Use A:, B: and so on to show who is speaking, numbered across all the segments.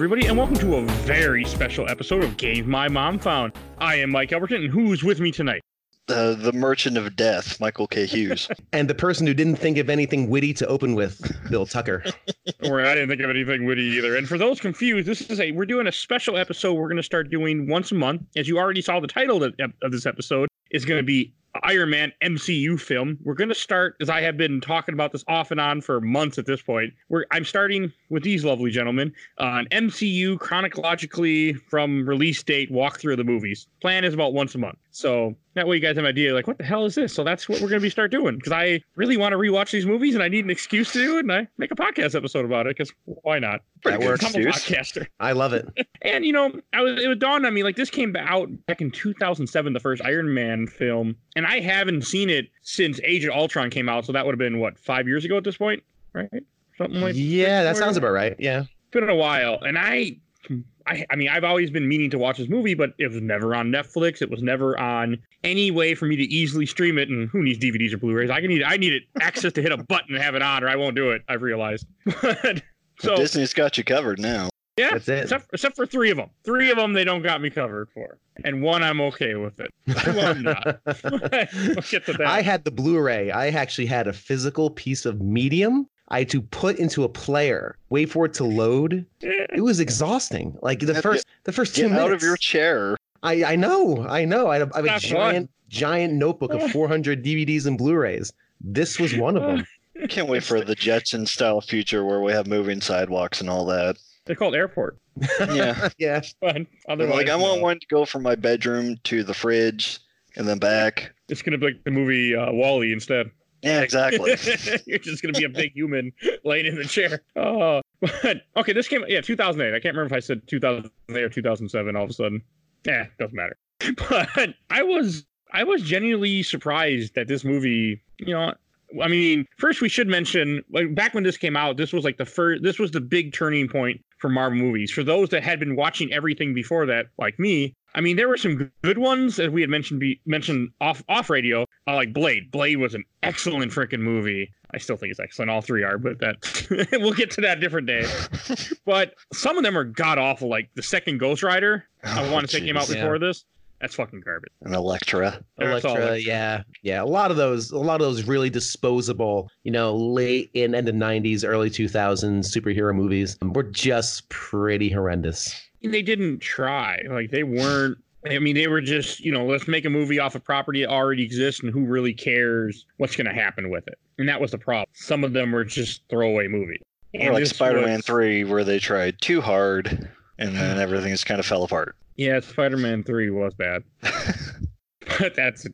A: everybody, and welcome to a very special episode of Games My Mom Found. I am Mike Albertin, and who's with me tonight?
B: Uh, the Merchant of Death, Michael K. Hughes.
C: and the person who didn't think of anything witty to open with, Bill Tucker.
A: or I didn't think of anything witty either. And for those confused, this is a we're doing a special episode. We're going to start doing once a month. As you already saw, the title of, of this episode is going to be Iron Man MCU film. We're going to start, as I have been talking about this off and on for months at this point. We're, I'm starting with these lovely gentlemen uh, an MCU chronologically from release date walkthrough of the movies. Plan is about once a month. So that way you guys have an idea like, what the hell is this? So that's what we're going to be start doing because I really want to rewatch these movies and I need an excuse to do it. And I make a podcast episode about it because why not?
B: Pretty good
A: I'm a podcaster.
C: I love it.
A: And you know, I was it was dawned on me like this came out back in 2007, the first Iron Man film, and I haven't seen it since Age of Ultron came out. So that would have been what five years ago at this point, right? Something like
C: yeah, that sounds about right. Yeah.
A: It's been a while, and I. I, I mean, I've always been meaning to watch this movie, but it was never on Netflix. It was never on any way for me to easily stream it. And who needs DVDs or Blu-rays? I can need I needed access to hit a button and have it on, or I won't do it. I've realized. so
B: Disney's got you covered now.
A: Yeah,
C: That's it.
A: Except, except for three of them. Three of them they don't got me covered for, and one I'm okay with it. Two I'm not. we'll get to that.
C: I had the Blu-ray. I actually had a physical piece of medium. I had to put into a player, wait for it to load. It was exhausting. Like the first, the first two
B: Get
C: minutes.
B: out of your chair.
C: I I know, I know. I have, I have a
A: That's
C: giant, giant notebook of 400 DVDs and Blu-rays. This was one of them.
B: Can't wait for the Jetson style future where we have moving sidewalks and all that.
A: They're called airport.
B: Yeah.
C: yeah.
A: But otherwise,
B: like I want
A: no.
B: one to go from my bedroom to the fridge and then back.
A: It's gonna be like the movie uh, WALL-E instead.
B: Yeah, exactly.
A: You're just gonna be a big human laying in the chair. Oh, but okay, this came yeah 2008. I can't remember if I said 2008 or 2007. All of a sudden, yeah, doesn't matter. But I was I was genuinely surprised that this movie. You know, I mean, first we should mention like back when this came out, this was like the first. This was the big turning point for Marvel movies. For those that had been watching everything before that, like me, I mean, there were some good ones as we had mentioned be, mentioned off off radio, uh, like Blade. Blade was an excellent freaking movie. I still think it's excellent. All three are, but that we'll get to that a different day. but some of them are god awful. Like the second Ghost Rider, I
B: Oh,
A: want to say came out
B: jeez.
C: Yeah.
A: before this. That's fucking garbage.
B: An Elektra.
A: That's all Elektra,
C: yeah, yeah. A lot of those, a lot of those really disposable, you know, late in end of '90s, early 2000s superhero movies were just pretty horrendous.
A: They didn't try. Like they weren't. I mean, they were just, you know, let's make a movie off a property that already exists, and who really cares what's going to happen with it? And that was the problem. Some of them were just throwaway movies.
B: Or
A: And
B: like Spider-Man
A: was-
B: 3 where they tried too hard and then hmm. everything just kind of fell apart.
A: Yeah, Spider-Man Three was bad, but that's.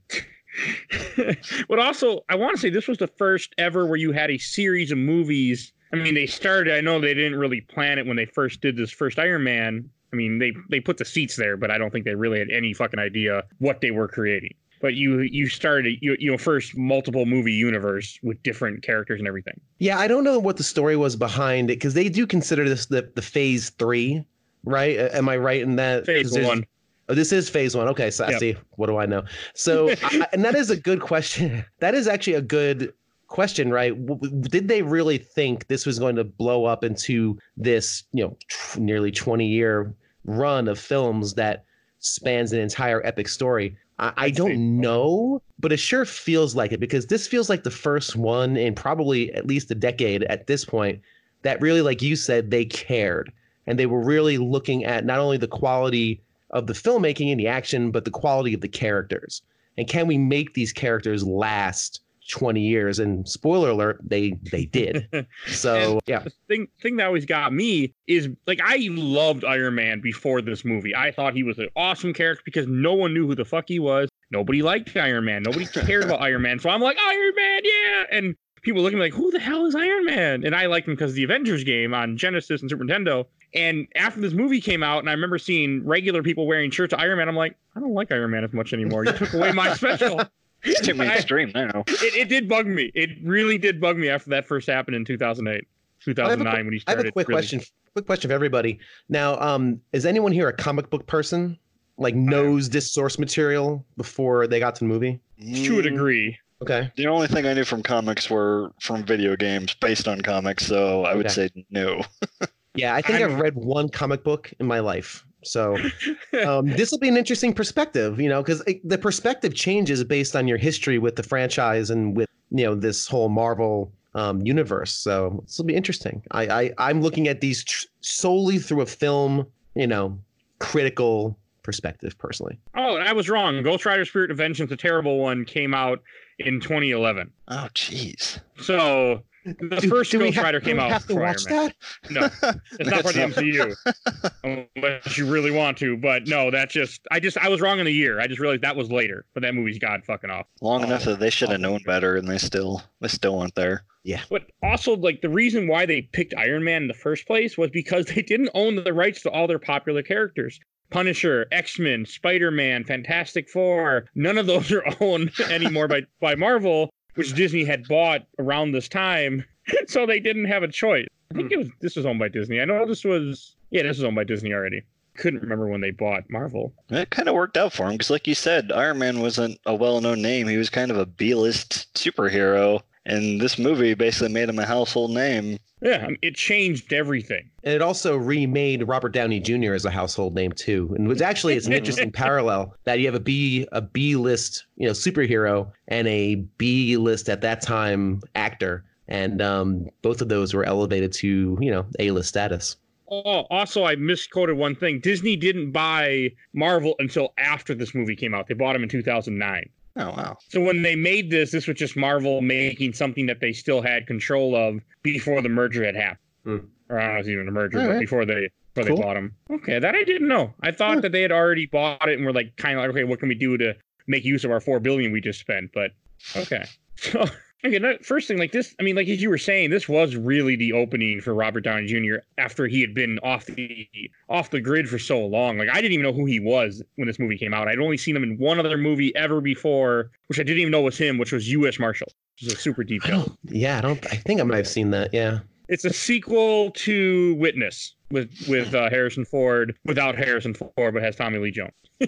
A: but also, I want to say this was the first ever where you had a series of movies. I mean, they started. I know they didn't really plan it when they first did this first Iron Man. I mean, they they put the seats there, but I don't think they really had any fucking idea what they were creating. But you you started you you know first multiple movie universe with different characters and everything.
C: Yeah, I don't know what the story was behind it because they do consider this the the phase three, right? Am I right in that?
A: Phase one.
C: Oh, this is phase one. Okay, so
A: Yep.
C: see. What do I know? So, I, and that is a good question. That is actually a good question, right? Did they really think this was going to blow up into this, you know, nearly 20 year run of films that spans an entire epic story? I, I
A: I'd say so.
C: don't know, but it sure feels like it because this feels like the first one in probably at least a decade at this point that really, like you said, they cared and they were really looking at not only the quality of the filmmaking and the action, but the quality of the characters. And can we make these characters last 20 years? And spoiler alert, they they did. So yeah,
A: the thing thing that always got me is like I loved Iron Man before this movie. I thought he was an awesome character because no one knew who the fuck he was. Nobody liked Iron Man. Nobody cared about Iron Man. So I'm like Iron Man, yeah. And people looking like, who the hell is Iron Man? And I liked him because of the Avengers game on Genesis and Super Nintendo. And after this movie came out, and I remember seeing regular people wearing shirts of Iron Man, I'm like, I don't like Iron Man as much anymore. You took away my special.
B: It's too mainstream now.
A: It, it did bug me. It really did bug me after that first happened in 2008, 2009 when he
C: I have
A: started.
C: a quick
A: really-
C: question. Quick question for everybody. Now, um, is anyone here a comic book person? Like knows this source material before they got to the movie?
A: To a degree.
C: Okay.
B: The only thing I knew from comics were from video games based on comics, so I would
C: Okay.
B: say no.
C: Yeah, I think i
A: I'm-
C: have read one comic book in my life. So um, this will be an interesting perspective, you know, because the perspective changes based on your history with the franchise and with you know this whole Marvel um, universe. So this will be interesting. I, I I'm looking at these tr- solely through a film, you know, critical perspective personally.
A: Oh, I was wrong. Ghost Rider Spirit of Vengeance, a terrible one, came out in 2011.
B: Oh, jeez.
A: So the
C: Do-
A: first
C: do we
A: Ghost
C: have-
A: Rider
C: do
A: came
C: we
A: out.
C: Have to watch
A: Man.
C: that.
A: No, it's not for the
B: That's
A: MCU, unless you really want to. But no, that's just I just I was wrong in the year. I just realized that was later. But that movie's god fucking off.
B: Long enough that they should have
C: Oh,
B: known better, and they still they still went there. Yeah.
A: But also, like the reason why they picked Iron Man in the first place was because they didn't own the rights to all their popular characters. Punisher, X Men, Spider Man, Fantastic Four. None of those are owned anymore by by Marvel, which Disney had bought around this time. So they didn't have a choice. I think hmm. it was this was owned by Disney. I know this was yeah, this was owned by Disney already. Couldn't remember when they bought Marvel.
B: It kind of worked out for him because, like you said, Iron Man wasn't a well-known name. He was kind of a B-list superhero, and this movie basically made him a household name.
A: Yeah, I mean, it changed everything.
C: And it also remade Robert Downey Jr. as a household name too. And it's actually it's an interesting parallel that you have a B a B list, you know, superhero and a B list at that time actor. And um, both of those were elevated to, you know, A list status.
A: Oh, also, I misquoted one thing. Disney didn't buy Marvel until after this movie came out. They bought them in 2009.
B: Oh wow!
A: So when they made this, this was just Marvel making something that they still had control of before the merger had happened.
C: Hmm.
A: Or I don't know if it was even a merger,
C: All
A: but
C: right.
A: before they before
C: Cool.
A: they bought them. Okay, that I didn't know. I thought
C: Huh.
A: that they had already bought it and were like kind of like, okay, what can we do to make use of our four billion we just spent? But okay, so okay. no, First thing, like this, I mean, like as you were saying, this was really the opening for Robert Downey Jr. after he had been off the off the grid for so long. Like I didn't even know who he was when this movie came out. I'd only seen him in one other movie ever before, which I didn't even know was him, which was U.S. Marshal. Which is a super deep
C: I yeah, I don't I think I might have seen that. Yeah.
A: It's a sequel to Witness with with uh, Harrison Ford without Harrison Ford, but has Tommy Lee Jones.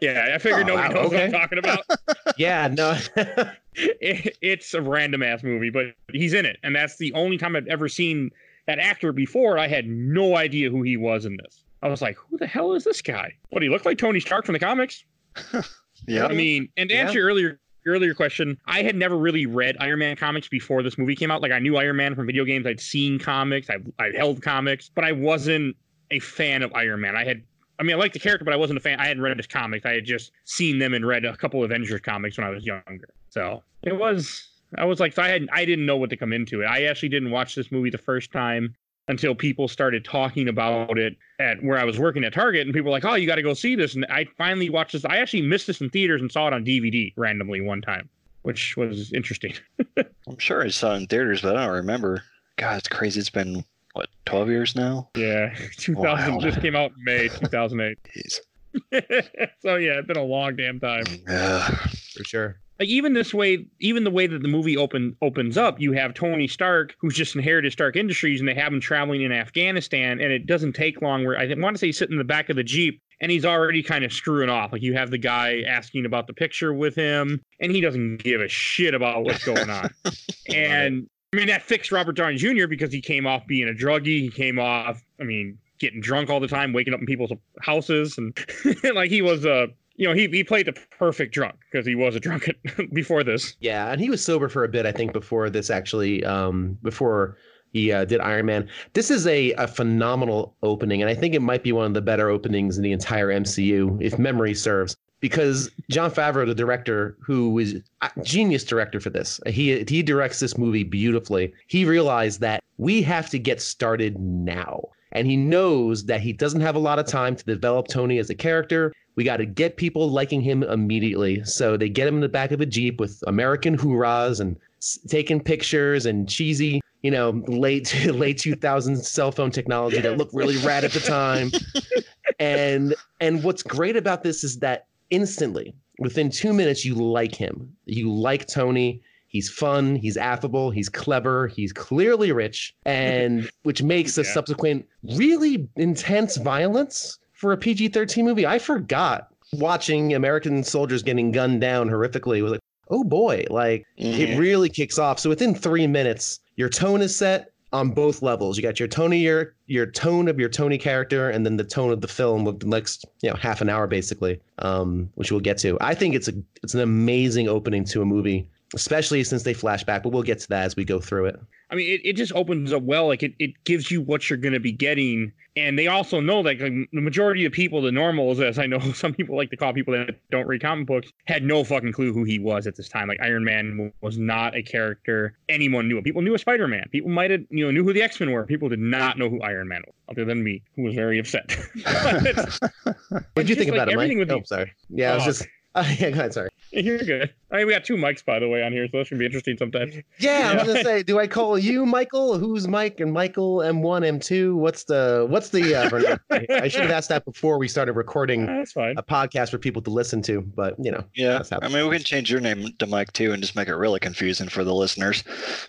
A: yeah, I figured
C: Oh,
A: nobody
C: wow,
A: knows what I'm talking about.
C: Yeah, no.
A: It- it's a random ass movie, but he's in it, and that's the only time I've ever seen that actor before. I had no idea who he was in this. I was like, "Who the hell is this guy? What do he look like? Tony Stark from the comics?"
B: Yeah,
A: I mean, and to
C: Yeah.
A: answer your earlier earlier question, I had never really read Iron Man comics before this movie came out. Like I knew Iron Man from video games, I'd seen comics, I I held comics, but I wasn't a fan of Iron Man. I had I mean, I liked the character, but I wasn't a fan. I hadn't read his comics. I had just seen them and read a couple of Avengers comics when I was younger. So it was, I was like, so I had, I didn't know what to come into it. I actually didn't watch this movie the first time until people started talking about it at where I was working at Target, and people were like, "Oh, you got to go see this." And I finally watched this. I actually missed this in theaters and saw it on DVD randomly one time, which was interesting.
B: I'm sure I saw it in theaters, but I don't remember. God, it's crazy. It's been what 12 years now.
A: Yeah, 2000.
B: Wow.
A: This came out in May 2008.
B: Jeez.
A: so yeah, it's been a long damn time.
B: Yeah.
C: For sure.
A: Like even this way even the way that the movie open opens up you have tony stark who's just inherited stark industries and they have him traveling in afghanistan and it doesn't take long where i want to say he's sitting in the back of the jeep and he's already kind of screwing off. Like you have the guy asking about the picture with him and he doesn't give a shit about what's going on. And i mean that fixed robert downey jr because he came off being a druggie he came off i mean getting drunk all the time waking up in people's houses and like he was a you know, he, he played the perfect drunk because he was a drunk before this.
C: Yeah, and he was sober for a bit, I think, before this actually, um, before he uh, did Iron Man. This is a, a phenomenal opening, and I think it might be one of the better openings in the entire MCU, if memory serves. Because Jon Favreau, the director, who is a genius director for this, he he directs this movie beautifully. He realized that we have to get started now, and he knows that he doesn't have a lot of time to develop Tony as a character. We got to get people liking him immediately. So they get him in the back of a Jeep with American hoorahs and s- taking pictures and cheesy, you know, late late 2000s cell phone technology that looked really rad at the time. And and what's great about this is that instantly, within 2 minutes you like him. You like Tony. He's fun, he's affable, he's clever, he's clearly rich, and which makes the
A: Yeah.
C: subsequent really intense violence for a PG 13 movie. I forgot watching American soldiers getting gunned down horrifically. It was like, oh boy, like
B: Mhm.
C: it really kicks off. So within three minutes, your tone is set. on both levels. You got your Tony, your your tone of your Tony character, and then the tone of the film of the next you know half an hour basically, um, which we'll get to. I think it's a it's an amazing opening to a movie, especially since they flash back. But we'll get to that as we go through it.
A: I mean, it, it just opens up well. Like it, it gives you what you're going to be getting. And they also know that like, the majority of people, the normals, as I know some people like to call people that don't read comic books, had no fucking clue who he was at this time. Like Iron Man was not a character anyone knew. People knew a Spider Man. People might have, you know, knew who the X Men were. People did not know who Iron Man was, other than me, who was very upset.
C: what did you think
A: like
C: about it, Mike?
A: everything with
C: Oh,
A: the-
C: sorry. Yeah, I was just. Uh, yeah, go ahead. Sorry.
A: You're good. I mean, we got two mics, by the way, on here, so this should be interesting sometimes.
C: Yeah, I was gonna say, do I call you Michael? Who's Mike and Michael M1, M2? What's the what's the uh, I should have asked that before we started recording
A: That's fine.
C: a podcast for people to listen to, but you know,
B: Yeah,
C: That's
B: I mean, we can change your name to Mike too, and just make it really confusing for the listeners.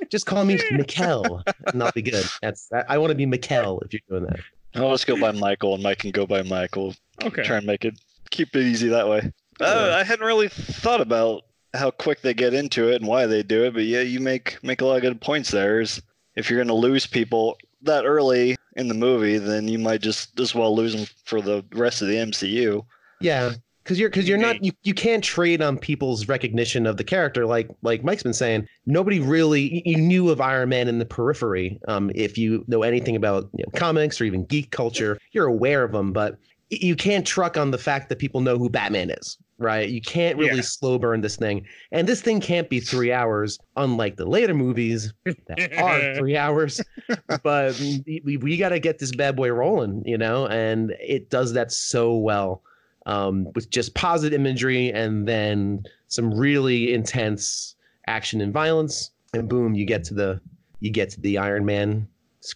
C: just call me Mikkel and I'll be good. That's I, I want to be Mikkel if you're doing that.
B: Oh, let's go by Michael, and Mike can go by Michael.
A: Okay.
B: Try and make it keep it easy that way. Uh, I hadn't really thought about how quick they get into it and why they do it, but yeah, you make make a lot of good points there. Is if you're going to lose people that early in the movie, then you might just as well lose them for the rest of the MCU.
C: Yeah, because you're because you're not you, you can't trade on people's recognition of the character. Like like Mike's been saying, nobody really you- knew of Iron Man in the periphery. Um, if you know anything about you know, comics or even geek culture, you're aware of them, but you can't truck on the fact that people know who Batman is. Right, you can't really
A: Yeah.
C: slow burn this thing, and this thing can't be three hours, unlike the later movies that are three hours. But we, we got to get this bad boy rolling, you know, and it does that so well um, with just positive imagery and then some really intense action and violence. And boom, you get to the you get to the Iron Man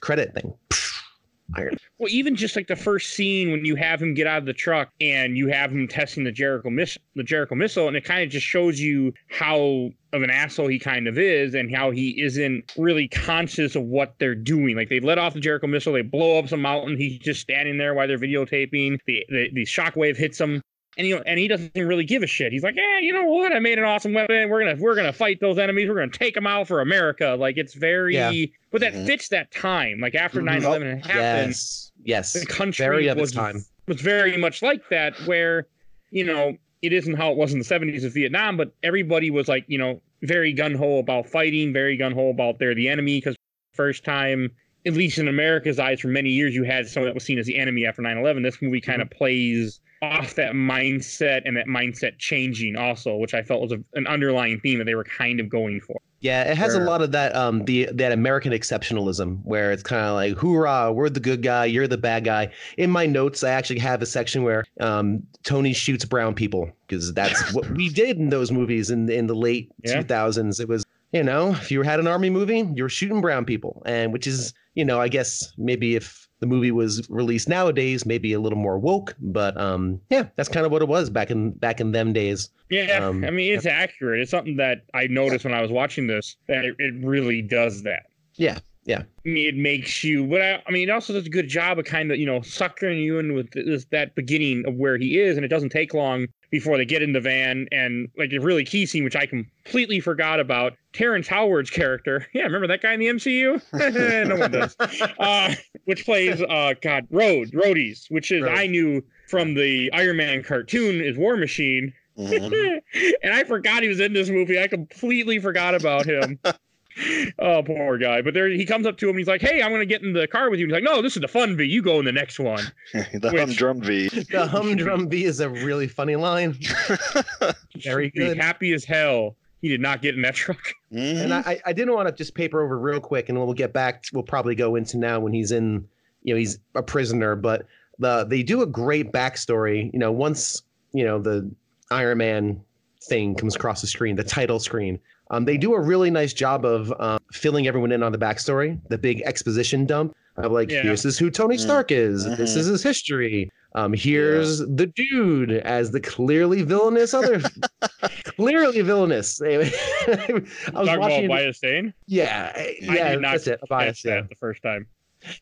C: credit thing.
A: Well, even just like the first scene when you have him get out of the truck and you have him testing the Jericho miss the Jericho missile, and it kind of just shows you how of an asshole he kind of is, and how he isn't really conscious of what they're doing. Like they let off the Jericho missile, they blow up some mountain. He's just standing there while they're videotaping. The the, the shockwave hits him. And you know, and he doesn't really give a shit. He's like, yeah, you know what? I made an awesome weapon. We're gonna we're gonna fight those enemies. We're gonna take them out for America. Like it's very,
C: Yeah.
A: but that
B: Mhm.
A: fits that time. Like after
C: Mhm.
A: 9/11 happened,
C: Yes, yes,
A: the country
C: very of
A: was,
C: time.
A: was very much like that where you know it isn't how it was in the 70s of vietnam but everybody was like you know very gun-ho about fighting very gun-ho about they're the enemy because first time at least in america's eyes for many years you had someone that was seen as the enemy after 9-11 this movie kind of plays off that mindset and that mindset changing also which i felt was a, an underlying theme that they were kind of going for
C: Yeah, it has a lot of that um the that American exceptionalism where it's kind of like hoorah, we're the good guy, you're the bad guy. In my notes, I actually have a section where um Tony shoots brown people because that's what we did in those movies in in the late
A: Yeah.
C: 2000s. It was you know if you had an army movie, you were shooting brown people, and which is you know I guess maybe if the movie was released nowadays, maybe a little more woke, but um yeah, that's kind of what it was back in back in them days.
A: Yeah,
C: Um,
A: I mean it's accurate. It's something that I noticed when I was watching this that it, it really does that.
C: Yeah, yeah.
A: I mean, it makes you, but I, I mean, it also does a good job of kind of you know suckering you in with this that beginning of where he is, and it doesn't take long before they get in the van and like a really key scene, which I completely forgot about. Terrence Howard's character, yeah, remember that guy in the MCU? no one does. Uh, which plays uh, God, Road Roadies, which is
C: Rhodes.
A: I knew from the Iron Man cartoon is War Machine.
B: Mhm.
A: and I forgot he was in this movie. I completely forgot about him. oh, poor guy. But there he comes up to him. He's like, "Hey, I'm gonna get in the car with you." He's like, "No, this is the fun V. You go in the next one."
B: the
A: Which-
B: humdrum V.
C: The humdrum V is a really funny line. Very
A: Be
C: good.
A: happy as hell. He did not get in that truck.
B: Mhm.
C: And I, I didn't want to just paper over real quick, and we'll get back. We'll probably go into now when he's in, you know, he's a prisoner. But the they do a great backstory. You know, once you know the Iron Man thing comes across the screen, the title screen. Um, they do a really nice job of um, filling everyone in on the backstory, the big exposition dump of like,
A: Yeah.
C: here's is who Tony
B: Mm.
C: Stark is. This
B: Mhm.
C: is his history. Um, here's the dude as the clearly villainous other, clearly villainous. I was
A: Talking about
C: watching.
A: Bias Stain.
C: Yeah,
A: I
C: yeah,
A: did not
C: that's it. Bias,
A: catch
C: yeah.
A: that the first time.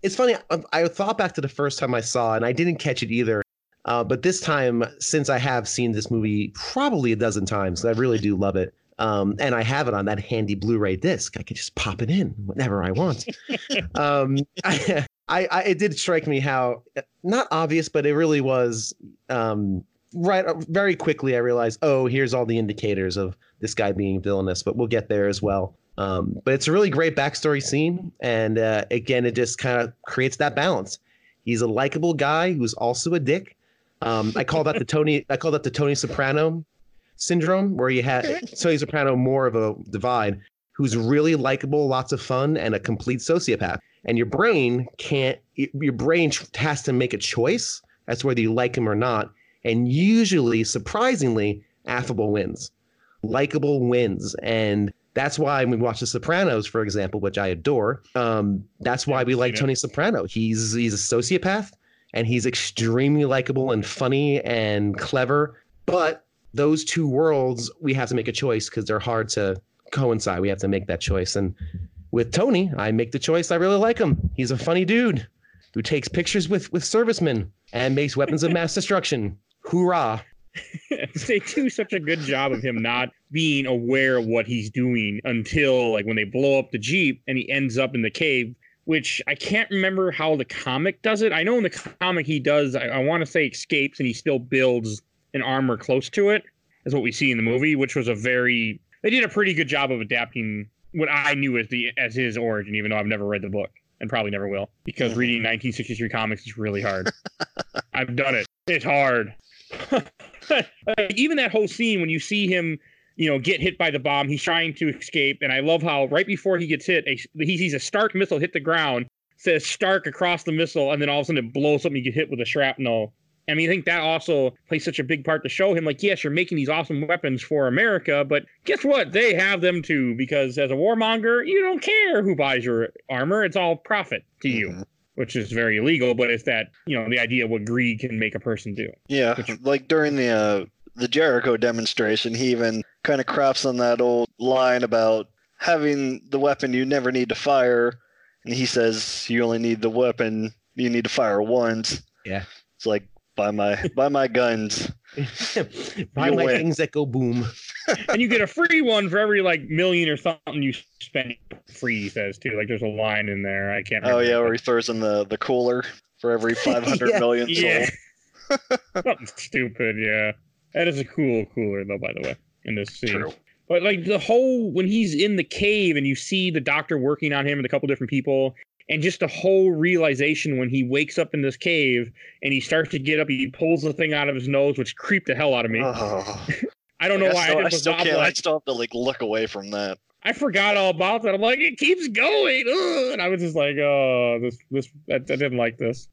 C: It's funny. I, I thought back to the first time I saw, it, and I didn't catch it either. Uh, but this time, since I have seen this movie probably a dozen times, I really do love it. Um, and I have it on that handy Blu-ray disc. I can just pop it in whenever I want. um, I, I, it did strike me how not obvious, but it really was. Um, right, very quickly, I realized, oh, here's all the indicators of this guy being villainous. But we'll get there as well. Um, but it's a really great backstory scene, and uh, again, it just kind of creates that balance. He's a likable guy who's also a dick. Um, I call that the Tony. I call that the Tony Soprano syndrome, where you had Tony Soprano more of a divide, who's really likable, lots of fun, and a complete sociopath. And your brain can't. Your brain has to make a choice as to whether you like him or not. And usually, surprisingly, affable wins, likable wins, and that's why when we watch The Sopranos, for example, which I adore, um, that's why we like Tony Soprano. He's he's a sociopath and he's extremely likable and funny and clever. But those two worlds, we have to make a choice because they're hard to coincide. We have to make that choice. And with Tony, I make the choice. I really like him. He's a funny dude who takes pictures with with servicemen and makes weapons of mass destruction. Hoorah!
A: they do such a good job of him not being aware of what he's doing until like when they blow up the jeep and he ends up in the cave which i can't remember how the comic does it i know in the comic he does i, I want to say escapes and he still builds an armor close to it is what we see in the movie which was a very they did a pretty good job of adapting what i knew as the as his origin even though i've never read the book and probably never will because mm-hmm. reading 1963 comics is really hard. I've done it. It's hard. Even that whole scene when you see him you know get hit by the bomb he's trying to escape and i love how right before he gets hit a, he sees a stark missile hit the ground says stark across the missile and then all of a sudden it blows up and you get hit with a shrapnel I mean, I think that also plays such a big part to show him, like, yes, you're making these awesome weapons for America, but guess what? They have them too, because as a warmonger, you don't care who buys your armor. It's all profit to you. Mm-hmm which is very illegal, but it's that you know the idea of what greed can make a person do.
B: Yeah, which, like during the uh, the Jericho demonstration, he even kind of craps on that old line about having the weapon you never need to fire, and he says you only need the weapon you need to fire once.
C: Yeah,
B: it's like buy my buy my guns.
C: buy my win. things that go boom.
A: and you get a free one for every like million or something you spend free he says too like there's a line in there i can't
B: oh yeah where he throws in the the cooler for every 500 yeah. million
A: yeah. something stupid yeah that is a cool cooler though by the way in this scene True. but like the whole when he's in the cave and you see the doctor working on him and a couple different people and just the whole realization when he wakes up in this cave and he starts to get up, he pulls the thing out of his nose, which creeped the hell out of me. Oh. I don't know why.
B: I, still, I, I still can't. Like, I still have to like look away from that.
A: I forgot all about that. I'm like, it keeps going, Ugh. and I was just like, oh, this, this, I, I didn't like this.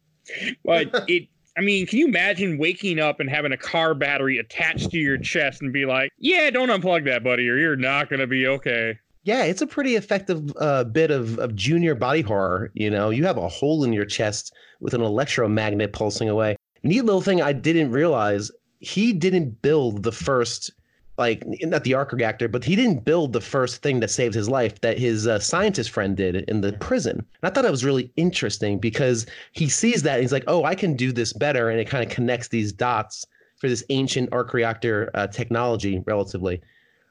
A: But it, I mean, can you imagine waking up and having a car battery attached to your chest and be like, yeah, don't unplug that, buddy, or you're not gonna be okay.
C: Yeah, it's a pretty effective uh, bit of, of junior body horror. You know, you have a hole in your chest with an electromagnet pulsing away. Neat little thing I didn't realize he didn't build the first like not the arc reactor, but he didn't build the first thing that saved his life that his uh, scientist friend did in the prison. And I thought that was really interesting because he sees that and he's like, "Oh, I can do this better," and it kind of connects these dots for this ancient arc reactor uh, technology, relatively.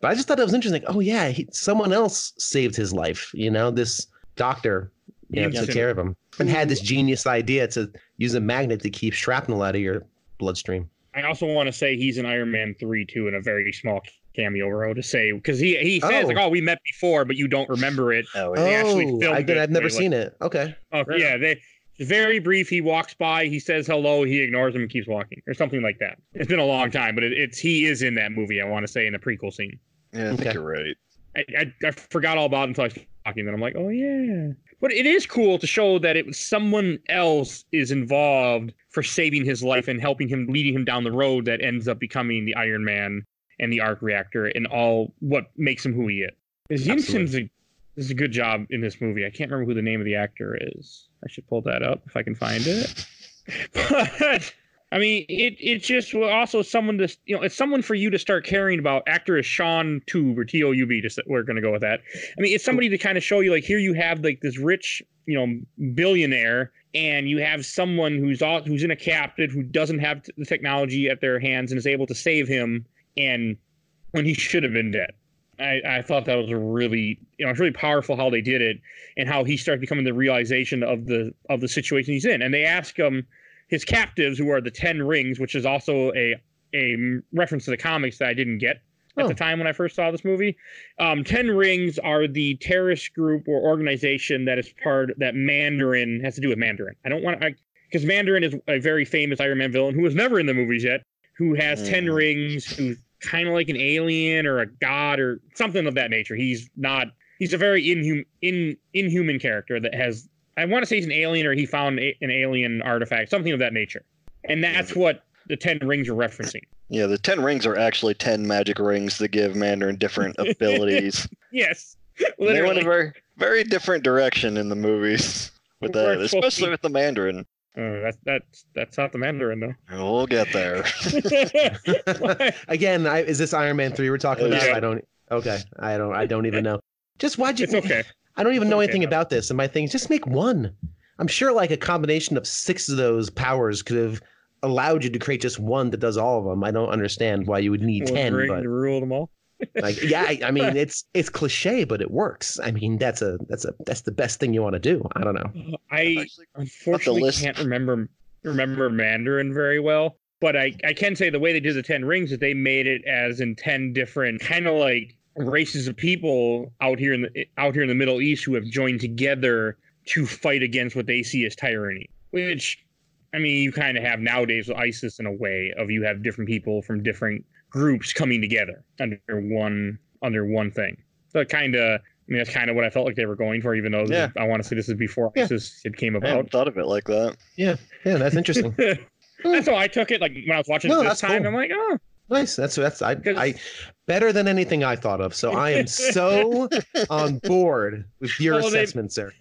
C: But I just thought it was interesting. Like, oh yeah, he, someone else saved his life. You know, this doctor you know, took care of him and had this genius idea to use a magnet to keep shrapnel out of your bloodstream.
A: I also want to say he's in Iron Man three too in a very small cameo role to say because he he says oh. like oh we met before but you don't remember it.
C: Oh, they actually oh, filmed I, it. I've never seen like, it. Okay.
A: Oh yeah, they very brief. He walks by, he says hello, he ignores him and keeps walking, or something like that. It's been a long time, but it, it's he is in that movie. I want to say in the prequel scene.
B: Yeah, I okay. think you're right.
A: I, I, I forgot all about it until I was talking. Then I'm like, oh yeah. But it is cool to show that it was someone else is involved for saving his life and helping him, leading him down the road that ends up becoming the Iron Man and the arc reactor and all what makes him who he is. Yinsen's a, is a good job in this movie. I can't remember who the name of the actor is. I should pull that up if I can find it. But I mean, it it's just also someone to you know it's someone for you to start caring about. Actor is Shaun Toub or T O U B. Just we're gonna go with that. I mean, it's somebody to kind of show you like here you have like this rich you know billionaire and you have someone who's all who's in a captive who doesn't have the technology at their hands and is able to save him and when he should have been dead I, I thought that was a really you know it's really powerful how they did it and how he starts becoming the realization of the of the situation he's in. And they ask him his captives, who are the Ten Rings, which is also a a reference to the comics that I didn't get at
C: Oh.
A: the time when I first saw this movie. Um, Ten Rings are the terrorist group or organization that is part that Mandarin has to do with Mandarin. I don't want to because Mandarin is a very famous Iron Man villain who was never in the movies yet, who has ten
B: Mm.
A: rings, who's kind of like an alien or a god or something of that nature. He's not. He's a very inhum, in, inhuman character that has. I want to say he's an alien or he found a, an alien artifact, something of that nature, and that's what the ten rings are referencing.
B: Yeah, the ten rings are actually ten magic rings that give Mandarin different abilities.
A: Yes,
B: they went
A: literally.
B: a very very different direction in the movies with that,
A: it's supposed
B: especially with the Mandarin.
A: Uh, that's that's that's not the Mandarin though.
B: We'll get there.
C: Again, I, is this Iron Man three we're talking about?
A: Yeah.
C: I don't. Okay, I don't. I don't even know. Just why'd you?
A: it's okay.
C: I don't even know anything about this, and my thing is just make one. I'm sure like a combination of six of those powers could have allowed you to create just one that does all of them. I don't understand why you would need
A: One
C: ten,
A: ring
C: but
A: to rule them all.
C: like yeah, I, I mean it's it's cliche, but it works. I mean that's a that's a that's the best thing you want to do. I don't know.
A: I unfortunately can't remember remember Mandarin very well, but I I can say the way they did the Ten Rings is they made it as in ten different kind of like races of people out here in the out here in the Middle East who have joined together to fight against what they see as tyranny, which. I mean, you kind of have nowadays with ISIS in a way of you have different people from different groups coming together under one under one thing. So kind of, I mean, that's kind of what I felt like they were going for, even though this
B: Yeah.
A: is- I want to say this is before
C: Yeah.
A: ISIS it came
B: I
A: about.
B: hadn't thought of it like that.
C: Yeah, yeah, that's interesting.
A: that's how I took it. Like when I was watching
C: No,
A: it this time,
C: cool.
A: I'm like, oh,
C: nice. That's that's I, I better than anything I thought of. So I am so on board with your
A: Well, they-
C: assessment, sir.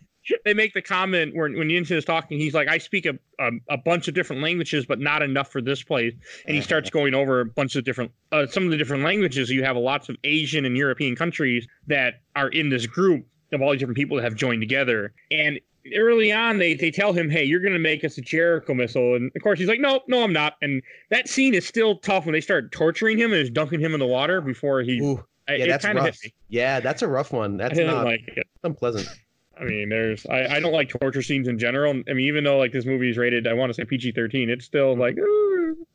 A: they make the comment when when Yinsen is talking, he's like, I speak a, a a bunch of different languages, but not enough for this place. And he starts going over a bunch of different, uh, some of the different languages. You have lots of Asian and European countries that are in this group of all these different people that have joined together. And early on, they they tell him, hey, you're going to make us a Jericho missile. And of course, he's like, no, no, I'm not. And that scene is still tough when they start torturing him and just dunking him in the water before he.
C: Ooh, yeah, that's
A: kind of
C: rough. Yeah, that's a rough one. That's
A: didn't like it.
C: unpleasant.
A: I mean, there's I, I don't like torture scenes in general. I mean, even though like this movie is rated, I want to say PG thirteen, it's still mm-hmm. like. "Ooh."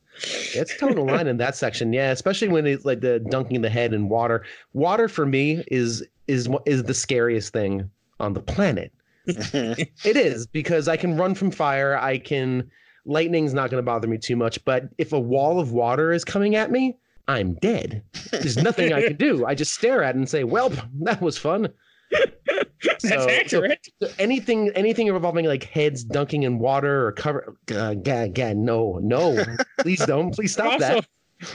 C: It's total line in that section, yeah. Especially when it's like the dunking the head in water. Water for me is is is the scariest thing on the planet. It is because I can run from fire. I can lightning's not going to bother me too much. But if a wall of water is coming at me, I'm dead. There's nothing I can do. I just stare at it and say, "Well, that was fun."
A: That's
C: So-
A: accurate.
C: So anything anything involving like heads dunking in water or cover uh, God, no no please don't please stop
A: also,
C: that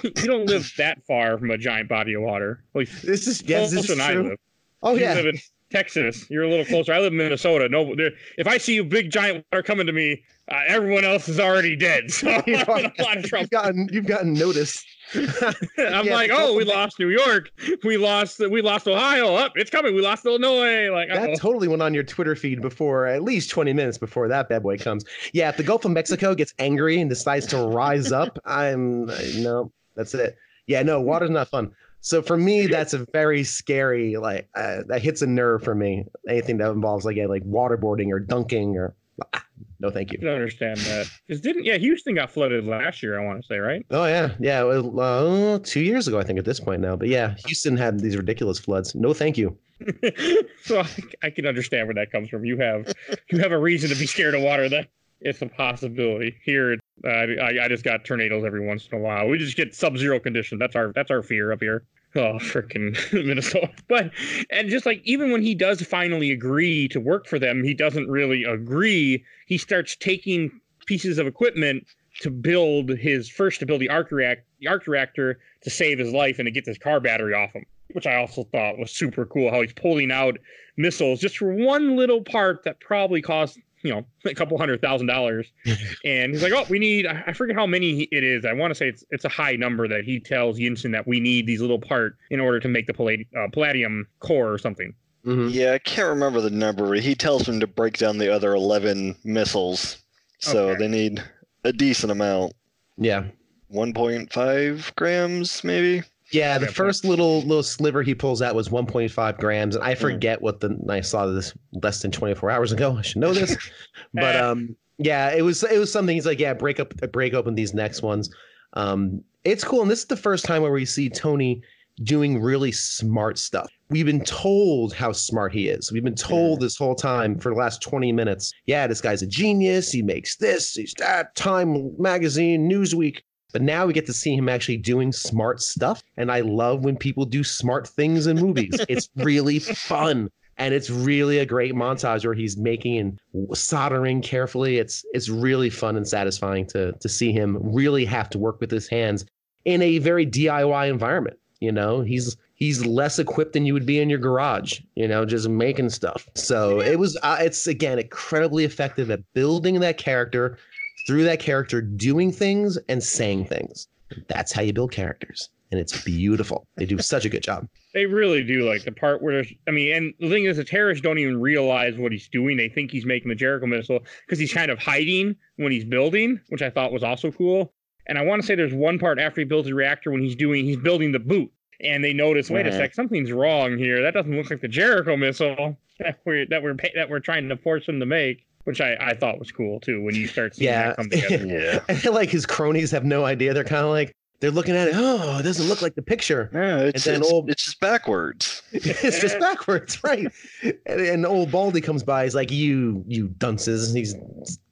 A: you don't live that far from a giant body of water. At least
C: this is yes this is
A: I
C: true
A: live.
C: oh
A: you
C: yeah
A: live in Texas. You're a little closer. I live in Minnesota. No, if I see a big giant water coming to me, uh, everyone else is already dead. So I'm in a lot of trouble.
C: you've gotten you've gotten notice
A: I'm
C: Yeah,
A: like, oh, we lost New York. We lost. We lost Ohio. Up, it's coming. We lost Illinois. Like,
C: that
A: uh-oh.
C: totally went on your Twitter feed before at least 20 minutes before that bad boy comes yeah if the Gulf of Mexico gets angry and decides to rise up I'm no that's it yeah no water's not fun so for me that's a very scary like uh, that hits a nerve for me anything that involves like yeah, like waterboarding or dunking or ah, no thank you
A: I can understand that. Because didn't yeah, Houston got flooded last year. I want to say right.
C: Oh yeah, yeah. Well, uh, two years ago, I think at this point now. But yeah, Houston had these ridiculous floods. No, thank you.
A: so I, I can understand where that comes from. You have you have a reason to be scared of water. That it's a possibility. Here, I I just got tornadoes every once in a while. We just get sub-zero conditions. That's our that's our fear up here. Oh, freaking Minnesota! But and just like even when he does finally agree to work for them, he doesn't really agree. He starts taking pieces of equipment to build his first to build the arc react the arc reactor to save his life and to get this car battery off him, which I also thought was super cool. How he's pulling out missiles just for one little part that probably cost you know a couple hundred thousand dollars, and he's like, "Oh, we need." I I forget how many it is. I want to say it's it's a high number that he tells Yinsen that we need these little part in order to make the palladium, uh, palladium core or something.
C: Mhm.
B: Yeah, I can't remember the number. He tells them to break down the other 11 missiles. So
A: Okay.
B: they need a decent amount.
C: Yeah,
B: 1.5 grams, maybe?
C: Yeah, the first little little sliver he pulls out was 1.5 grams, and I forget what the I saw this less than 24 hours ago. I should know this, but um, yeah, it was it was something. He's like, yeah, break up, break open these next ones. Um, it's cool, and this is the first time where we see Tony doing really smart stuff. We've been told how smart he is. We've been told this whole time for the last 20 minutes. Yeah, this guy's a genius. He makes this, he's that. Time Magazine, Newsweek. But now we get to see him actually doing smart stuff. And I love when people do smart things in movies. it's really fun. And it's really a great montage where he's making and soldering carefully. It's it's really fun and satisfying to to see him really have to work with his hands in a very DIY environment. You know, he's he's less equipped than you would be in your garage. You know, just making stuff. So it was uh, it's again incredibly effective at building that character through that character doing things and saying things. That's how you build characters. And it's beautiful. They do such a good job.
A: They really do like the part where I mean, and the thing is, the terrorists don't even realize what he's doing. They think he's making the Jericho missile because he's kind of hiding when he's building, which I thought was also cool. And I want to say there's one part after he builds the reactor when he's doing, he's building the boot, and they notice, wait a sec, something's wrong here. That doesn't look like the Jericho missile that we're that we're that we're trying to force him to make, which I I thought was cool too. When you start seeing
C: Yeah.
A: that come together.
B: Yeah.
C: And like his cronies have no idea. They're kind of like, they're looking at it. Oh, it doesn't look like the picture.
B: Yeah, it's,
C: then
B: it's,
C: old-
B: it's just backwards.
C: it's just backwards, right? And, and old Baldy comes by. He's like, "You, you dunces." He's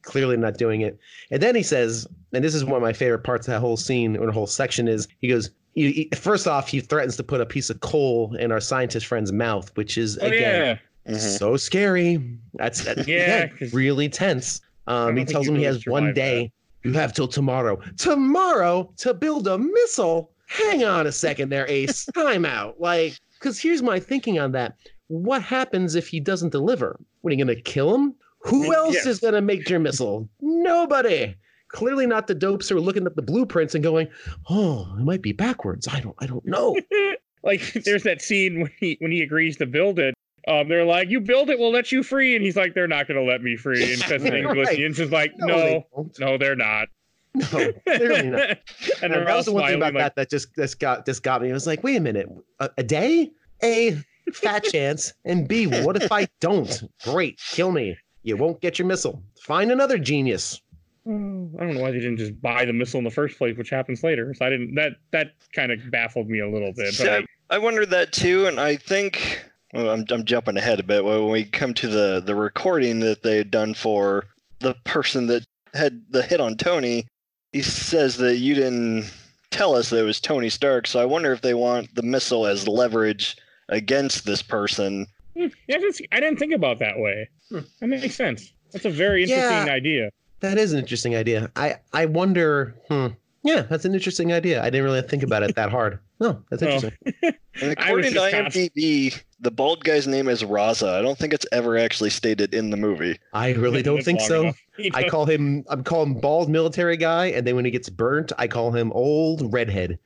C: clearly not doing it. And then he says, and this is one of my favorite parts of that whole scene or the whole section is he goes. He, he- first off, he threatens to put a piece of coal in our scientist friend's mouth, which is
A: Oh
C: again
A: yeah,
B: Mhm.
C: so scary. That's that,
A: Yeah,
C: really tense. Um, he tells him he has one day. You have till tomorrow. Tomorrow to build a missile. Hang on a second there, Ace. Time out. Like, because here's my thinking on that. What happens if he doesn't deliver? What are you gonna kill him? Who
A: Mm,
C: else
A: yes.
C: is gonna make your missile? Nobody. Clearly not the dopes who are looking at the blueprints and going, "Oh, it might be backwards. I don't, I don't know."
A: like there's that scene when he when he agrees to build it. Um, they're like, "You build it, we'll let you free," and he's like, "They're not going to let me free." And says in
C: Right.
A: English, the like,
C: they
A: "No,
C: won't.
A: no, they're not."
C: no, clearly not.
A: and
C: And that was the one thing about
A: like,
C: that that just just got just got me. I was like, wait a minute, a, a day, a fat chance, and B, what if I don't? Great, kill me. You won't get your missile. Find another genius.
A: "Oh, I don't know why they didn't just buy the missile in the first place, which happens later. So I didn't. That that kind of baffled me a little bit. But
B: Yeah,
A: I-
B: I wondered that too, and I think well, I'm I'm jumping ahead a bit. When we come to the the recording that they had done for the person that had the hit on Tony, he says that you didn't tell us that it was Tony Stark. So I wonder if they want the missile as leverage against this person.
A: Hmm, yeah, I didn't, see- I didn't think about that way.
C: Hmm.
A: That makes sense. That's a very interesting
C: Yeah.
A: idea.
C: That is an interesting idea. I I wonder. Hmm. Yeah, that's an interesting idea. I didn't really think about it that hard. No, that's
A: Oh.
C: interesting.
B: And according to
A: just const-
B: IMDb, the bald guy's name is Raza. I don't think it's ever actually stated in the movie.
C: I really don't think so. I call him I'm calling him bald military guy, and then when he gets burnt, I call him old redhead.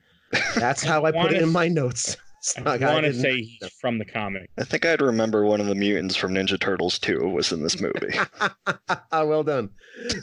C: That's how I put it in my notes.
A: I
C: not- I
A: want to say he's from the comic.
B: I think I'd remember one of the mutants from Ninja Turtles 2 was in this movie.
C: well done.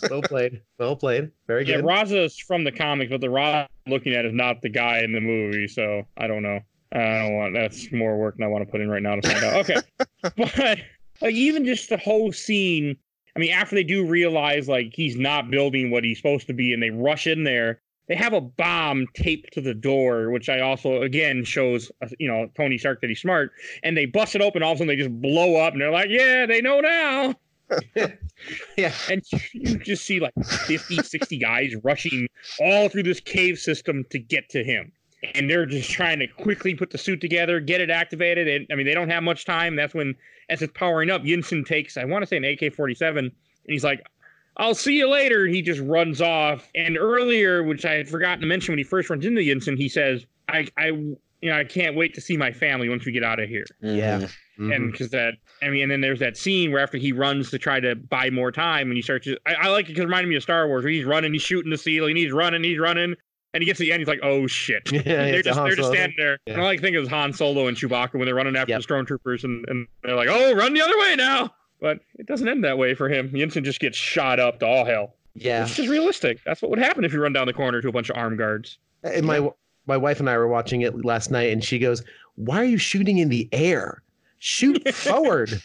C: Well played. Well played. Very good.
A: Yeah,
C: good.
A: Raza's from the comic, but the Raza I'm looking at is not the guy in the movie, so I don't know. I don't want that's more work than I want to put in right now to find out. Okay, but like even just the whole scene. I mean, after they do realize like he's not building what he's supposed to be, and they rush in there, they have a bomb taped to the door, which I also again shows uh, you know Tony Stark that he's smart, and they bust it open. All of a sudden, they just blow up, and they're like, "Yeah, they know now."
C: Yeah.
A: and you just see like 50 60 guys rushing all through this cave system to get to him and they're just trying to quickly put the suit together get it activated and i mean they don't have much time that's when as it's powering up Yinsen takes i want to say an ak-47 and he's like I'll see you later. And he just runs off. And earlier, which I had forgotten to mention when he first runs into Yinsen, he says, I, I, you know, I can't wait to see my family once we get out of here
C: Yeah.
B: Mm-hmm.
C: Mhm.
A: and because that I mean, and then there's that scene where after he runs to try to buy more time, and he starts. To, I, I like it because it reminded me of Star Wars, where he's running, he's shooting the ceiling, he's running, he's running, and he gets to the end, he's like, "Oh shit!"
C: Yeah,
A: they're just they're just standing there.
C: Yeah.
A: And I like to think of Han Solo and Chewbacca when they're running after
C: Yep.
A: the stormtroopers, and, and they're like, "Oh, run the other way now!" But it doesn't end that way for him. Yinsen just gets shot up to all hell.
C: Yeah.
A: It's just realistic. That's what would happen if you run down the corner to a bunch of armed guards.
C: And my my wife and I were watching it last night, and she goes, "Why are you shooting in the air? Shoot forward,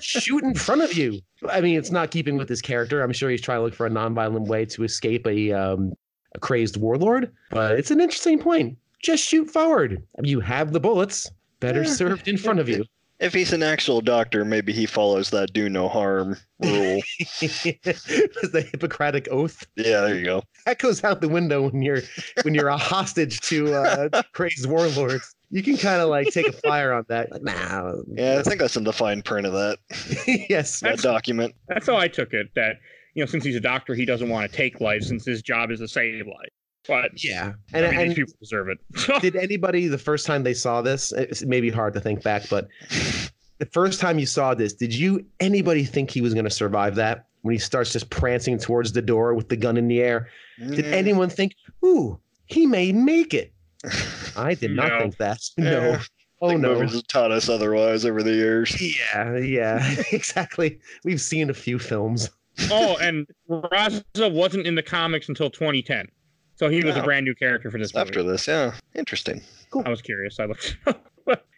C: shoot in front of you." I mean, it's not keeping with his character. I'm sure he's trying to look for a nonviolent way to escape a um, a crazed warlord, but it's an interesting point. Just shoot forward. You have the bullets. Better
B: Yeah.
C: served in front of you.
B: If he's an actual doctor, maybe he follows that do no harm rule.
C: the Hippocratic oath
B: yeah, there you go.
C: that goes out the window when you're when you're a hostage to uh, crazed warlords. You can kind of like take a flyer on that. Like, nah.
B: Yeah, I think that's in the fine print of that,
C: yes.
B: that document.
A: That's how I took it. That you know, since he's a doctor, he doesn't want to take life since his job is to save life. But
C: Yeah.
A: I
C: And,
A: mean,
C: and
A: these people deserve it.
C: did anybody the first time they saw this? It's maybe hard to think back, but the first time you saw this, did you anybody think he was going to survive that? When he starts just prancing towards the door with the gun in the air, did
B: Mm,
C: anyone think, "Ooh, he may make it"? I did not
A: No.
C: think that.
B: Yeah.
C: No.
B: I
C: Oh no.
B: movies have taught us otherwise over the years.
C: Yeah, yeah, exactly. We've seen a few films.
A: Oh, and Raza wasn't in the comics until 2010, so he was a brand new character for this movie.
B: After this, yeah, interesting. Cool.
A: I was curious. I looked.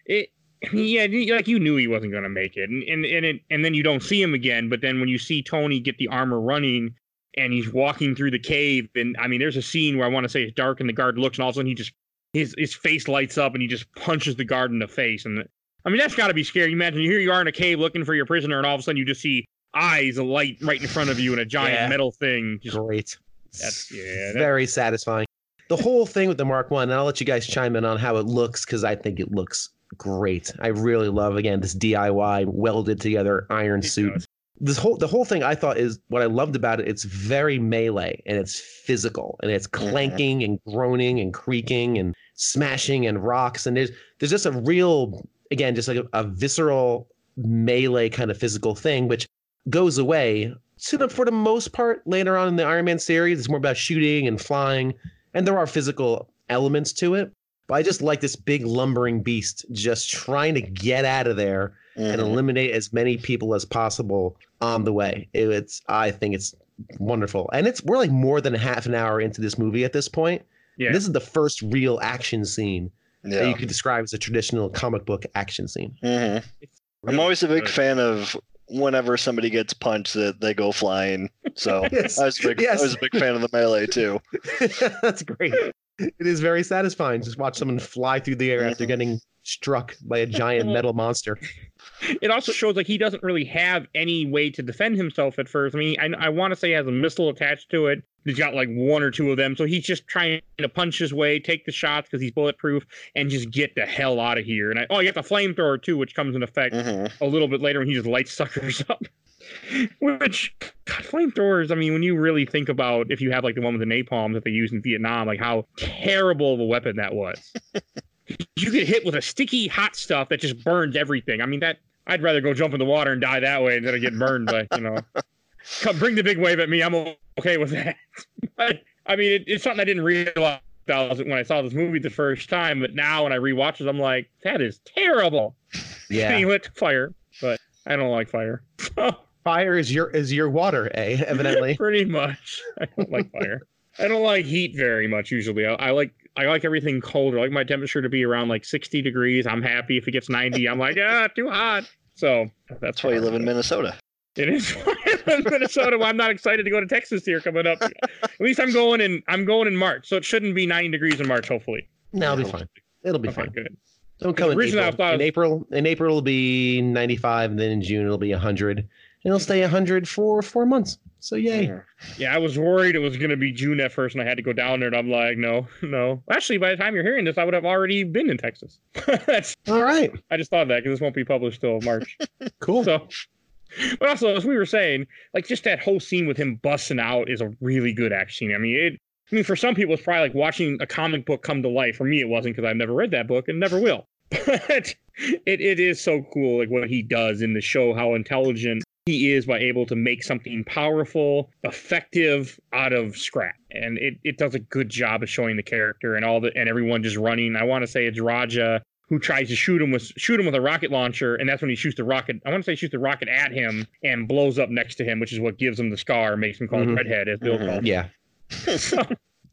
A: it, yeah, like you knew he wasn't going to make it, and and and, it, and then you don't see him again. But then when you see Tony get the armor running, and he's walking through the cave, and I mean, there's a scene where I want to say it's dark, and the guard looks, and all of a sudden he just his his face lights up, and he just punches the guard in the face, and I mean that's got to be scary. You imagine here you are in a cave looking for your prisoner, and all of a sudden you just see eyes a light right in front of you, and a giant
C: Yeah.
A: metal thing. Just
C: Great.
A: That's- yeah, that-
C: Very satisfying. The whole thing with the Mark One, and I'll let you guys chime in on how it looks because I think it looks great. I really love again this DIY welded together iron
A: it
C: suit.
A: does.
C: This whole the whole thing I thought is what I loved about it. It's very melee and it's physical and it's mm-hmm. clanking and groaning and creaking and smashing and rocks and there's there's just a real again just like a, a visceral melee kind of physical thing which goes away to the, for the most part later on in the Iron Man series. It's more about shooting and flying, and there are physical elements to it. But I just like this big lumbering beast just trying to get out of there and
B: Mhm.
C: eliminate as many people as possible on the way. It- it's I think it's wonderful, and it's we're like more than half an hour into this movie at this point.
A: Yeah.
C: This is the first real action scene that you could describe as a traditional comic book action scene.
B: Mhm. I'm always a big
A: good.
B: fan of whenever somebody gets punched that they go flying. So
C: Yes.
B: I was a big,
C: Yes.
B: I was a big fan of the melee too.
C: That's great. It is very satisfying. Just watch someone fly through the air after
B: Mhm.
C: getting struck by a giant metal monster.
A: it also shows like he doesn't really have any way to defend himself at first. I mean, I, I want to say he has a missile attached to it. He's got like one or two of them, so he's just trying to punch his way, take the shots because he's bulletproof, and just get the hell out of here. And I, oh, you got the flamethrower too, which comes in effect
B: Mhm.
A: a little bit later when he just lights suckers up. Which, God, flamethrowers. I mean, when you really think about if you have like the one with the napalm that they used in Vietnam, like how terrible of a weapon that was. you get hit with a sticky hot stuff that just burns everything. I mean, that I'd rather go jump in the water and die that way instead of get burned. But you know, come bring the big wave at me. I'm okay with that. but I mean, it, it's something I didn't realize when I saw this movie the first time. But now when I rewatch it, I'm like, that is terrible.
C: Yeah.
A: He lit fire, but I don't like fire.
C: Fire is your is your water, eh? Evidently.
A: Pretty much. I don't like fire. I don't like heat very much usually. I, I like I like everything colder. I like my temperature to be around like 60 degrees. I'm happy if it gets 90. I'm like, ah, too hot. So that's,
B: That's why you live in
A: Minnesota.
B: Minnesota.
A: It is I live in Minnesota. Well, I'm not excited to go to Texas here coming up. At least I'm going in. I'm going in March, so it shouldn't be 90 degrees in March. Hopefully.
C: No, it'll be fine. It'll be
A: Okay,
C: fine.
A: good.
C: Don't come in
A: Originally, I
C: April.
A: thought-
C: In April, in April it'll be 95, and then in June it'll be 100, and it'll stay 100 for four months. So yay!
A: Yeah, I was worried it was going to be June at first, and I had to go down there. And I'm like, no, no. Actually, by the time you're hearing this, I would have already been in Texas. That's,
C: All right,
A: I just thought that because this won't be published till March.
C: cool.
A: So, but also, as we were saying, like just that whole scene with him busting out is a really good action scene. I mean, it. I mean, for some people, it's probably like watching a comic book come to life. For me, it wasn't because I've never read that book and never will. But it, it is so cool, like what he does in the show, how intelligent he is by able to make something powerful, effective out of scrap. And it, it does a good job of showing the character and all the and everyone just running. I want to say it's Raza who tries to shoot him with shoot him with a rocket launcher, and that's when he shoots the rocket. I want to say shoots the rocket at him and blows up next to him, which is what gives him the scar, makes him call
C: Mhm.
A: him redhead, as Bill
B: Mhm.
A: called.
C: Yeah.
A: So,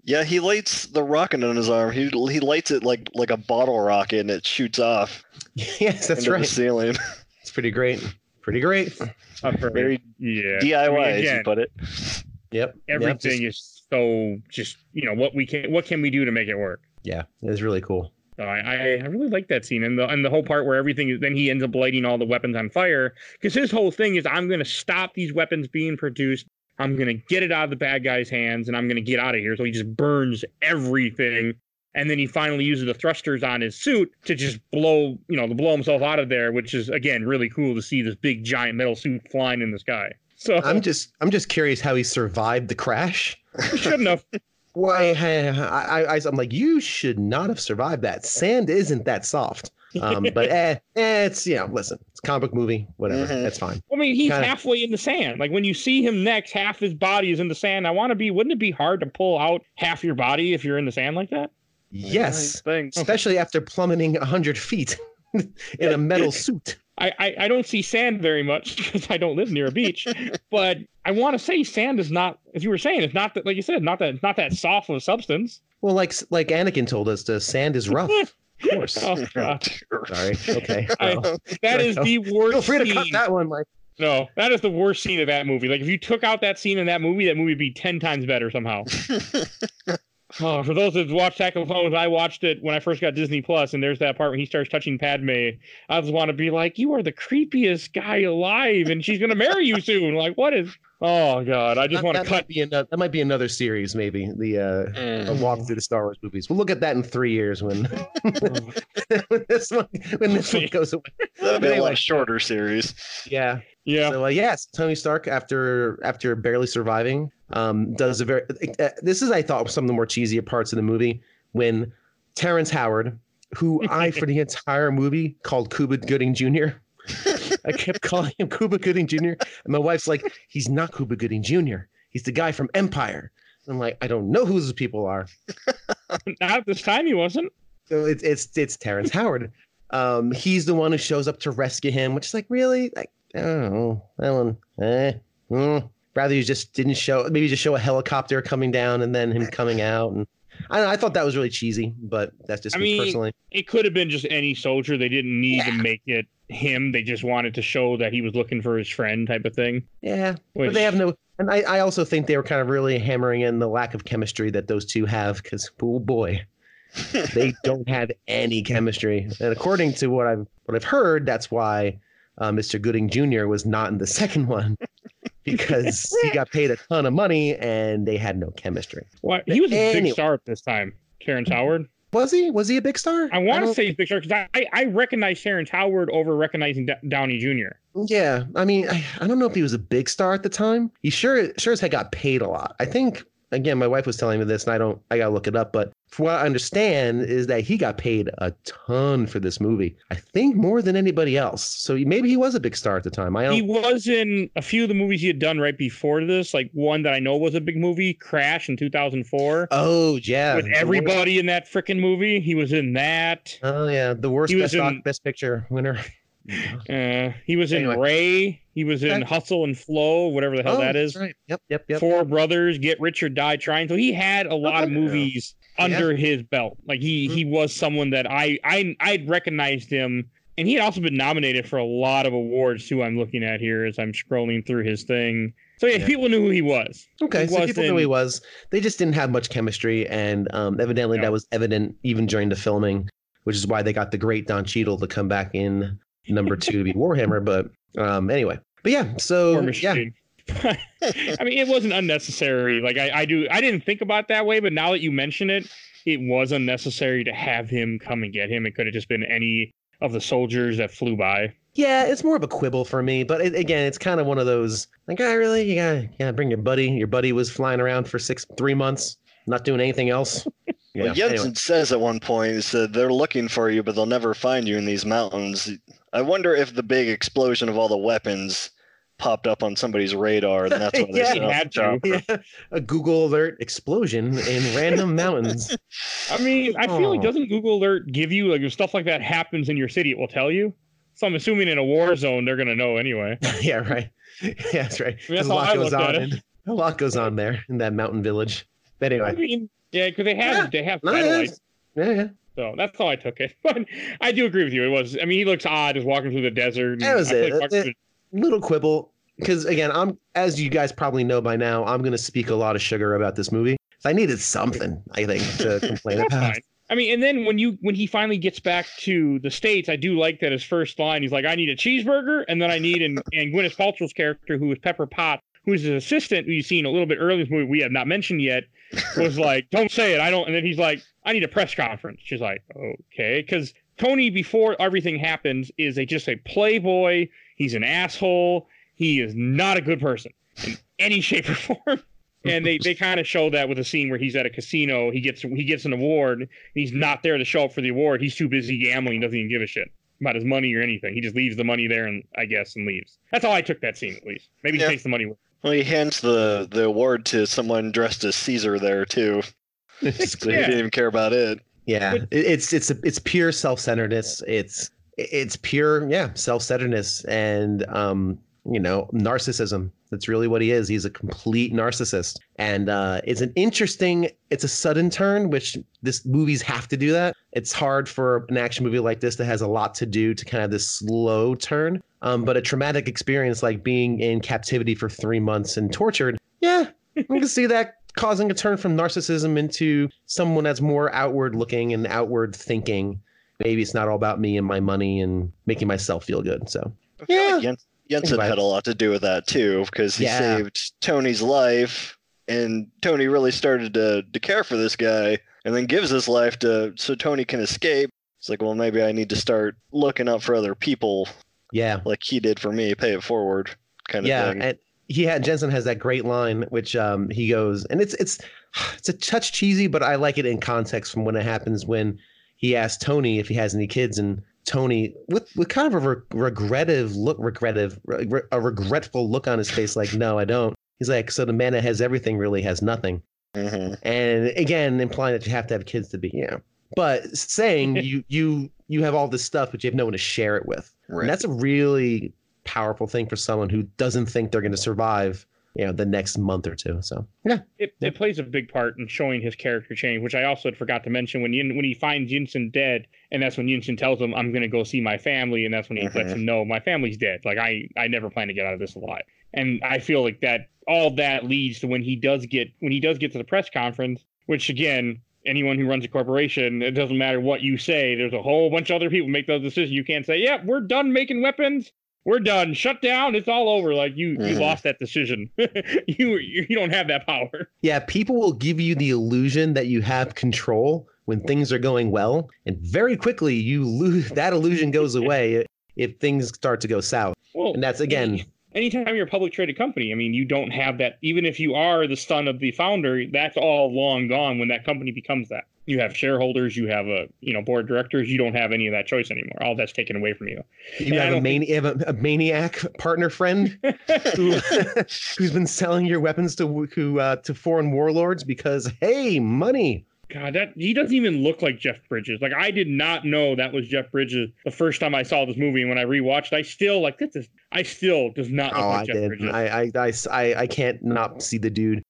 B: Yeah, he lights the rocket on his arm. He he lights it like like a bottle rocket, and it shoots off
C: yes, that's
B: into the
C: right.
B: ceiling.
C: It's pretty great. Pretty great.
A: Very,
B: Very
A: yeah.
B: DIY,
A: I mean,
B: as you
A: again,
B: put it.
C: Yep. Yep,
A: everything
C: just-
A: is so just you know what we can what can we do to make it work.
C: yeah, it was really cool.
A: So I, I I really like that scene and the and the whole part where everything is then he ends up lighting all the weapons on fire because his whole thing is I'm gonna stop these weapons being produced. I'm gonna get it out of the bad guy's hands and I'm gonna get out of here. So he just burns everything. And then he finally uses the thrusters on his suit to just blow, you know, to blow himself out of there, which is again really cool to see this big giant metal suit flying in the sky. So
C: I'm just I'm just curious how he survived the crash.
A: he shouldn't have.
C: Why? I, I, I, I'm like, you should not have survived that. Sand isn't that soft. Um, but eh, eh, it's you know, listen, it's a comic book movie, whatever.
B: Mhm.
C: That's fine.
A: I mean, he's
C: Kinda-
A: halfway in the sand. Like when you see him next, half his body is in the sand. I want to be. Wouldn't it be hard to pull out half your body if you're in the sand like that?
C: Yes,
B: Thanks.
C: especially after plummeting hundred feet in a metal suit.
A: I I, I don't see sand very much because I don't live near a beach. but I want to say sand is not, as you were saying, it's not that, like you said, not that not that soft of a substance.
C: Well, like like Anakin told us, the sand is rough. Of course.
A: Oh, God.
C: Sorry. Okay.
A: I-
C: Well,
A: That is the worst.
C: feel free to cut that one, Mike.
A: No, that is the worst scene of that movie. Like if you took out that scene in that movie, that movie would be ten times better somehow. Oh, for those that watched Attack of Clones, I watched it when I first got Disney Plus, and there's that part when he starts touching Padme. I just want to be like, "You are the creepiest guy alive, and she's gonna marry you soon." Like, what is? Oh God, I just
C: That-
A: want to
C: that
A: cut.
C: Might be another, that might be another series, maybe the uh, a walk through the Star Wars movies. We'll look at that in three years when, when this one when this one goes away.
B: That'd be a
C: Anyway.
B: lot shorter series.
C: Yeah.
A: Yeah,
C: So uh, yes, Tony Stark after after barely surviving, um, does a very. Uh, this is I thought some of the more cheesy parts of the movie when Terrence Howard, who I for the entire movie called Cuba Gooding Jr. I kept calling him Cuba Gooding Jr. And my wife's like, he's not Cuba Gooding Jr. He's the guy from Empire. I'm like, I don't know who those people are.
A: not this time he wasn't.
C: So it's it's it's Terrence Howard. Um, he's the one who shows up to rescue him, which is like really like I don't know that one. Eh, mm. Rather you just didn't show maybe just show a helicopter coming down and then him coming out and I don't know, I thought that was really cheesy, but that's just
A: I
C: me
A: mean,
C: personally.
A: It could have been just any soldier. They didn't need to make it him. They just wanted to show that he was looking for his friend, type of thing.
C: Yeah,
A: Which,
C: but they have no. And I, I also think they were kind of really hammering in the lack of chemistry that those two have because oh boy, they don't have any chemistry. And according to what I've what I've heard, that's why uh, Mr. Gooding Jr. was not in the second one because he got paid a ton of money and they had no chemistry.
A: What he was a big
C: Anyway.
A: star at this time. Terrence Howard.
C: Was he? Was he a big star?
A: I want to say he's a big star because I, I recognize Terrence Howard over recognizing D- Downey Jr.
C: Yeah, I mean, I, I don't know if he was a big star at the time. He sure sure as heck got paid a lot. I think again, my wife was telling me this, and I don't, I gotta look it up. But from what I understand, is that he got paid a ton for this movie. I think more than anybody else. So maybe he was a big star at the time. I
A: He
C: don't.
A: he was in a few of the movies he had done right before this, like one that I know was a big movie, Crash in 2004,
C: Oh yeah,
A: with
C: the worst-
A: everybody in that freaking movie. He was in that.
C: Oh yeah, the worst best, doc- best picture winner.
A: Uh, he was in
C: Anyway.
A: Ray. He was in. Hustle and Flow, whatever the hell
C: oh,
A: that
C: that's right. Yep, yep, yep.
A: Four Brothers, Get Rich or Die Trying. So he had a lot of movies
C: Yeah.
A: Under his belt. Like he he was someone that I I I'd recognized him, and he had also been nominated for a lot of awards too. I'm looking at here as I'm scrolling through his thing. So yeah,
C: Yeah.
A: people knew who he was.
C: Okay,
A: He
C: so people knew he was. They just didn't have much chemistry, and um, evidently
A: No.
C: that was evident even during the filming, which is why they got the great Don Cheadle to come back in number two to be Warhammer. But um, anyway, but yeah, so yeah,
A: Machine. I mean, it wasn't unnecessary. Like I, I do, I didn't think about it that way, but now that you mention it, it was unnecessary to have him come and get him. It could have just been any of the soldiers that flew by.
C: yeah, it's more of a quibble for me. But it, again, it's kind of one of those like, I really, you gotta, you gotta bring your buddy. Your buddy was flying around for six, three months, not doing anything else. Yeah,
B: well, Yinsen
C: anyway.
B: says at one point, he said they're looking for you, but they'll never find you in these mountains. I wonder if the big explosion of all the weapons popped up on somebody's radar, and that's why they
C: Yeah,
B: set off
A: had
B: the.
C: Yeah, a Google alert explosion in random mountains.
A: I mean, I feel like
C: Oh.
A: doesn't Google Alert give you like if stuff like that happens in your city, it will tell you. So I'm assuming in a war zone they're gonna know anyway.
C: yeah, right. Yeah, that's right.
A: I mean, that's
C: a lot goes on. In, a lot goes on there in that mountain village. But anyway, I
A: mean, Yeah, because they have
C: Yeah.
A: they have satellites.
C: yeah, yeah.
A: So that's how I took it. But I do agree with you. It was. I mean, he looks odd just walking through the desert.
C: That was it.
A: like walking
C: It-
A: through-
C: little quibble because again i'm as you guys probably know by now i'm going to speak a lot of sugar about this movie i needed something i think to complain about
A: fine. I mean, and then when you when he finally gets back to the states, I do like that his first line. He's like, "I need a cheeseburger," and then I need and and Gwyneth Paltrow's character, who is Pepper Potts, who is his assistant, who you've seen a little bit earlier in this movie, we have not mentioned yet, was like, "Don't say it, I don't." And then he's like, "I need a press conference." She's like, "Okay," because Tony, before everything happens, is a just a playboy. He's an asshole. He is not a good person in any shape or form. And they, they kind of show that with a scene where he's at a casino. He gets he gets an award. And he's not there to show up for the award. He's too busy gambling. Doesn't even give a shit about his money or anything. He just leaves the money there and I guess and leaves. That's how I took that scene at least. Maybe he
B: Yeah.
A: takes the money with.
B: Well, he hands the the award to someone dressed as Caesar there too.
C: It's
B: So he didn't even care about it.
C: yeah
A: But-
C: it- it's it's it's pure self-centeredness it's it's pure yeah self-centeredness and um you know narcissism. That's really what he is. He's a complete narcissist. And uh it's an interesting it's a sudden turn which this movies have to do that. It's hard for an action movie like this that has a lot to do to kind of this slow turn. Um but a traumatic experience like being in captivity for three months and tortured yeah i can see that causing a turn from narcissism into someone that's more outward looking and outward thinking maybe it's not all about me and my money and making myself feel good so
B: I feel
C: Yeah.
B: like Jens-
C: Yinsen
B: had a lot to do with that too, because he
C: Yeah.
B: saved Tony's life, and Tony really started to to care for this guy, and then gives his life to so Tony can escape. It's like, well, maybe I need to start looking out for other people,
C: yeah
B: like he did for me. Pay it forward, kind of
C: yeah
B: thing.
C: and he had yinsen has that great line which um he goes and it's it's it's a touch cheesy but i like it in context from when it happens when he asks tony if he has any kids and tony with with kind of a re- regrettive look regrettive re- a regretful look on his face like no i don't. He's like so the man that has everything really has nothing.
B: Hmm
C: and again implying that you have to have kids to be yeah but saying you you you have all this stuff but you have no one to share it with.
B: Right.
C: and that's a really powerful thing for someone who doesn't think they're going to survive you know the next month or two so yeah
A: It,
C: Yeah.
A: it plays a big part in showing his character change, which I also had forgot to mention when Yin, when he finds Yinsen dead, and that's when Yinsen tells him, "I'm going to go see my family," and that's when he lets
B: Mhm.
A: him know my family's dead. Like I I never plan to get out of this alive. And I feel like that all that leads to when he does get when he does get to the press conference, which again. Anyone who runs a corporation, it doesn't matter what you say. There's a whole bunch of other people make those decisions. You can't say, "Yeah, we're done making weapons. We're done. Shut down. It's all over." Like you, you
B: Mhm.
A: lost that decision. you, you, you don't have that power.
C: yeah people will give you the illusion that you have control when things are going well and very quickly you lose that illusion goes away if things start to go south
A: Well,
C: and that's again
A: anytime you're a public traded company, I mean, you don't have that. Even if you are the son of the founder, that's all long gone when that company becomes that. You have shareholders, you have a you know board of directors. You don't have any of that choice anymore. All that's taken away from you.
C: you
A: I
C: have a, mani- you have a, a maniac partner friend who, who's been selling your weapons to who uh, to foreign warlords because hey money
A: God, that he doesn't even look like Jeff Bridges. Like I did not know that was Jeff Bridges the first time I saw this movie, and when I rewatched, I still like this. Is, I still does not look
C: Oh,
A: like
C: I
A: Jeff
C: did.
A: Bridges.
C: I, I, I, I, I can't not see the dude,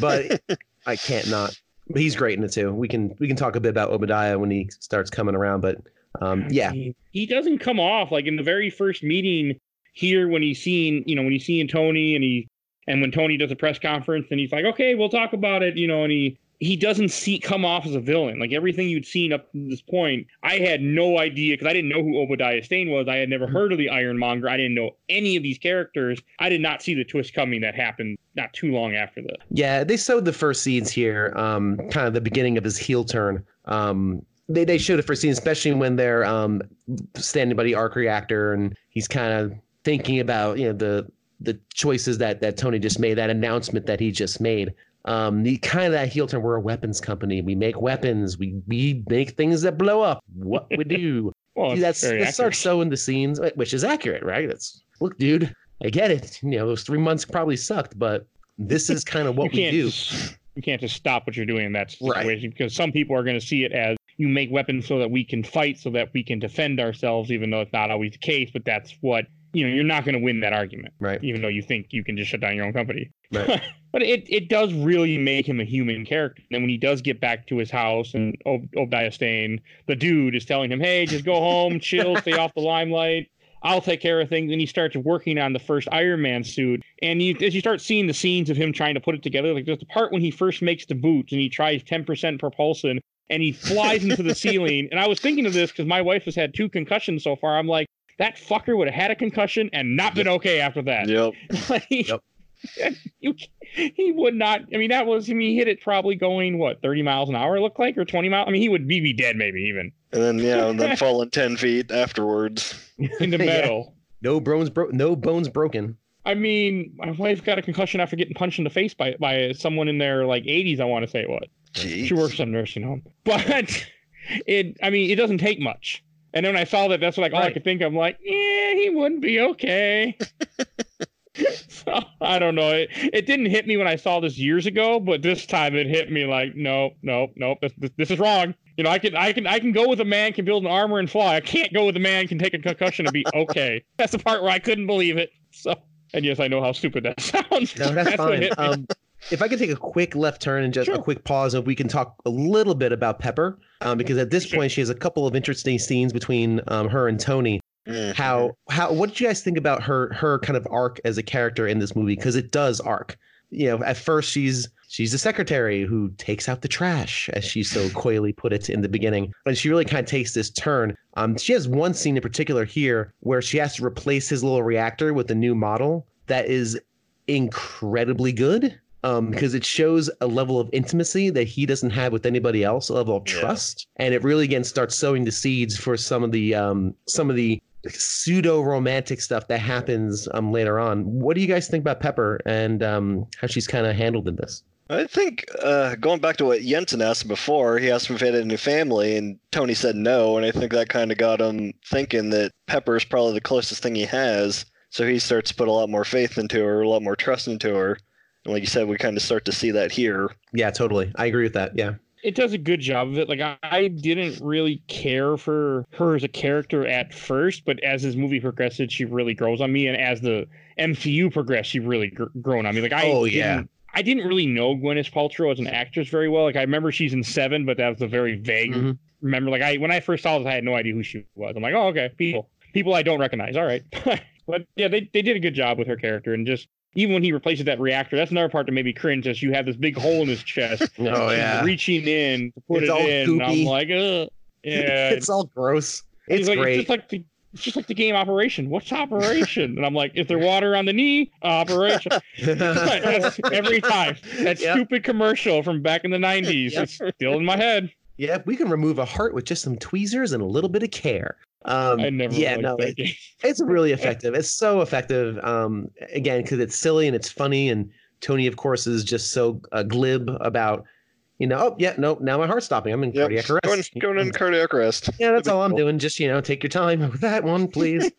C: but I can't not. But he's great in it too. We can we can talk a bit about Obadiah when he starts coming around, but um, yeah,
A: he, he doesn't come off like in the very first meeting here when he's seeing you know when he's seeing Tony and he and when Tony does a press conference and he's like okay we'll talk about it you know and he he doesn't see come off as a villain like everything you'd seen up to this point I had no idea because I didn't know who Obadiah Stane was I had never heard of the Ironmonger I didn't know any of these characters I did not see the twist coming that happened not too long after this
C: yeah. They sowed the first seeds here, um, kind of the beginning of his heel turn. Um, they they showed the first scene, especially when they're um standing by the arc reactor and he's kind of thinking about you know the the choices that that Tony just made, that announcement that he just made. Um, the kind of that heel turn. We're a weapons company. We make weapons. We we make things that blow up. What we do.
A: well
C: See, that's that starts sowing the scenes, which is accurate, right? That's look, dude. I get it. You know, those three months probably sucked, but this is kind of what we do.
A: Just, you can't just stop what you're doing in that
C: Right.
A: situation because some people are going to see it as you make weapons so that we can fight, so that we can defend ourselves, even though it's not always the case. But that's what you know, you're not going to win that argument,
C: Right.
A: even though you think you can just shut down your own company.
C: Right.
A: but it, it does really make him a human character. And when he does get back to his house and Ob- Obadiah Stane, the dude is telling him, hey, just go home, chill, stay off the limelight. I'll take care of things. And he starts working on the first Iron Man suit. And you, as you start seeing the scenes of him trying to put it together, like there's the part when he first makes the boots and he tries 10% propulsion and he flies into the ceiling. And I was thinking of this because my wife has had two concussions so far. I'm like, that fucker would have had a concussion and not been okay after that.
B: Yep.
A: Like,
C: Yep.
A: you, he would not. I mean, that was. I mean, he hit it probably going what thirty miles an hour. It looked like, or twenty miles. I mean, he would be, be dead maybe even
B: And then yeah, and then falling ten feet afterwards.
A: in the
C: Yeah.
A: middle.
C: No bones bro- no bones broken.
A: I mean, my wife got a concussion after getting punched in the face by by someone in their like 80s. I want to say it was.
B: Jeez.
A: She works at a nursing home, but it. I mean, it doesn't take much. And then when I saw that, that's like all I could think of. I'm like, yeah, he wouldn't be okay. So I don't know. It, it didn't hit me when I saw this years ago, but this time it hit me like, no, no, no, this, this, this is wrong. You know, I can, I can, I can go with a man can build an armor and fly. I can't go with a man can take a concussion and be okay. that's the part where I couldn't believe it. So, and yes, I know how stupid that sounds.
C: No, that's,
A: what
C: fine. Um, if I could take a quick left turn and just a quick pause, and we can talk a little bit about Pepper, um, because at this
A: Sure.
C: point she has a couple of interesting scenes between um, her and Tony.
B: Mhm.
C: How how what did you guys think about her her kind of arc as a character in this movie? Because it does arc. You know, at first she's she's a secretary who takes out the trash, as she so coyly put it in the beginning. But she really kind of takes this turn. Um, she has one scene in particular here where she has to replace his little reactor with a new model that is incredibly good. Um, because it shows a level of intimacy that he doesn't have with anybody else, a level of
B: Yeah.
C: trust, and it really again starts sowing the seeds for some of the um, some of the pseudo romantic stuff that happens um, later on. What do you guys think about Pepper and um, how she's kind of handled in this?
B: I think uh, going back to what Yinsen asked before, he asked if he had a new family, and Tony said no, and I think that kind of got him thinking that Pepper is probably the closest thing he has. So he starts to put a lot more faith into her, a lot more trust into her, and like you said, we kind of start to see that here.
C: Yeah, totally. I agree with that. Yeah.
A: It does a good job of it. Like I, I didn't really care for her as a character at first, but as this movie progresses, she really grows on me, and as the MCU progressed, she really gr- grown on me. Like I,
C: Oh, yeah.
A: didn't- I didn't really know Gwyneth Paltrow as an actress very well. Like I remember she's in Seven, but that was a very vague
C: Mhm.
A: remember. Like I when I first saw this, I had no idea who she was. I'm like, oh okay, people, people I don't recognize. All right, but yeah, they they did a good job with her character, and just even when he replaces that reactor, that's another part that made me cringe. Is you have this big hole in his chest.
C: Oh yeah.
A: reaching in to put
C: It's
A: it
C: all
A: in. and I'm like, Ugh. yeah.
C: it's all gross. It's
A: like,
C: great.
A: It's just like the, it's just like the game Operation. What's Operation? and I'm like, is there water on the knee? Operation. That's every time. That
C: Yep.
A: stupid commercial from back in the '90s.
C: Yep.
A: It's still in my head.
C: Yeah, we can remove a heart with just some tweezers and a little bit of care. Um,
A: I never
C: yeah,
A: liked
C: no,
A: that
C: it-
A: game.
C: it's really effective. It's so effective. Um, again, because it's silly and it's funny, and Tony, of course, is just so uh, glib about, you know, oh yeah, no, now my heart's stopping. I'm in
B: Yep.
C: cardiac arrest.
B: Going, going in cardiac arrest.
C: Yeah, that's all I'm
B: Cool.
C: doing. Just you know, take your time with that one, please.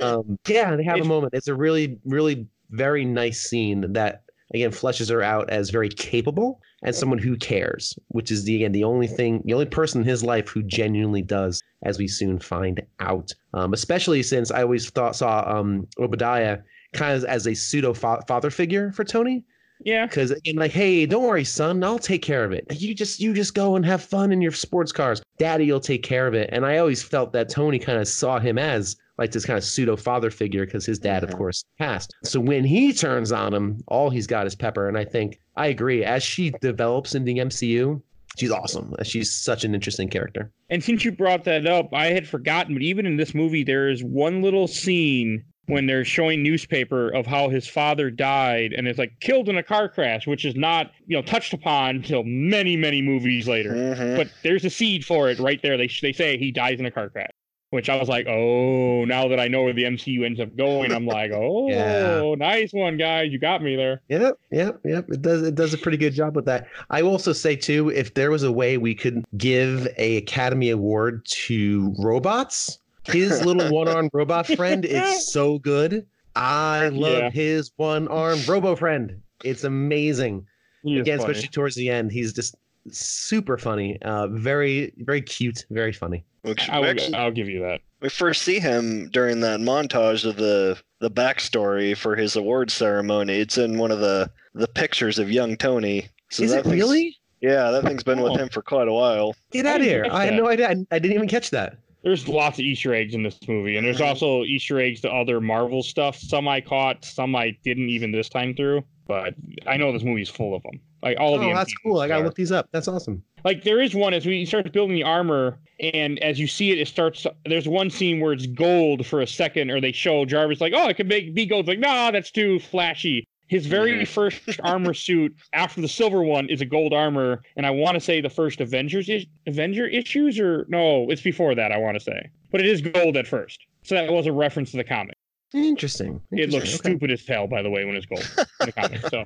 C: um, yeah, they have a moment. It's a really, really very nice scene that again fleshes her out as very capable and someone who cares, which is the again the only thing, the only person in his life who genuinely does, as we soon find out. Um, especially since I always thought saw um, Obadiah kind of as a pseudo fa- father figure for Tony.
A: Yeah.
C: because again like hey don't worry son i'll take care of it. You just you just go and have fun in your sports cars. Daddy will take care of it. And i always felt that tony kind of saw him as like this kind of pseudo father figure because his dad of
B: Mhm.
C: course passed so when he turns on him all he's got is pepper and i think i agree as she develops in the mcu she's awesome she's such an interesting character
A: And since you brought that up, I had forgotten, but even in this movie, there is one little scene when they're showing newspaper of how his father died and it's like killed in a car crash, which is not, you know, touched upon until many, many movies later.
B: Mhm.
A: But there's a seed for it right there. They, they say he dies in a car crash, which I was like, oh, now that I know where the MCU ends up going, I'm like, oh,
C: Yeah.
A: nice one, guys. You got me there.
C: Yep, yep, yep. It does it does a pretty good job with that. I also say too, if there was a way we could give a Academy Award to robots, his little one-armed robot friend is so good. I love
A: Yeah.
C: his one-armed robo friend. It's amazing. Again,
A: funny.
C: especially towards the end, he's just super funny. Uh, very very cute, very funny.
B: Which
A: I will,
B: actually,
A: I'll give you that.
B: we first see him during that montage of the the backstory for his award ceremony. It's in one of the the pictures of young Tony. So
C: Is
B: that
C: it really?
B: Yeah, that thing's been
A: Oh.
B: with him for quite a while.
C: Get out of here! I had no idea. I, I didn't even catch that.
A: There's lots of Easter eggs in this movie, and there's
B: Mhm.
A: also Easter eggs to other Marvel stuff. Some I caught, some I didn't even this time through. But I know this movie's full of them. Like all of the
C: Oh, that's
A: MCU
C: cool. I gotta
A: are.
C: look these up. That's awesome.
A: like there is one as we start building the armor and as you see it it starts there's one scene where it's gold for a second or they show jarvis like oh it could make be gold like nah, that's too flashy his very
B: Mhm.
A: first armor suit after the silver one is a gold armor and i want to say the first avengers is- avenger issues or no it's before that i want to say but it is gold at first so that was a reference to the comic
C: Interesting.
A: it looks
C: Okay.
A: stupid as hell, by the way, when it's gold in the comic. So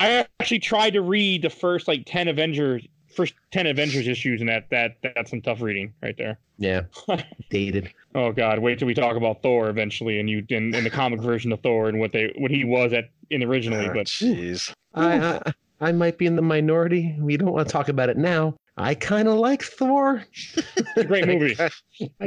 A: I actually tried to read the first like ten Avengers, first ten Avengers issues, and that that that's some tough reading right there.
C: Yeah. Dated.
A: Oh God, wait till we talk about Thor eventually, and you in, in the comic version of Thor and what they what he was at in originally.
B: Oh,
A: But
B: Jeez.
C: I, I I might be in the minority. We don't want to talk about it now. I kind of like Thor.
A: it's a great movie.
C: I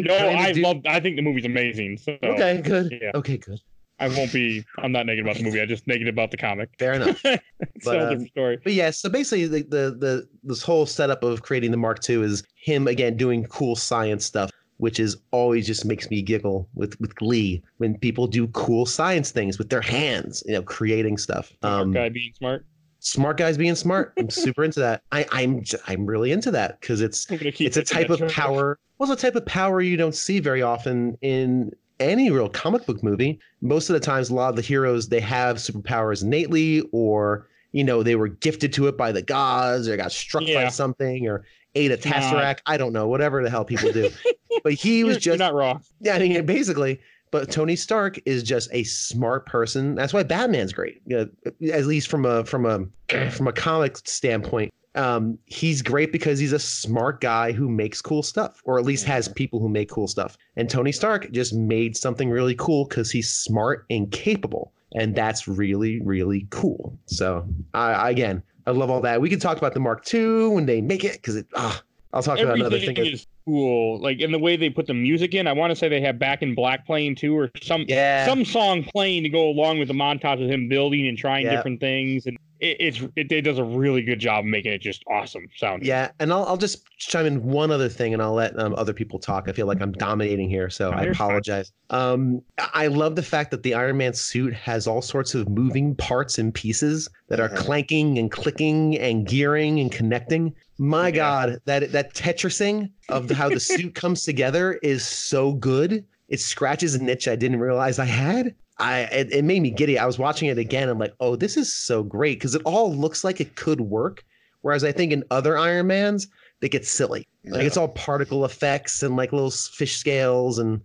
A: no, I
C: do.
A: love. I think the movie's amazing. So
C: Okay, good.
A: Yeah.
C: Okay, good.
A: I won't be. I'm not negative about the movie. I just negative about the comic.
C: Fair enough.
A: It's
C: But,
A: a
C: um,
A: different story.
C: But yeah, so basically the, the the this whole setup of creating the Mark II is him again doing cool science stuff, which is always just makes me giggle with with glee when people do cool science things with their hands, you know, creating stuff. Um,
A: guy being smart.
C: Smart guys being smart. I'm super into that. I, I'm I'm really into that because it's
A: I'm gonna keep
C: it's a type of power. Well, it's a type of power you don't see very often in any real comic book movie. Most of the times, a lot of the heroes they have superpowers innately, or you know they were gifted to it by the gods, or got struck by something, or ate a
A: Nah.
C: tesseract. I don't know, whatever the hell people do. but he was just
A: not wrong.
C: yeah, I mean, basically. But Tony Stark is just a smart person. That's why Batman's great. You know, at least from a from a from a comic standpoint. Um, he's great because he's a smart guy who makes cool stuff, or at least has people who make cool stuff. And Tony Stark just made something really cool because he's smart and capable, and that's really really cool. So, I again, I love all that. We can talk about the Mark II when they make it because it. Ah, I'll talk about another thing.
A: is cool. Like in the way they put the music in. I want to say they have Back in Black playing too, or some
C: Yeah,
A: some song playing to go along with the montage of him building and trying different things. And it, it's it, it does a really good job of making it just awesome sounding.
C: Yeah, and I'll I'll just chime in one other thing, and I'll let um, other people talk. I feel like I'm dominating here, so
A: No,
C: I apologize. Um, I love the fact that the Iron Man suit has all sorts of moving parts and pieces that are
B: Mhm.
C: clanking and clicking and gearing and connecting. My
A: Yeah.
C: God, that that Tetrising of how the suit comes together is so good. It scratches a niche I didn't realize I had. I it, it made me giddy. I was watching it again. I'm like, oh, this is so great because it all looks like it could work. Whereas I think in other Iron Mans, they get silly. Like it's all particle effects and like little fish scales and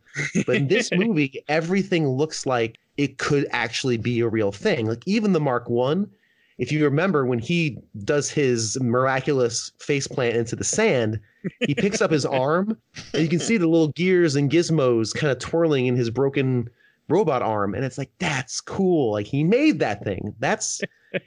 C: but in this movie, everything looks like it could actually be a real thing. Like even the Mark One, if you remember when he does his miraculous face plant into the sand, he picks up his arm and you can see the little gears and gizmos kind of twirling in his broken robot arm and it's like that's cool like he made that thing that's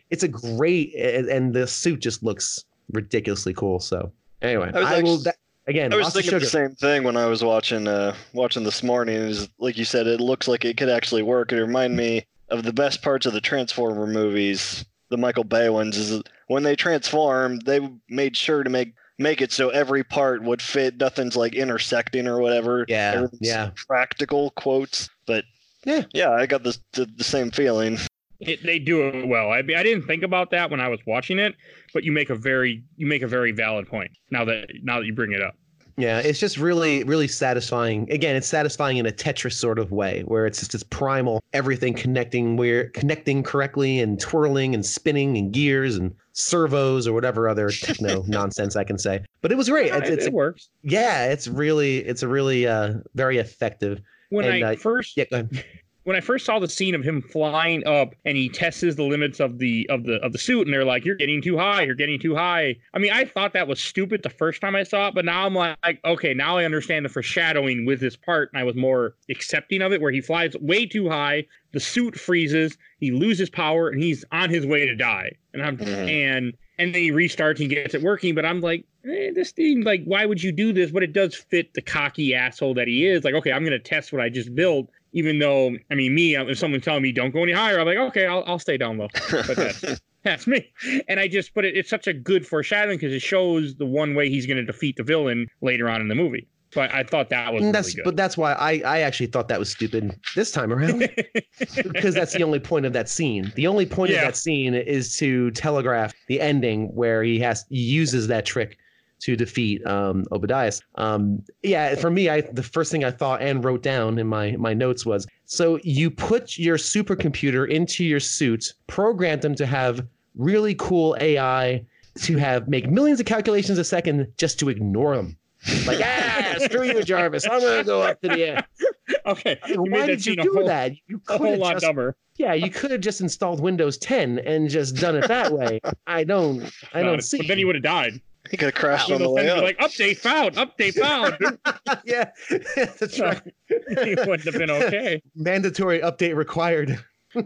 C: it's a great and, and the suit just looks ridiculously cool so anyway
B: I was
C: i, will that, again
B: I was thinking the same thing when I was watching uh watching this morning. Is like you said, it looks like it could actually work. It reminded me of the best parts of the Transformer movies, the Michael Bay ones. Is when they transform, they made sure to make make it so every part would fit. Nothing's like intersecting or whatever.
C: Yeah, yeah.
B: Practical quotes, but
C: Yeah.
B: yeah. I got this the, the same feeling.
A: It, they do it well. I mean, I didn't think about that when I was watching it, but you make a very you make a very valid point now that now that you bring it up.
C: Yeah, it's just really, really satisfying. Again, it's satisfying in a Tetris sort of way, where it's just this primal, everything connecting where connecting correctly and twirling and spinning and gears and servos or whatever other techno nonsense I can say. But it was great. It's, it's
A: it works.
C: yeah, it's really, it's a really uh very effective.
A: When
C: And,
A: I
C: uh,
A: first
C: Yeah,
A: when I first saw the scene of him flying up and he tests the limits of the of the of the suit and they're like, You're getting too high, you're getting too high. I mean, I thought that was stupid the first time I saw it, but now I'm like, okay, now I understand the foreshadowing with this part, and I was more accepting of it where he flies way too high, the suit freezes, he loses power, and he's on his way to die. And I'm
B: Mhm.
A: and and then he restarts and gets it working. But I'm like, eh, this thing, like, why would you do this? But it does fit the cocky asshole that he is. Like, okay, I'm gonna test what I just built, even though, I mean, me, if someone's telling me don't go any higher, I'm like, okay, I'll, I'll stay down low. But that's, that's me. And I just, but it, it's such a good foreshadowing because it shows the one way he's going to defeat the villain later on in the movie. So I, I thought that was
C: And
A: really
C: that's
A: good.
C: but that's why I I actually thought that was stupid this time around because that's the only point of that scene. The only point
A: Yeah.
C: of that scene is to telegraph the ending where he has he uses that trick to defeat um Obadiah. Um yeah, for me I the first thing I thought and wrote down in my my notes was so you put your supercomputer into your suit, programmed them to have really cool AI to have make millions of calculations a second just to ignore them. Like, ah, screw you, Jarvis. I'm gonna go up to the air.
A: okay. You
C: Why did you do
A: whole-
C: that? You
A: A
C: could
A: whole
C: have
A: lot
C: just,
A: dumber.
C: yeah, you could have just installed Windows 10 and just done it that way. I don't, I
A: Uh,
C: don't see.
A: But then he would have died.
B: He could have crashed on the
A: Windows 10
B: way up.
A: like, update found, update found.
C: yeah, that's right.
A: he wouldn't have been okay.
C: Mandatory update required. I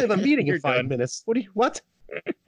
C: have a meeting
A: You're
C: in five
A: done.
C: minutes. What do you? What?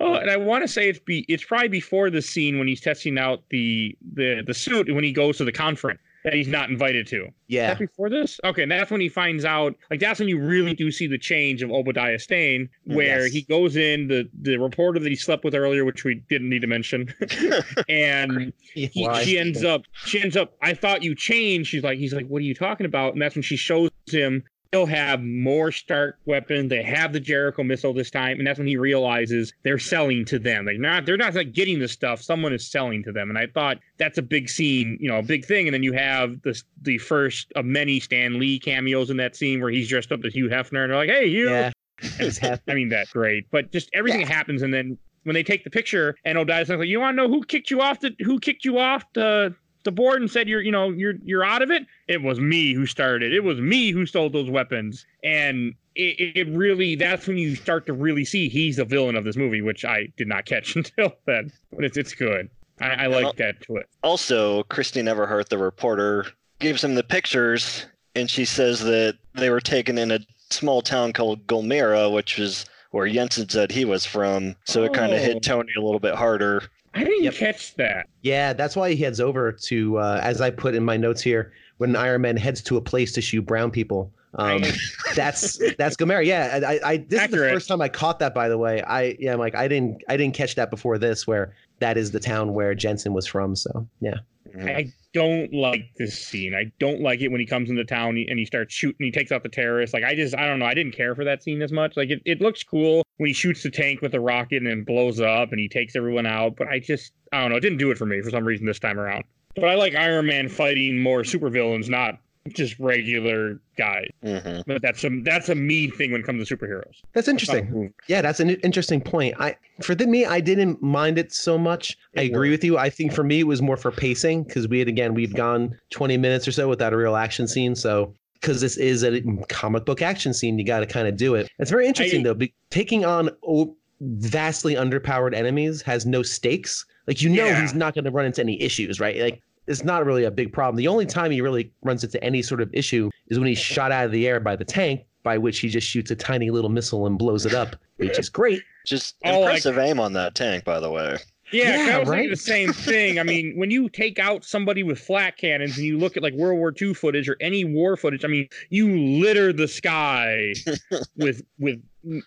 A: Oh, and I want to say it's be it's probably before the scene when he's testing out the the the suit when he goes to the conference that he's not invited to. Is
C: Yeah,
A: that before this? Okay, and that's when he finds out. Like that's when you really do see the change of Obadiah Stane, mm, where
C: Yes.
A: he goes in the the reporter that he slept with earlier, which we didn't need to mention, and he, she ends up she ends up. I thought you changed. She's like he's like, what are you talking about? And that's when she shows him. They'll have more Stark weapons. They have the Jericho missile this time, and that's when he realizes they're selling to them. Like not, they're not like getting the stuff. Someone is selling to them, and I thought that's a big scene, you know, a big thing. And then you have the the first of many Stan Lee cameos in that scene where he's dressed up as Hugh Hefner, and they're like, "Hey, Hugh."
C: Yeah,
A: I mean, that's great. But just everything happens, and then when they take the picture, and Obadiah's like, "You want to know who kicked you off the who kicked you off the the board and said you're you know you're you're out of it? It was me who started. It was me who stole those weapons." And it, it really that's when you start to really see he's the villain of this movie, which I did not catch until then. But it's it's good. I, I like that to it.
B: Also, Christine Everhart, the reporter, gives him the pictures, and she says that they were taken in a small town called Gulmira, which is where Yinsen said he was from. So it kind of
A: Oh.
B: hit Tony a little bit harder.
A: I didn't
C: Yep.
A: catch that.
C: Yeah, that's why he heads over to, uh, as I put in my notes here, when Iron Man heads to a place to shoot brown people. Um, that's that's Gulmira. Yeah, I, I this is the first time I caught that. By the way, I yeah, I'm like I didn't I didn't catch that before this, where that is the town where Yinsen was from. So yeah, Mm.
A: I don't like this scene. I don't like it when he comes into town and he starts shooting. He takes out the terrorists. Like I just, I don't know. I didn't care for that scene as much. Like it, it looks cool when he shoots the tank with a rocket and blows up and he takes everyone out. But I just, I don't know. It didn't do it for me for some reason this time around. But I like Iron Man fighting more supervillains, not just regular guys.
B: hmm
A: But that's a that's a me thing when it comes to superheroes.
C: that's interesting. Yeah, that's an interesting point. I for the, me, I didn't mind it so much. I
A: It
C: agree with you. I think for me, it was more for pacing because we had again we'd gone 20 minutes or so without a real action scene. So because this is a comic book action scene, you got to kind of do it. It's very interesting
A: I-
C: though. Be, taking on o- vastly underpowered enemies has no stakes. Like you know
A: Yeah.
C: he's not going to run into any issues, right? Like it's not really a big problem. The only time he really runs into any sort of issue is when he's shot out of the air by the tank, by which he just shoots a tiny little missile and blows it up, which is great.
B: Just
A: Oh, like-
B: impressive aim on that tank, by the way.
A: Yeah, 'cause
C: Yeah,
A: I was
C: right?
A: the same thing. I mean, when you take out somebody with flak cannons and you look at like World War II footage or any war footage, I mean, you litter the sky with with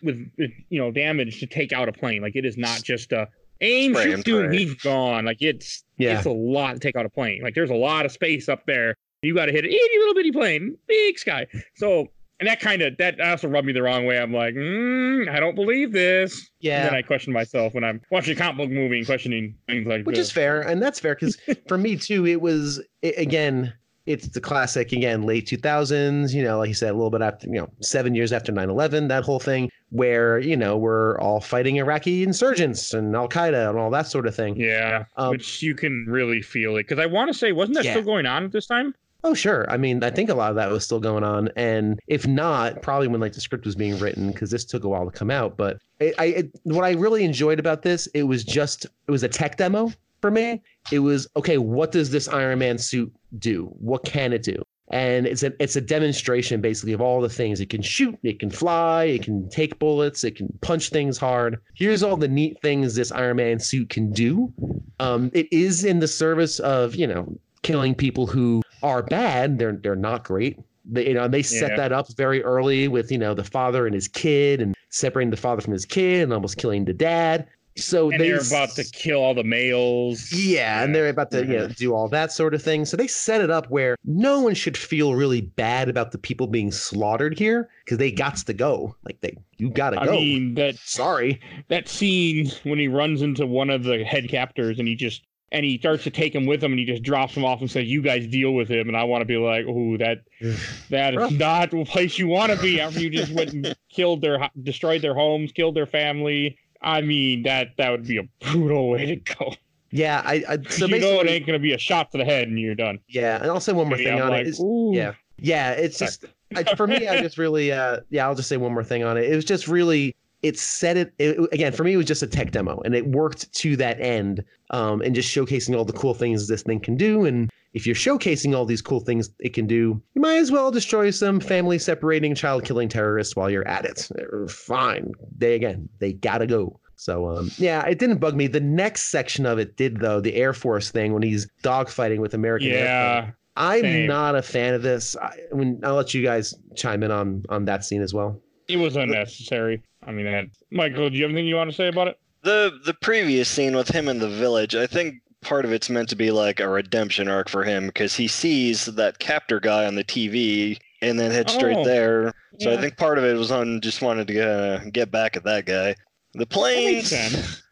A: with you know damage to take out a plane. Like it is not just a aim,
B: Spray
A: shoot,
B: and
A: to he's gone. Like it's
C: Yeah.
A: it's a lot to take out a plane. Like there's a lot of space up there. You got to hit an itty little bitty plane, big sky. So. And that kind of that also rubbed me the wrong way. I'm like, mm, I don't believe this.
C: Yeah.
A: And then I question myself when I'm watching a comic book movie and questioning things like
C: which
A: this.
C: is fair and that's fair because for me too it was i again it's the classic again late 2000s you know like you said a little bit after you know seven years after 9-11 that whole thing where you know we're all fighting iraqi insurgents and al-qaeda and all that sort of thing.
A: Yeah,
C: Um,
A: which you can really feel it. Because I want to say, wasn't that
C: Yeah.
A: still going on at this time?
C: oh sure. I mean i think a lot of that was still going on. And if not probably when like the script was being written because this took a while to come out. But it, i it, what i really enjoyed about this it was just it was a tech demo for me. It was okay what does this iron man suit do? What can it do and it's a it's a demonstration basically of all the things it can shoot, it can fly, it can take bullets, it can punch things hard. Here's all the neat things this Iron Man suit can do. Um, it is in the service of you know killing people who are bad. They're they're not great. They, you know, they set
A: Yeah.
C: that up very early with you know the father and his kid, and separating the father from his kid, and almost killing the dad. So
A: And
C: they
A: they're about to kill all the males.
C: yeah, and they're about to you know, mm-hmm. do all that sort of thing. So they set it up where no one should feel really bad about the people being slaughtered here because they got to go. Like they, you gotta
A: I
C: go.
A: mean that
C: Sorry.
A: that scene when he runs into one of the head captors and he just and he starts to take him with him and he just drops him off and says, "You guys deal with him." And I want to be like, "Oh, that that is not the place you want to be after you just went and killed their destroyed their homes, killed their family." I mean, that that would be a brutal way to go.
C: Yeah, I. I so
A: you know it ain't gonna be a shot to the head and you're done.
C: yeah, and I'll say one more
A: Yeah,
C: thing
A: I'm
C: on
A: like,
C: it. Is,
A: ooh.
C: yeah, yeah, it's just I, for me. I just really, uh, yeah, I'll just say one more thing on it. It was just really. It set it, it again for me. It was just a tech demo, and it worked to that end, um, and just showcasing all the cool things this thing can do. And if you're showcasing all these cool things it can do, you might as well destroy some family separating, child killing terrorists while you're at it. Fine. They again, they gotta go. So um, yeah, it didn't bug me. The next section of it did though, the Air Force thing when he's dogfighting with American Airplane.
A: Yeah,
C: I'm
A: same.
C: not a fan of this. I, I mean, I'll let you guys chime in on on that scene as well.
A: it was unnecessary. I mean, that Michael, do you have anything you want to say about it?
B: The the previous scene with him in the village, I think part of it's meant to be like a redemption arc for him because he sees that captor guy on the TV and then heads straight
A: Oh,
B: there. So I think part of it was on just wanted to uh, get back at that guy. The planes,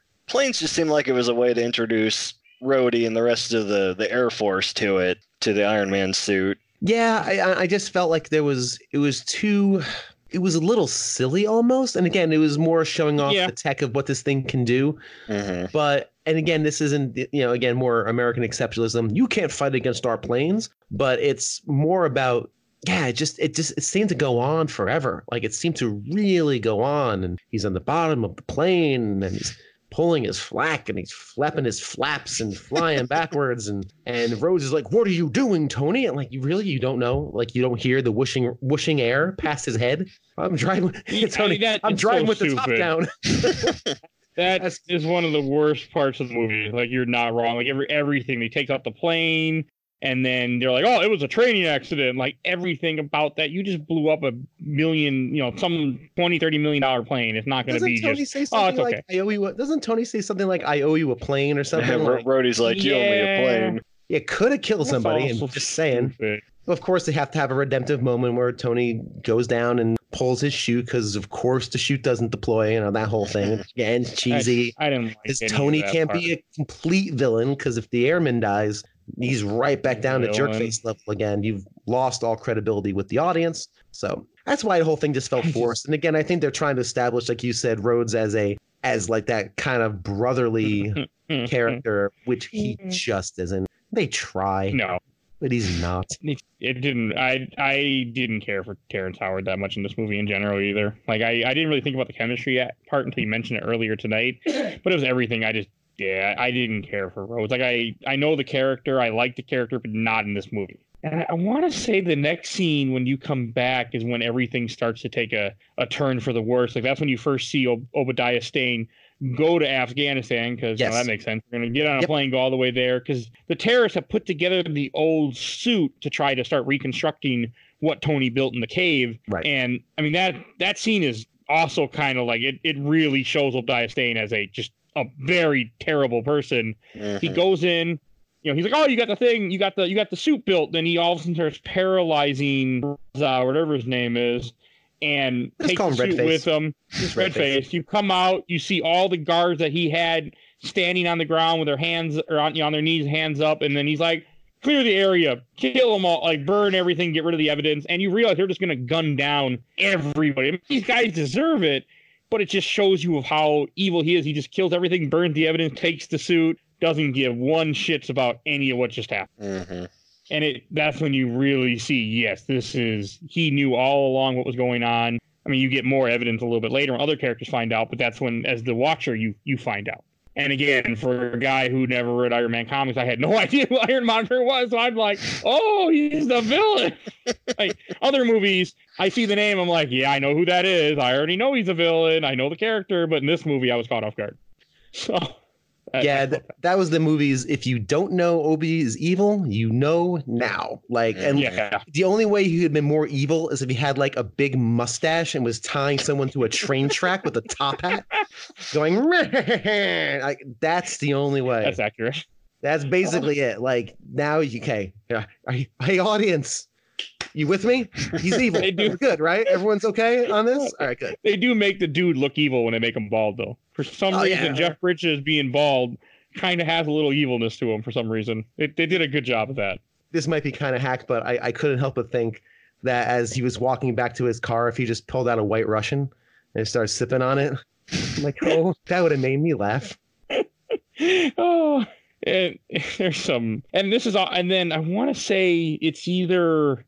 B: planes just seemed like it was a way to introduce Rhodey and the rest of the the Air Force to it, to the Iron Man suit.
C: Yeah, I- I, just felt like there was it was too it was a little silly almost. And again, it was more showing off
A: Yeah.
C: the tech of what this thing can do.
B: hmm
C: But and again, this isn't you know again more American exceptionalism. You can't fight against our planes, but it's more about yeah, it just it just it seemed to go on forever. Like it seemed to really go on, and he's on the bottom of the plane, and he's pulling his flak, and he's flapping his flaps and flying backwards, and and Rhodes is like, "What are you doing, Tony?" And like, you really you don't know, like you don't hear the whooshing whooshing air past his head. I'm driving, Tony.
A: that
C: I'm driving
A: so
C: with the top down.
A: That
C: That's-
A: is one of the worst parts of the movie. Like you're not wrong. Like every everything they take out the plane, and then they're like, "Oh, it was a training accident." Like everything about that, you just blew up a million, you know, some 20 30 million dollar plane. It's not going to be
C: Tony
A: just.
C: say
A: "Oh,
C: something
A: it's
C: like
A: okay."
C: I owe you? A, doesn't Tony say something like I owe you a plane or something?
B: Ro-
C: like,
B: Rhodey's like, you owe me a plane.
C: yeah, could have killed somebody. And
A: also
C: just saying.
A: stupid.
C: Of course, they have to have a redemptive moment where Tony goes down and pulls his shoe because, of course, the chute doesn't deploy. You know that whole thing. Again, cheesy.
A: I, I didn't like
C: Because
A: any
C: Tony can't
A: part.
C: be a complete villain because if the airman dies, he's right back down to
A: Villain.
C: jerkface level again. You've lost all credibility with the audience. So that's why the whole thing just felt forced. And again, I think they're trying to establish, like you said, Rhodes as a as like that kind of brotherly character, which he
A: Mhm.
C: just isn't. They try,
A: No,
C: but he's not.
A: it, it didn't. I I didn't care for Terrence Howard that much in this movie in general either. Like I, I didn't really think about the chemistry at- part until you mentioned it earlier tonight. But it was everything. I just yeah, I didn't care for Rhodes. Like I I know the character, I like the character, but not in this movie. And I, I want to say the next scene when you come back is when everything starts to take a, a turn for the worse. Like that's when you first see Ob- Obadiah Stane go to Afghanistan because
C: Yes.
A: that makes sense. We're gonna get on a
C: Yep.
A: plane, go all the way there because the terrorists have put together the old suit to try to start reconstructing what Tony built in the cave.
C: Right.
A: And I mean that that scene is also kind of like it. It really shows Obadiah Stane as a just a very terrible person. He
B: Mhm.
A: goes in. You know, he's like, "Oh, you got the thing, you got the, you got the suit built." Then he all of a sudden starts paralyzing, uh, whatever his name is, and
C: Let's
A: takes
C: call
A: the
C: him
A: suit with him.
C: Just
A: Red face. You come out, you see all the guards that he had standing on the ground with their hands or on, on their knees, hands up, and then he's like, "Clear the area, kill them all, like burn everything, get rid of the evidence." And you realize they're just gonna gun down everybody. I mean, these guys deserve it, but it just shows you of how evil he is. He just kills everything, burns the evidence, takes the suit, doesn't give one shits about any of what just happened.
B: Mhm.
A: And it that's when you really see, yes, this is he knew all along what was going on. I mean, you get more evidence a little bit later when other characters find out, but that's when, as the watcher, you you find out. And again, for a guy who never read Iron Man comics, I had no idea who Iron Monger was. So I'm like, oh, he's the villain. like other movies, I see the name, I'm like, yeah, I know who that is. I already know he's a villain. I know the character, but in this movie, I was caught off guard. So
C: yeah, th- that was the movies. If you don't know Obi is evil, you know now. Like, and
A: yeah.
C: the only way he could have been more evil is if he had like a big mustache and was tying someone to a train track with a top hat, going. like that's the only way.
A: That's accurate.
C: That's basically it. Like now, you okay? Yeah. Hey, audience, you with me? He's evil.
A: They do.
C: Good, right? Everyone's okay on this. All right, good.
A: They do make the dude look evil when they make him bald, though. For some
C: Oh,
A: reason,
C: yeah.
A: Jeff Bridges being bald kind of has a little evilness to him. For some reason, they, they did a good job of that.
C: This might be kind of hacked, but I, I couldn't help but think that as he was walking back to his car, if he just pulled out a White Russian and started sipping on it, I'm like, oh, that would have made me laugh.
A: oh, and there's some, and this is all, and then I want to say it's either,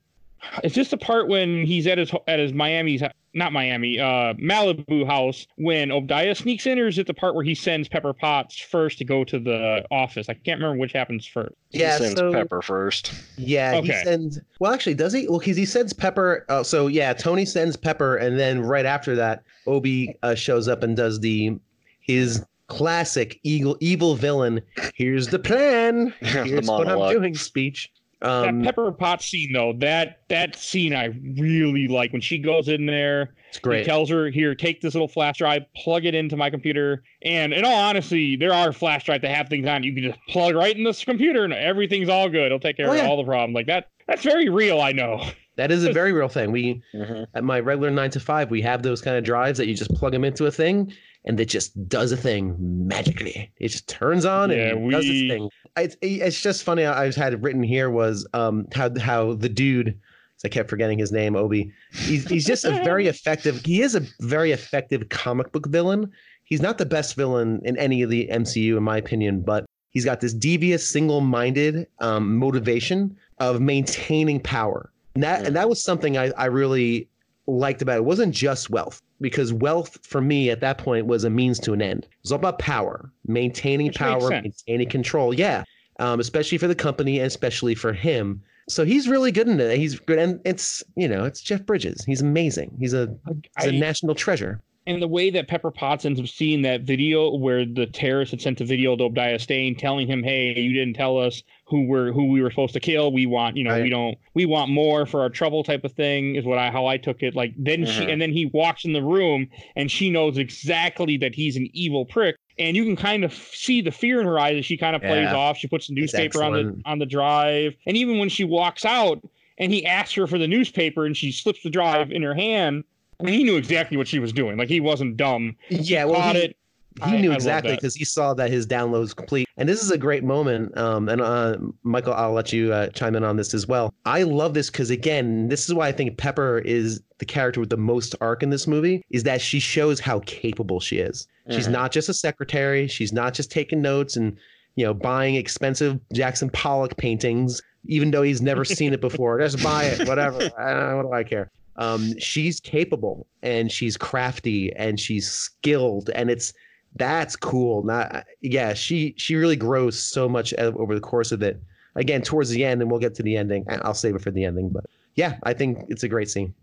A: it's just the part when he's at his at his Miami's not Miami, uh, Malibu house when Obadiah sneaks in, or is it the part where he sends Pepper Potts first to go to the office? I can't remember which happens first.
C: Yeah,
B: He sends
C: so
B: Pepper first.
C: yeah, he sends. Well, actually, does he? Well, because he sends Pepper. Oh, so yeah, Tony sends Pepper, and then right after that, Obi uh, shows up and does the his classic evil evil villain. Here's the plan.
B: the
C: Here's what I'm doing. Speech. Um,
A: that Pepper Pot scene though, that that scene I really like when she goes in there.
C: it's
A: He
C: great.
A: tells her, "Here, take this little flash drive, plug it into my computer." And in all honesty, there are flash drives that have things on. it. You can just plug right in this computer, and everything's all good. It'll take care
C: Oh,
A: of all the problems. Like that. That's very real. I know.
C: That is a very real thing. We
B: Mhm.
C: at my regular nine to five, we have those kind of drives that you just plug them into a thing and it just does a thing magically. It just turns on
A: Yeah,
C: and does its thing. It's, it's just funny. I just had it written here was um, how how the dude. I kept forgetting his name, Obi. He's he's just a very effective. He is a very effective comic book villain. He's not the best villain in any of the MCU, in my opinion, but he's got this devious, single-minded um, motivation of maintaining power. And that and that was something I, I really liked about it. It wasn't just wealth, because wealth for me at that point was a means to an end. It was all about power, maintaining
A: Which
C: power, maintaining control. Yeah. Um, especially for the company and especially for him. So he's really good in it. He's good, and it's you know it's Jeff Bridges. He's amazing. He's a he's a
A: I-
C: national treasure.
A: And the way that Pepper Potts ends up seeing that video where the terrorist had sent a video to Obadiah Stane telling him, "Hey, you didn't tell us who we're who we were supposed to kill. We want, you know,
C: Right.
A: we don't, we want more for our trouble." Type of thing is what I how I took it. Like then she
B: Mhm.
A: and then he walks in the room and she knows exactly that he's an evil prick. And you can kind of see the fear in her eyes as she kind of plays
C: Yeah.
A: off. She puts the newspaper on the on the drive, and even when she walks out, and he asks her for the newspaper, and she slips the drive in her hand, and he knew exactly what she was doing. Like he wasn't dumb.
C: Yeah, well, he,
A: it.
C: he
A: I-
C: knew
A: I
C: exactly because he saw that his download was complete. And this is a great moment. Um, and uh, Michael, I'll let you uh, chime in on this as well. I love this because again, this is why I think Pepper is the character with the most arc in this movie. Is that she shows how capable she is. She's
B: Mhm.
C: not just a secretary. She's not just taking notes and you know buying expensive Jackson Pollock paintings, even though he's never seen it before. Just buy it, whatever. I don't what do I care? Um, she's capable and she's crafty and she's skilled, and it's that's cool. Not yeah, she she really grows so much over the course of it. Again, towards the end, and we'll get to the ending. I'll save it for the ending, but yeah, I think it's a great scene.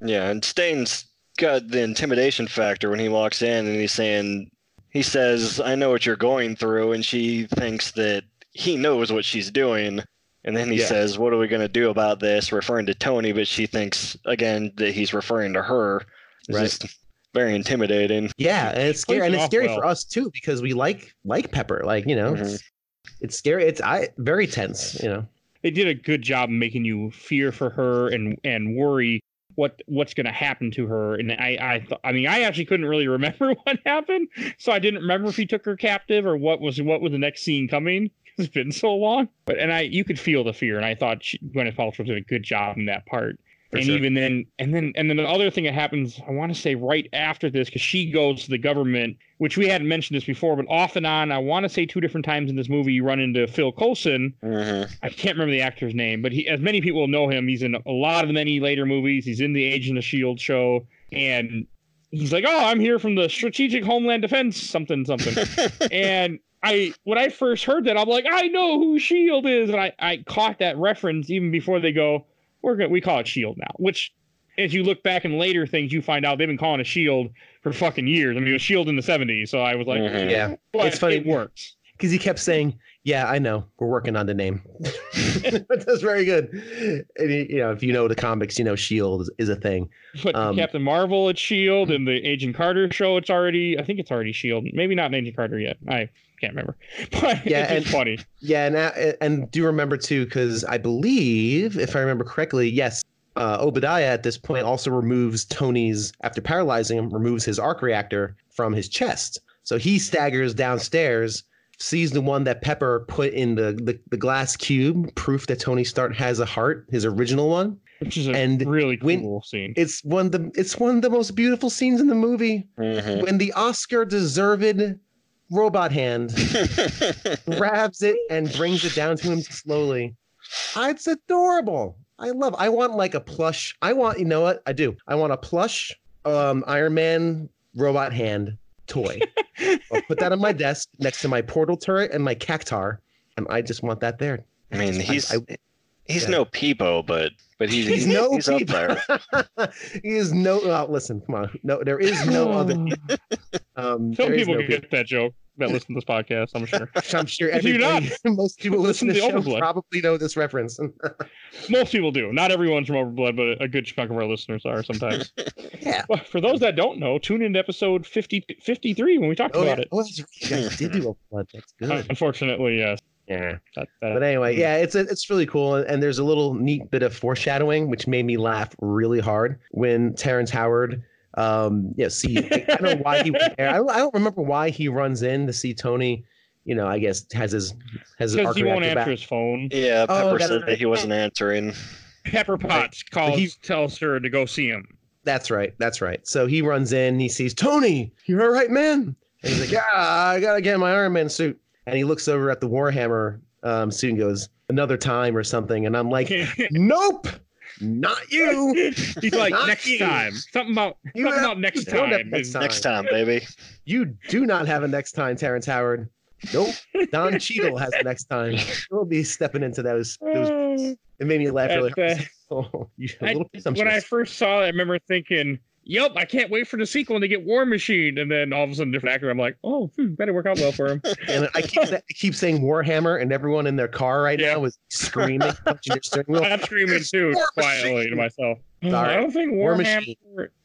B: Yeah, and Stane's got the intimidation factor when he walks in and he's saying, he says, I know what you're going through. And she thinks that he knows what she's doing. And then he
C: Yeah.
B: says, What are we going to do about this? Referring to Tony, but she thinks, again, that he's referring to her. It's
C: Right.
B: just very intimidating.
C: Yeah, and it's scary, and it's scary
A: well.
C: for us too because we like like Pepper. Like you know,
B: Mhm.
C: it's, it's scary. It's I very tense. You know.
A: They did a good job making you fear for her and and worry what what's going to happen to her. And I I th- I mean I actually couldn't really remember what happened, so I didn't remember if he took her captive or what was what was the next scene coming. It's been so long, but and I you could feel the fear, and I thought she, Gwyneth Paltrow did a good job in that part.
C: For
A: and
C: sure.
A: even then, and then, and then the other thing that happens, I want to say right after this, because she goes to the government, which we hadn't mentioned this before, but off and on, I want to say two different times in this movie, you run into Phil Coulson.
B: Mhm.
A: I can't remember the actor's name, but he, as many people know him, he's in a lot of the many later movies. He's in the Agent of Shield show, and he's like, "Oh, I'm here from the Strategic Homeland Defense something something," and I when I first heard that, I'm like, I know who Shield is, and I I caught that reference even before they go, we're gonna we call it Shield now, which. As you look back in later things, you find out they've been calling it Shield for fucking years. I mean, it was Shield in the '70s, so I was like,
B: Mhm.
C: Yeah.
A: but
C: It's funny.
A: it works.
C: because he kept saying, "Yeah, I know. We're working on the name." That's very good. And he- you know, if you know the comics, you know Shield is, is a thing.
A: But
C: Um,
A: Captain Marvel, it's Shield, and the Agent Carter show, it's already. I think it's already Shield. Maybe not Agent Carter yet. I can't remember. But
C: Yeah,
A: it's
C: and-
A: just funny.
C: Yeah, and uh, and do remember too, because I believe, if I remember correctly, yes, uh, Obadiah at this point also removes Tony's after paralyzing him, removes his arc reactor from his chest. So he staggers downstairs, sees the one that Pepper put in the the, the glass cube, proof that Tony Stark has a heart, his original one.
A: Which is a
C: and
A: really
C: when-
A: cool scene.
C: It's one of the it's one of the most beautiful scenes in the movie
B: Mhm.
C: when the Oscar deserved robot hand grabs it and brings it down to him slowly. Ah, It's adorable. I love. I want like a plush. I want. You know what? I do. I want a plush um, Iron Man robot hand toy. I'll put that on my desk next to my portal turret and my cactuar, and I just want that there.
B: I mean,
C: I-
B: he's
C: I-
B: he's
C: yeah.
B: no peepo, but but he's
C: He's
B: he's,
C: no
B: he's up there.
C: he is no. Oh, listen, come on. No, there is no other. Um,
A: Some people
C: no
A: can get that joke that listen to this podcast. I'm sure.
C: I'm sure
A: If you
C: everybody, most people
A: listen
C: listen to
A: to
C: the show
A: Overblood.
C: probably know this reference.
A: Most people do. Not everyone's from Overblood, but a good chunk of our listeners are sometimes.
C: yeah.
A: Well, for those that don't know, tune into episode 50, 53 when we talked
C: Oh,
A: about
C: yeah.
A: it.
C: oh, that's right. You guys did do a blood. That's
A: Uh,
C: good.
A: unfortunately, yes.
C: Yeah.
A: That, that,
C: But anyway, yeah, it's it's really cool, and there's a little neat bit of foreshadowing which made me laugh really hard when Terrence Howard, um, yeah, see, I don't know why he was there. I don't, I don't remember why he runs in to see Tony. You know, I guess has his has his
A: because he won't answer
C: back.
A: his phone.
B: Yeah,
C: Oh,
B: Pepper
C: that's
B: said
C: right.
B: that he wasn't answering.
A: Pepper Potts calls,
C: he-
A: tells her to go see him.
C: That's right. That's right. So he runs in. He sees Tony. You're all right, man. And he's like, Yeah, I gotta get my Iron Man suit. And he looks over at the Warhammer um, suit and goes, Another time or something. And I'm like, Nope, not you.
A: He's like,
C: Not
A: next
C: you.
A: time. Something about
C: You
A: something about next
C: to tell that
A: time.
C: next time.
B: Next time, baby.
C: You do not have a next time, Terrence Howard. Nope. Don Cheadle has a next time. He'll be stepping into those. those it made me laugh really
A: At
C: hard. Oh, you a
A: I-
C: little
A: when I first saw it, I remember thinking, "Yep, I can't wait for the sequel and to get War Machine." And then all of a sudden, different actor. I'm like, "Oh, hmm, better work out well for him."
C: And I keep, I keep saying Warhammer, and everyone in their car right
A: Yeah.
C: now is screaming, punching their steering wheel.
A: I'm screaming too quietly to myself.
C: Sorry.
A: I don't think
C: War
A: Warhammer
C: Machine.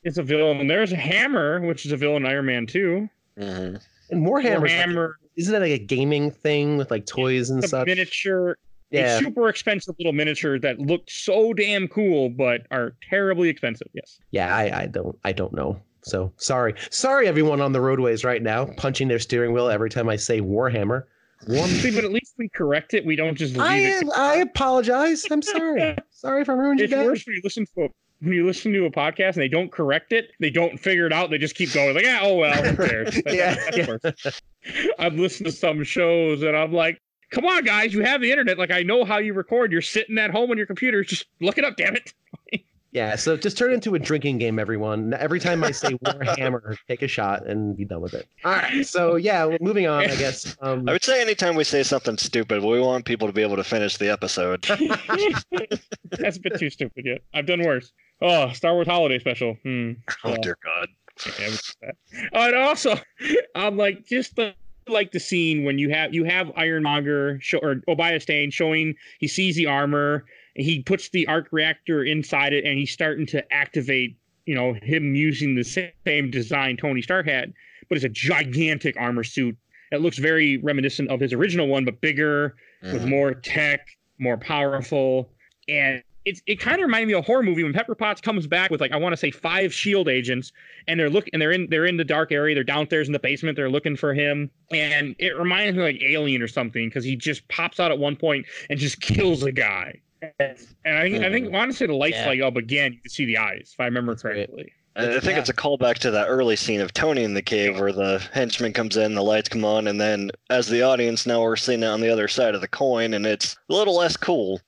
A: is a villain. There's a Hammer, which is a villain in Iron Man 2.
B: hmm
C: And Warhammer,
A: Warhammer,
C: isn't that like a gaming thing with like toys and
A: the
C: such?
A: miniature,
C: yeah,
A: a super expensive little miniature that look so damn cool, but are terribly expensive. Yes.
C: yeah. I, I don't, I don't know. So sorry, sorry, everyone on the roadways right now, punching their steering wheel every time I say Warhammer.
A: See, but at least we correct it. We don't just leave
C: I,
A: it.
C: am, I apologize. I'm sorry. sorry if I ruined your
A: It's
C: day.
A: worse when you listen to a when you listen to a podcast and they don't correct it, they don't figure it out, they just keep going like, ah, oh well, who cares?
C: Yeah, yeah.
A: I've listened to some shows and I'm like, come on, guys, you have the internet. Like I know how you record. You're sitting at home on your computer. Just look it up, damn it.
C: Yeah, so just turn it into a drinking game, everyone. Every time I say Warhammer, take a shot and be done with it. All right. So yeah, moving on, I guess. Um,
B: I would say anytime we say something stupid, we want people to be able to finish the episode.
A: That's a bit too stupid yet. I've done worse. Oh, Star Wars Holiday Special. Hmm.
B: Oh
A: Yeah.
B: dear God.
A: Yeah, we did that. Oh, and also, I'm like just the like the scene when you have you have Ironmonger show or Obadiah Stane showing he sees the armor and he puts the arc reactor inside it and he's starting to activate. You know him using the same design Tony Stark had, but it's a gigantic armor suit that looks very reminiscent of his original one, but bigger with
B: Mhm.
A: more tech, more powerful, and it's it kind of reminded me of a horror movie when Pepper Potts comes back with like I want to say five Shield agents, and they're look and they're in they're in the dark area, they're downstairs in the basement, they're looking for him, and it reminds me of, like Alien or something because he just pops out at one point and just kills a guy. And I think I think hmm. honestly the lights
C: Yeah.
A: light up again. You can see the eyes if I remember
C: That's
A: correctly.
B: I I think it's a callback to that early scene of Tony in the cave where the henchman comes in, the lights come on, and then as the audience now we're seeing it on the other side of the coin, and it's a little less cool,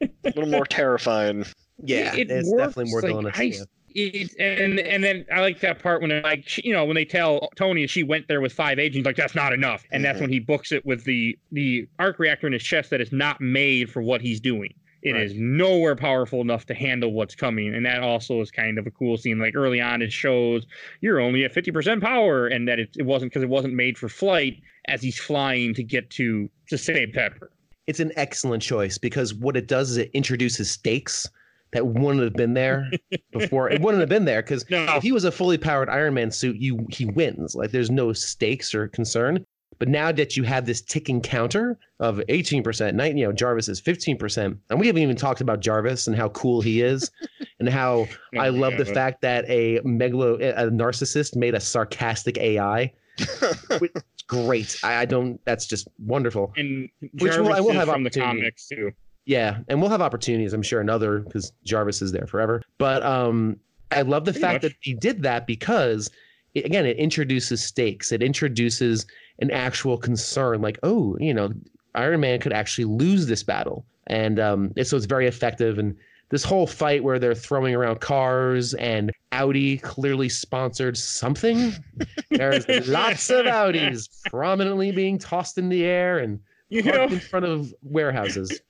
B: a little more terrifying.
C: yeah,
A: it
C: it's
A: works,
C: definitely more
A: like,
C: villainous.
A: I-
C: yeah.
A: It, and and then I like that part when they're like she, you know when they tell Tony she went there with five agents like that's not enough and that's
B: Mhm.
A: when he books it with the the arc reactor in his chest that is not made for what he's doing. It is
C: Right.
A: nowhere powerful enough to handle what's coming, and that also is kind of a cool scene. Like early on, it shows you're only at fifty percent power, and that it, it wasn't because it wasn't made for flight as he's flying to get to to save Pepper.
C: It's an excellent choice because what it does is it introduces stakes that wouldn't have been there before. it wouldn't have been there because
A: No,
C: if he was a fully powered Iron Man suit, you he wins. Like there's no stakes or concern. But now that you have this ticking counter of 18%, nine, you know, Jarvis is 15%. And we haven't even talked about Jarvis and how cool he is and how oh I love the fact that a megalo a narcissist made a sarcastic AI. It's great. I, I don't that's just wonderful.
A: and
C: Which
A: Jarvis
C: will- I will have
A: from the comics too.
C: Yeah, and we'll have opportunities, I'm sure, another because Jarvis is there forever. But um, I love the
A: Pretty
C: fact
A: much.
C: that he did that because, it, again, it introduces stakes. It introduces an actual concern, like, oh, you know, Iron Man could actually lose this battle, and um, so it's very effective. And this whole fight where they're throwing around cars and Audi clearly sponsored something. There's lots of Audis prominently being tossed in the air and
A: You know,
C: in front of warehouses.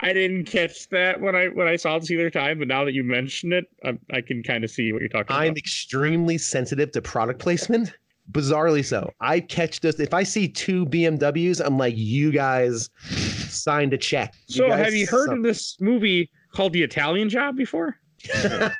A: I didn't catch that when I when I saw this either time, but now that you mention it, I, I can kind of see what you're talking about.
C: I'm extremely sensitive to product placement. Bizarrely so. I catch this. If I see two BMWs, I'm like, you guys signed a check. You
A: So, have you heard
C: suck."
A: of this movie called The Italian Job before?
C: yeah,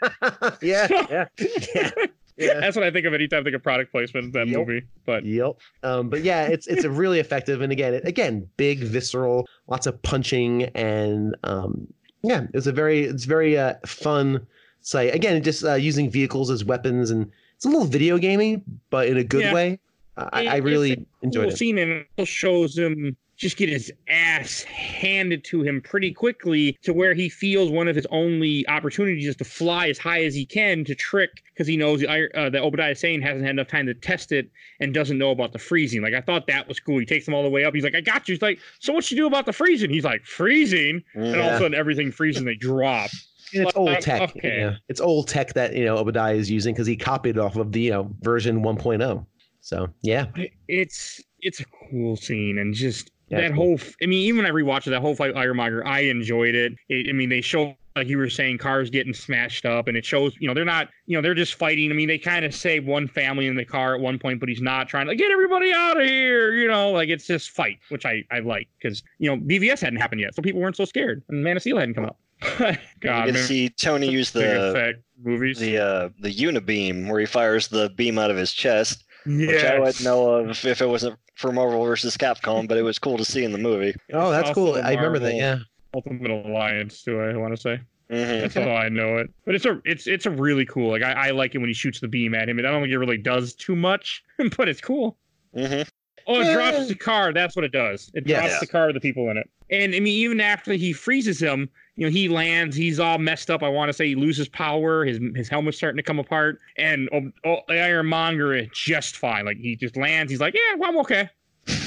C: yeah, yeah, yeah.
A: That's what I think of anytime I think of product placement. In that
C: Yep.
A: movie, but
C: Yep. Um, but yeah, it's it's a really effective and again, it, again, big, visceral, lots of punching and um, yeah, it's a very it's very uh, fun site. Again, just uh, using vehicles as weapons and it's a little video gamey, but in a good
A: Yeah.
C: way. I, I really
A: a
C: enjoyed
A: cool
C: it.
A: scene, and it also shows him just get his ass handed to him pretty quickly to where he feels one of his only opportunities is to fly as high as he can to trick because he knows the uh, that Obadiah Stane hasn't had enough time to test it and doesn't know about the freezing. Like I thought that was cool. He takes him all the way up. He's like, "I got you." He's like, "So what you do about the freezing?" He's like, "Freezing," and all of a sudden everything freezes and they drop.
C: And it's old tech.
A: okay.
C: Yeah. It's old tech that you know Obadiah is using because he copied it off of the you know version 1.0. So yeah,
A: It's it's a cool scene and just
C: Yeah,
A: that
C: it's cool.
A: whole f- i mean even when i rewatched it that whole fight with ironmonger i enjoyed it. it i mean they show like you were saying cars getting smashed up and it shows you know they're not you know they're just fighting. I mean they kind of save one family in the car at one point but he's not trying to like, get everybody out of here you know? Like it's just fight which i i like because you know bvs hadn't happened yet so people weren't so scared and man of steel hadn't come out god
B: you
A: man,
B: see Tony use
A: big
B: the
A: movies.
B: the uh, the unibeam where he fires the beam out of his chest, which I
A: Yes.
B: wouldn't know of if it wasn't for Marvel versus Capcom, but it was cool to see in the movie.
C: oh that's cool.
A: also
C: I remember that. Yeah,
A: ultimate alliance too i want to say
B: Mhm.
A: That's how I know it. But it's a it's it's a really cool. Like I, I like it when he shoots the beam at him. And I don't think it really does too much, but it's cool.
B: Mhm.
A: Oh, it
C: Yeah.
A: drops the car. That's what it does. It
C: Yes.
A: drops the car with the people in it. And I mean, even after he freezes him, you know, he lands. He's all messed up. I want to say he loses power. His his helmet's starting to come apart. And um, oh, oh, the Ironmonger is just fine. Like he just lands. He's like, yeah, well, I'm okay.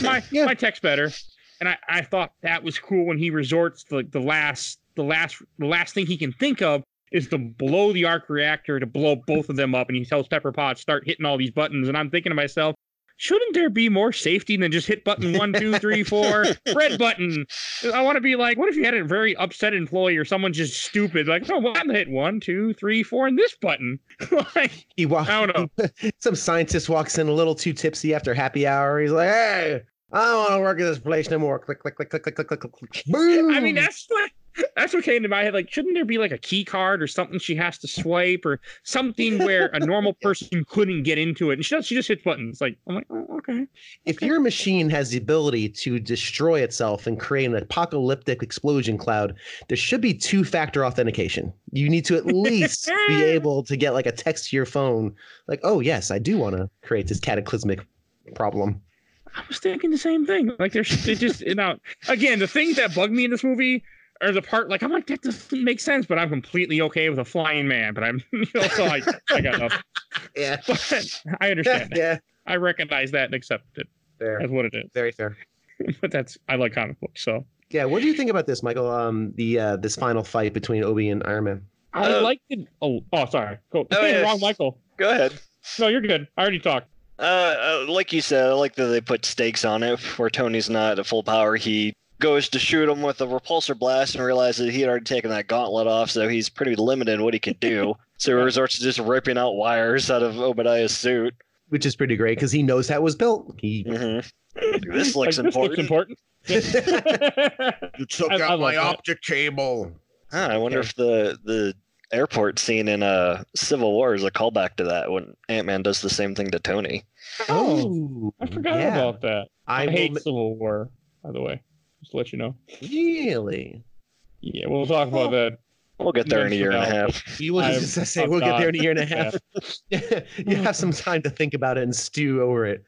A: My
C: Yeah.
A: my tech's better. And I, I thought that was cool when he resorts to the last the last the last thing he can think of is to blow the arc reactor to blow both of them up and he tells Pepper Potts start hitting all these buttons and I'm thinking to myself shouldn't there be more safety than just hit button one two three four red button I want to be like what if you had a very upset employee or someone just stupid like oh well I'm gonna hit one two three four and this button like
C: he walks.
A: I don't know
C: Some scientist walks in a little too tipsy after happy hour. He's like, "Hey, I don't want to work at this place no more." Click, click, click, click, click, click, click, click. Boom.
A: I mean, that's what that's what came to my head. Like, shouldn't there be like a key card or something she has to swipe or something where a normal person couldn't get into it? And she does, she just hits buttons. Like, I'm like, oh, okay.
C: if your machine has the ability to destroy itself and create an apocalyptic explosion cloud, there should be two factor authentication. You need to at least be able to get like a text to your phone, like, oh, yes, I do want to create this cataclysmic problem.
A: I was thinking the same thing. Like, there's it just you know, again, the things that bug me in this movie are the part like I'm like that doesn't make sense, but I'm completely okay with a flying man. But I'm you know, so I I got enough.
C: Yeah.
A: But I understand. that.
C: yeah.
A: I recognize that and accept it
C: Fair.
A: as what it is.
C: Very fair.
A: But that's I like comic books, so
C: Yeah. What do you think about this, Michael? Um, the uh, this final fight between Obi and Iron Man.
A: I
B: Uh,
A: liked it. Oh, oh, sorry. Go.
B: Oh, yeah.
A: Wrong, Michael.
B: Go ahead.
A: No, you're good. I already talked.
B: Uh, uh, like you said, I like that they put stakes on it where Tony's not at full power. He goes to shoot him with a repulsor blast and realizes that he had already taken that gauntlet off, so he's pretty limited in what he can do. so he resorts to just ripping out wires out of Obadiah's suit.
C: which is pretty great because he knows how it was built. He
B: hmm This
A: Like,
B: looks important.
A: important.
D: You took
A: I- I
D: out
A: like
D: my
A: that.
D: optic cable.
B: Ah, I wonder if the the airport scene in uh Civil War is a callback to that when Ant Man does the same thing to Tony.
A: Oh, I forgot
C: yeah.
A: about that. I,
C: I
A: hate
C: will-
A: Civil War, by the way. Just to let you know.
C: really.
A: Yeah, we'll talk about that.
B: We'll get there in a year and a half.
C: You will just say we'll get there in a year and a half. you have some time to think about it and stew over it.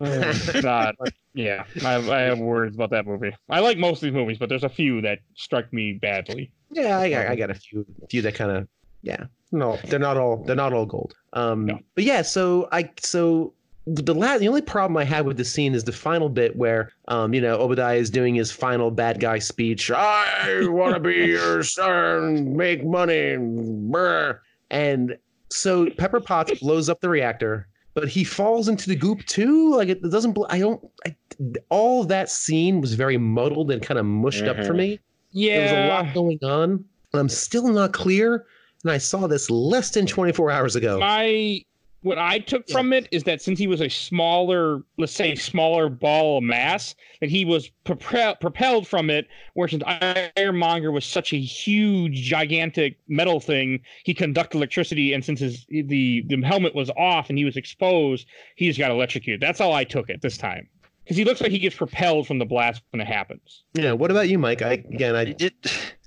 A: Oh, God. Yeah, I, I have words about that movie. I like most of these movies, but there's a few that strike me badly.
C: Yeah, I got, I got a few, few that kind of, yeah. No, they're not all, they're not all gold. Um,
A: No.
C: but yeah, so I, so the last, the only problem I had with the scene is the final bit where, um, you know, Obadiah is doing his final bad guy speech. I want to be your son, make money, brr." and so Pepper Potts blows up the reactor. But he falls into the goop too. Like it doesn't. Bl- I don't. I, all that scene was very muddled and kind of mushed up for
B: Mhm.
C: me. There was a lot going on. and I'm still not clear. And I saw this less than 24 hours ago.
A: My what I took from it is that since he was a smaller, let's say, smaller ball of mass, that he was propel- propelled from it. Whereas since Ironmonger was such a huge, gigantic metal thing, he conducted electricity, and since his the the helmet was off and he was exposed, he just got electrocuted. That's how I took it this time. Because he looks like he gets propelled from the blast when it happens.
C: Yeah. What about you, Mike? I again, I
B: Did,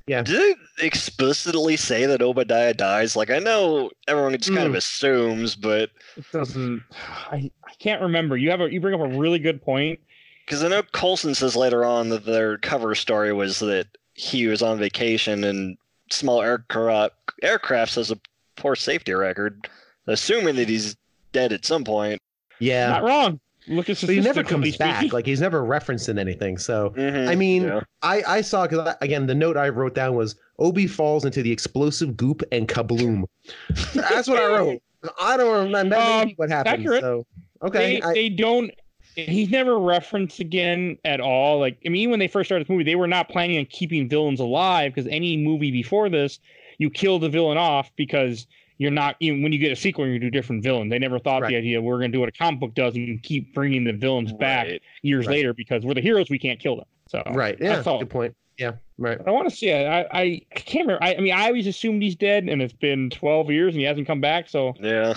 C: Yeah.
B: Did it explicitly say that Obadiah dies? Like I know everyone just kind of
C: Mm.
B: assumes, but
A: It doesn't. I, I can't remember. You have a you bring up a really good point.
B: because I know Coulson says later on that their cover story was that he was on vacation and small aircraft aircraft has a poor safety record, assuming that he's dead at some point.
C: yeah.
A: Not wrong. Look at
C: But he never comes back. Like he's never referenced in anything. So
B: Mhm,
C: I mean,
B: yeah.
C: I I saw because again the note I wrote down was Obi falls into the explosive goop and kabloom. That's what I wrote. I don't remember
A: Um,
C: what happened.
A: accurate.
C: So okay,
A: they,
C: I,
A: they don't. He's never referenced again at all. Like I mean, when they first started the movie, they were not planning on keeping villains alive because any movie before this, you kill the villain off because you're not even when you get a sequel, you do different villain. They never thought
C: Right.
A: the idea we're going to do what a comic book does and keep bringing the villains back years
C: Right.
A: later because we're the heroes, we can't kill them. So
C: right. Yeah.
A: that's all.
C: Good point. Yeah. Right.
A: I want to see it. I, I I can't remember. I, I mean, I always assumed he's dead, and it's been 12 years and he hasn't come back. So,
B: Yeah.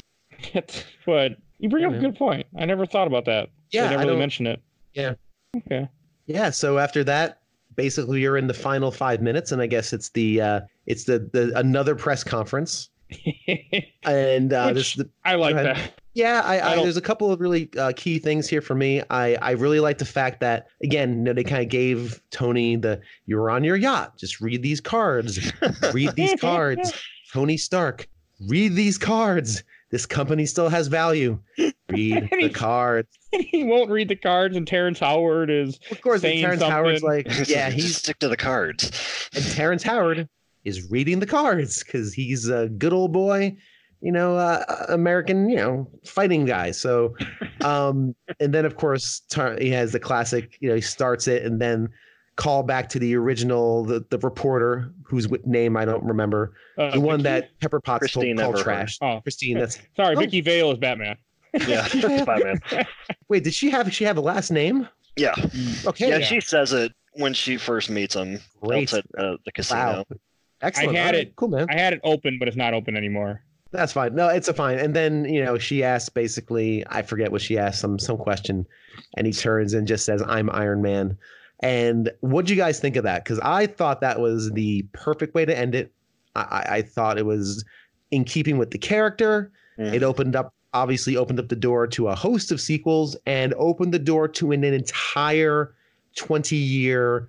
A: but you bring up
C: Yeah.
A: a good point. I never thought about that.
C: Yeah.
A: they
C: I
A: never really
C: don't-
A: mentioned it.
C: Yeah.
A: Okay.
C: Yeah. So after that, basically you're in the final five minutes, and I guess it's the uh it's the the another press conference. And uh this the,
A: I like that.
C: yeah, I,
A: I
C: I there's a couple of really uh, key things here for me. I I really like the fact that again, you know, they kind of gave Tony the you're on your yacht, just read these cards, read these cards. Tony Stark, read these cards. This company still has value. Read the cards.
A: he won't read the cards, and Terrence Howard is.
C: Of course, and
A: Saying
C: Terrence Howard's like, yeah,
B: Just
C: he's
B: stick to the cards.
C: and Terrence Howard is reading the cards because he's a good old boy, you know, uh, American, you know, fighting guy. So, um, and then of course Tar- he has the classic, you know, he starts it and then call back to the original, the the reporter whose name I don't remember,
A: Uh,
C: the one
A: Vicky-
C: that Pepper Potts
B: Christine
C: called
B: Everhart.
C: trash.
A: Oh,
C: Christine, that's
A: sorry,
C: Oh.
A: Vicki Vale is Batman.
B: Yeah, Batman.
C: wait, did she have she have a last name?
B: Yeah,
C: Okay,
B: yeah. She says it when she first meets him
C: Great.
B: outside uh, the casino.
C: wow, excellent.
A: had
C: All right,
A: it.
C: cool man.
A: I had it open, but it's not open anymore.
C: That's fine. No, it's a fine. And then you know she asks basically, I forget what she asked, some some question, and he turns and just says, "I'm Iron Man." And what do you guys think of that? Because I thought that was the perfect way to end it. I, I, I thought it was in keeping with the character.
B: Mhm.
C: It opened up, obviously, opened up the door to a host of sequels and opened the door to an entire twenty-year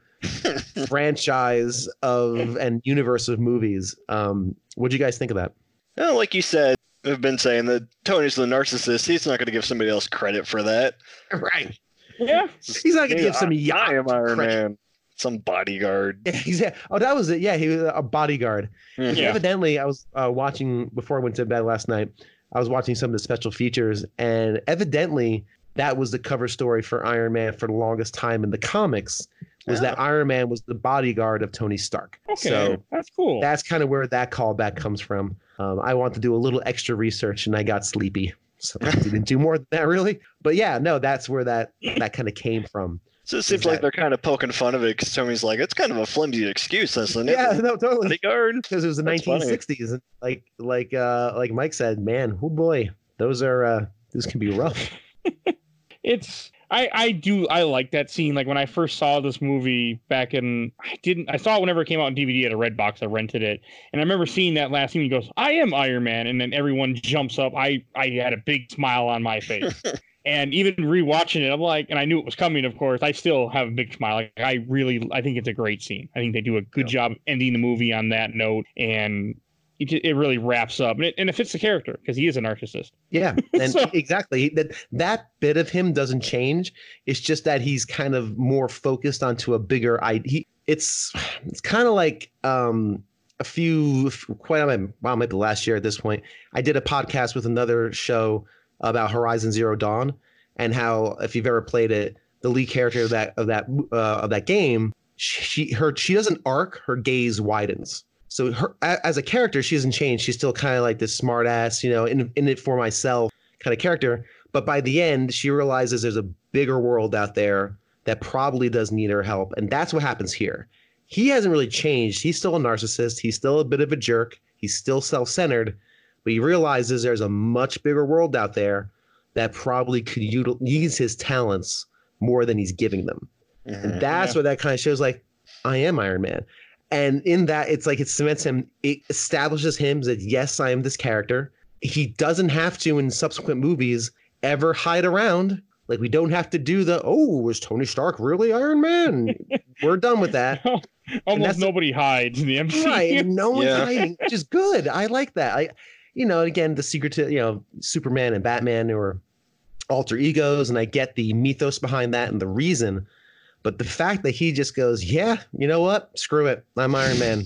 C: franchise of and universe of movies. Um, what do you guys think of that?
B: Yeah, like you said, I've been saying that Tony's the narcissist. He's not going to give somebody else credit for that.
C: Right.
A: Yeah,
C: He's not gonna
B: Hey,
C: give some
B: I,
C: yacht
B: I am Iron
C: credit.
B: Man. some bodyguard.
C: Yeah, he's. Oh, that was it. Yeah, he was a bodyguard.
B: Mhm.
A: Yeah.
C: Evidently, I was uh, watching before I went to bed last night. I was watching some of the special features, and evidently, that was the cover story for Iron Man for the longest time in the comics. Was that Iron Man was the bodyguard of Tony Stark?
A: Okay,
C: So
A: that's cool.
C: that's kind of where that callback comes from. Um, I want to do a little extra research, and I got sleepy, so I didn't do more than that really. But yeah, no, that's where that that kind of came from.
B: So it seems like they're kind of poking fun of it because Tony's like, it's kind of a flimsy excuse, isn't it?
C: Yeah, no, totally.
B: Bodyguard.
C: because it was the
B: That's funny.
C: 1960s and like like uh like mike said man oh boy those are uh those can be rough
A: it's I I do I like that scene. Like when I first saw this movie back in I didn't I saw it whenever it came out on DVD at a Red Box. I rented it, and I remember seeing that last scene. He goes, "I am Iron Man," and then everyone jumps up. I I had a big smile on my face. And even rewatching it, I'm like, and I knew it was coming. Of course, I still have a big smile. Like, I really, I think it's a great scene. I think they do a good job ending the movie on that note, and it, ju- it really wraps up, and it, and it fits the character because he is a narcissist.
C: yeah and
A: So-
C: exactly that that bit of him doesn't change it's just that he's kind of more focused onto a bigger idea it's it's kind of like um a few quite well maybe last year at this point i did a podcast with another show about horizon zero dawn and how if you've ever played it the lead character of that of that uh, of that game she her she doesn't arc her gaze widens so her as a character she doesn't change. She's still kind of like this smart ass you know in, in it for myself kind of character. But by the end she realizes there's a bigger world out there that probably does need her help. And that's what happens here. He hasn't really changed. He's still a narcissist. He's still a bit of a jerk. He's still self-centered. But he realizes there's a much bigger world out there that probably could util- use his talents more than he's giving them.
B: Mhm.
C: and that's
A: Yeah.
C: what that kind of shows like i am iron man and in that it's like it cements him. It establishes him that yes i am this character. He doesn't have to in subsequent movies ever hide around. Like we don't have to do the oh was tony stark really iron man? We're done with that.
A: Almost nobody hides in the MCU.
C: right no one's
B: Yeah.
C: hiding which is good. I like that. I you know again the secret to you know superman and batman or alter egos and i get the mythos behind that and the reason but the fact that he just goes yeah you know what? Screw it. I'm iron man.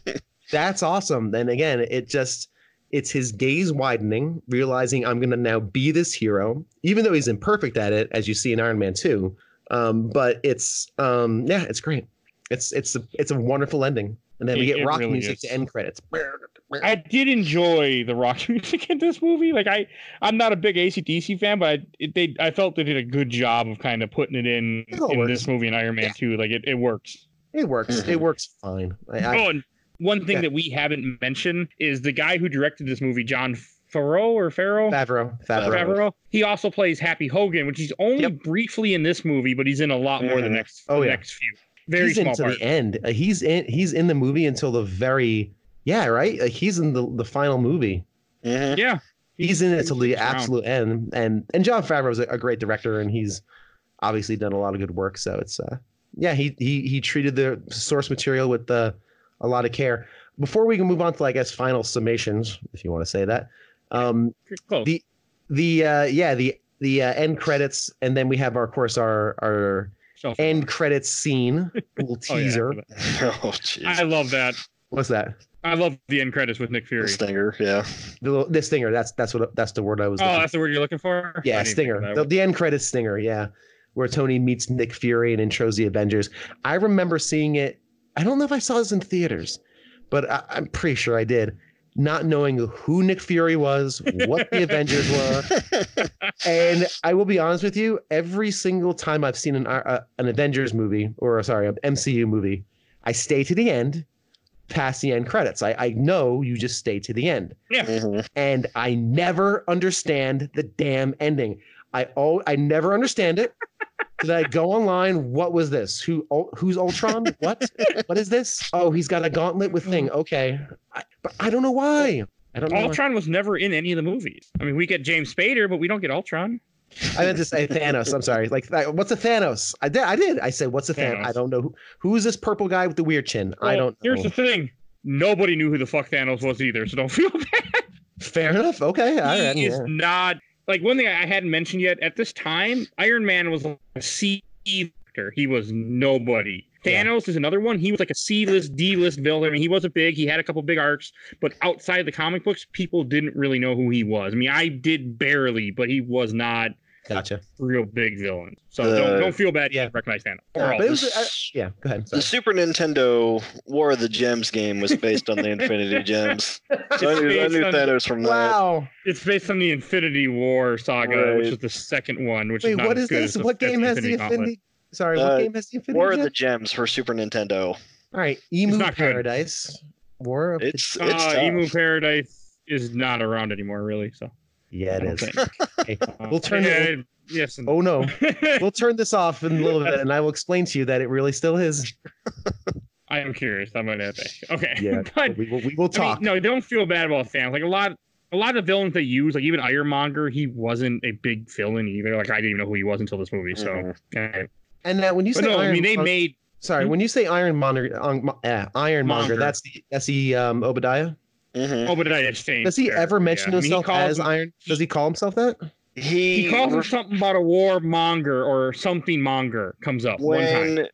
C: That's awesome. Then again it just it's his gaze widening realizing i'm going to now be this hero even though he's imperfect at it as you see in iron man 2 um, but it's um, yeah it's great. It's it's a, it's a wonderful ending. And then we get rock
A: really
C: music
A: is.
C: to end credits
A: I did enjoy the rock music in this movie. Like I, I'm not a big ACDC fan, but I, it, they, I felt they did a good job of kind of putting it in
C: It
A: in
C: works.
A: this movie and Iron Man
C: Yeah.
A: 2. Like it, it works.
C: it works
B: Mhm.
C: it works fine I, I,
A: oh, and one thing
C: Yeah.
A: that we haven't mentioned is the guy who directed this movie, John Farrow or Farrow.
C: Favreau, Favreau.
A: Favreau. He also plays Happy Hogan, which he's only
C: Yep.
A: briefly in this movie, but he's in a lot more the
B: Mhm.
A: next
C: Oh,
A: the
C: yeah.
A: next few. Very
C: he's
A: small
C: into
A: part.
C: the end. Uh, he's in. He's in the movie until the very. Yeah, right. Like he's in the the final movie.
B: Mhm.
A: Yeah.
C: He's in it till the
A: sticks around.
C: absolute end. And and Jon Favreau is a, a great director, and he's obviously done a lot of good work. So it's uh, yeah, he he he treated the source material with uh, a lot of care. Before we can move on to, I guess, final summations, if you want to say that. Um,
A: Close.
C: The- the uh, yeah the the uh, end credits, and then we have, our, of course, our our
A: So-
C: end credits scene, little
A: Oh, yeah.
C: teaser.
B: Oh, jeez.
A: I love that.
C: What's that?
A: I love the end credits with Nick
B: The
A: Fury.
B: stinger, yeah.
C: The, little- the stinger. That's that's what that's the word I was. Looking for.
A: Oh,
C: looking
A: that's the word you're looking for?
C: Yeah,
A: I
C: Stinger. The, the end credits Stinger, yeah. Where Tony meets Nick Fury and intros the Avengers. I remember seeing it. I don't know if I saw this in theaters, but I, I'm pretty sure I did. Not knowing who Nick Fury was, what the Avengers were, and I will be honest with you. Every single time I've seen an uh, an Avengers movie, or sorry, an MCU movie, I stay to the end, past the end credits. I, I know you just stay to the end
B: Mhm.
C: and I never understand the damn ending. I oh I never understand it. Did I go online? What was this? Who who's Ultron? What? What is this? Oh, he's got a gauntlet with thing. Okay, I, but I don't know why. I don't know. why.
A: Ultron was never in any of the movies. I mean, we get James Spader, but we don't get Ultron.
C: I meant to say Thanos. I'm sorry. Like, what's a Thanos? I did. I did. I said, what's a Thanos?
A: Thanos.
C: I don't know who. Who's this purple guy with the weird chin? I don't.
A: Here's
C: know.
A: the thing: nobody knew who the fuck Thanos was either, so don't feel bad.
C: Fair enough. Okay. All right.
A: he is
C: yeah.
A: not like one thing I hadn't mentioned yet. At this time, Iron Man was like a C character. He was nobody.
C: Yeah.
A: Thanos is another one. He was like a C list, D list villain. I mean, he wasn't big. He had a couple big arcs, but outside the comic books, people didn't really know who he was. I mean, I did barely, but he was not
C: Gotcha.
A: a real big villain. So
B: The-
A: don't, don't feel bad.
C: Yeah.
A: Yeah, recognize Thanos.
C: Yeah, but it was, uh, yeah, go ahead.
B: The Super Nintendo War of the Gems game was based on the Infinity Gems. So I knew, I knew
A: on-
B: Thanos from that.
C: Wow.
A: It's based on the Infinity War saga,
B: Right.
A: which is the second one. Which
C: Wait,
A: is not
C: what
A: as
C: is
A: good
C: this?
A: as
C: What
A: the
C: game has the
A: Gauntlet.
C: Infinity? Sorry,
B: Uh,
C: what game has the Infinity?
B: War of
C: Gem?
B: the Gems for Super Nintendo.
C: All right, Emu
A: not good.
C: Paradise. War of the
B: It's it's
A: Uh. Emu Paradise is not around anymore, really. So
C: Yeah, it
A: I don't
C: is.
A: think.
C: Okay.
A: Uh,
C: We'll turn
A: yeah,
C: it-
A: it- yes. and-
C: Oh no, we'll turn this off in a little bit, and I will explain to you that it really still is.
A: I am curious. I'm gonna think. Okay.
C: Yeah,
A: but
C: we will, we will
A: I mean,
C: talk.
A: no, don't feel bad about Thanos. Like a lot, a lot of the villains they use, like even Ironmonger, he wasn't a big villain either. Like I didn't even know who he was until this movie. So,
B: Mhm.
A: Yeah.
C: And now, when you say
A: no, I mean they
C: Ironmonger-
A: made
C: sorry,
A: Hmm?
C: when you say Ironmonger, um, uh, Ironmonger,
A: Monger.
C: that's the that's the um, Obadiah.
B: Mhm.
A: Oh, but did I exchange?
C: Does he
A: there?
C: ever mention
A: Yeah. I mean,
C: himself as
A: him-
C: Iron? Does he call himself that?
B: He,
A: He calls him something about a war monger or something monger comes up one time.
B: when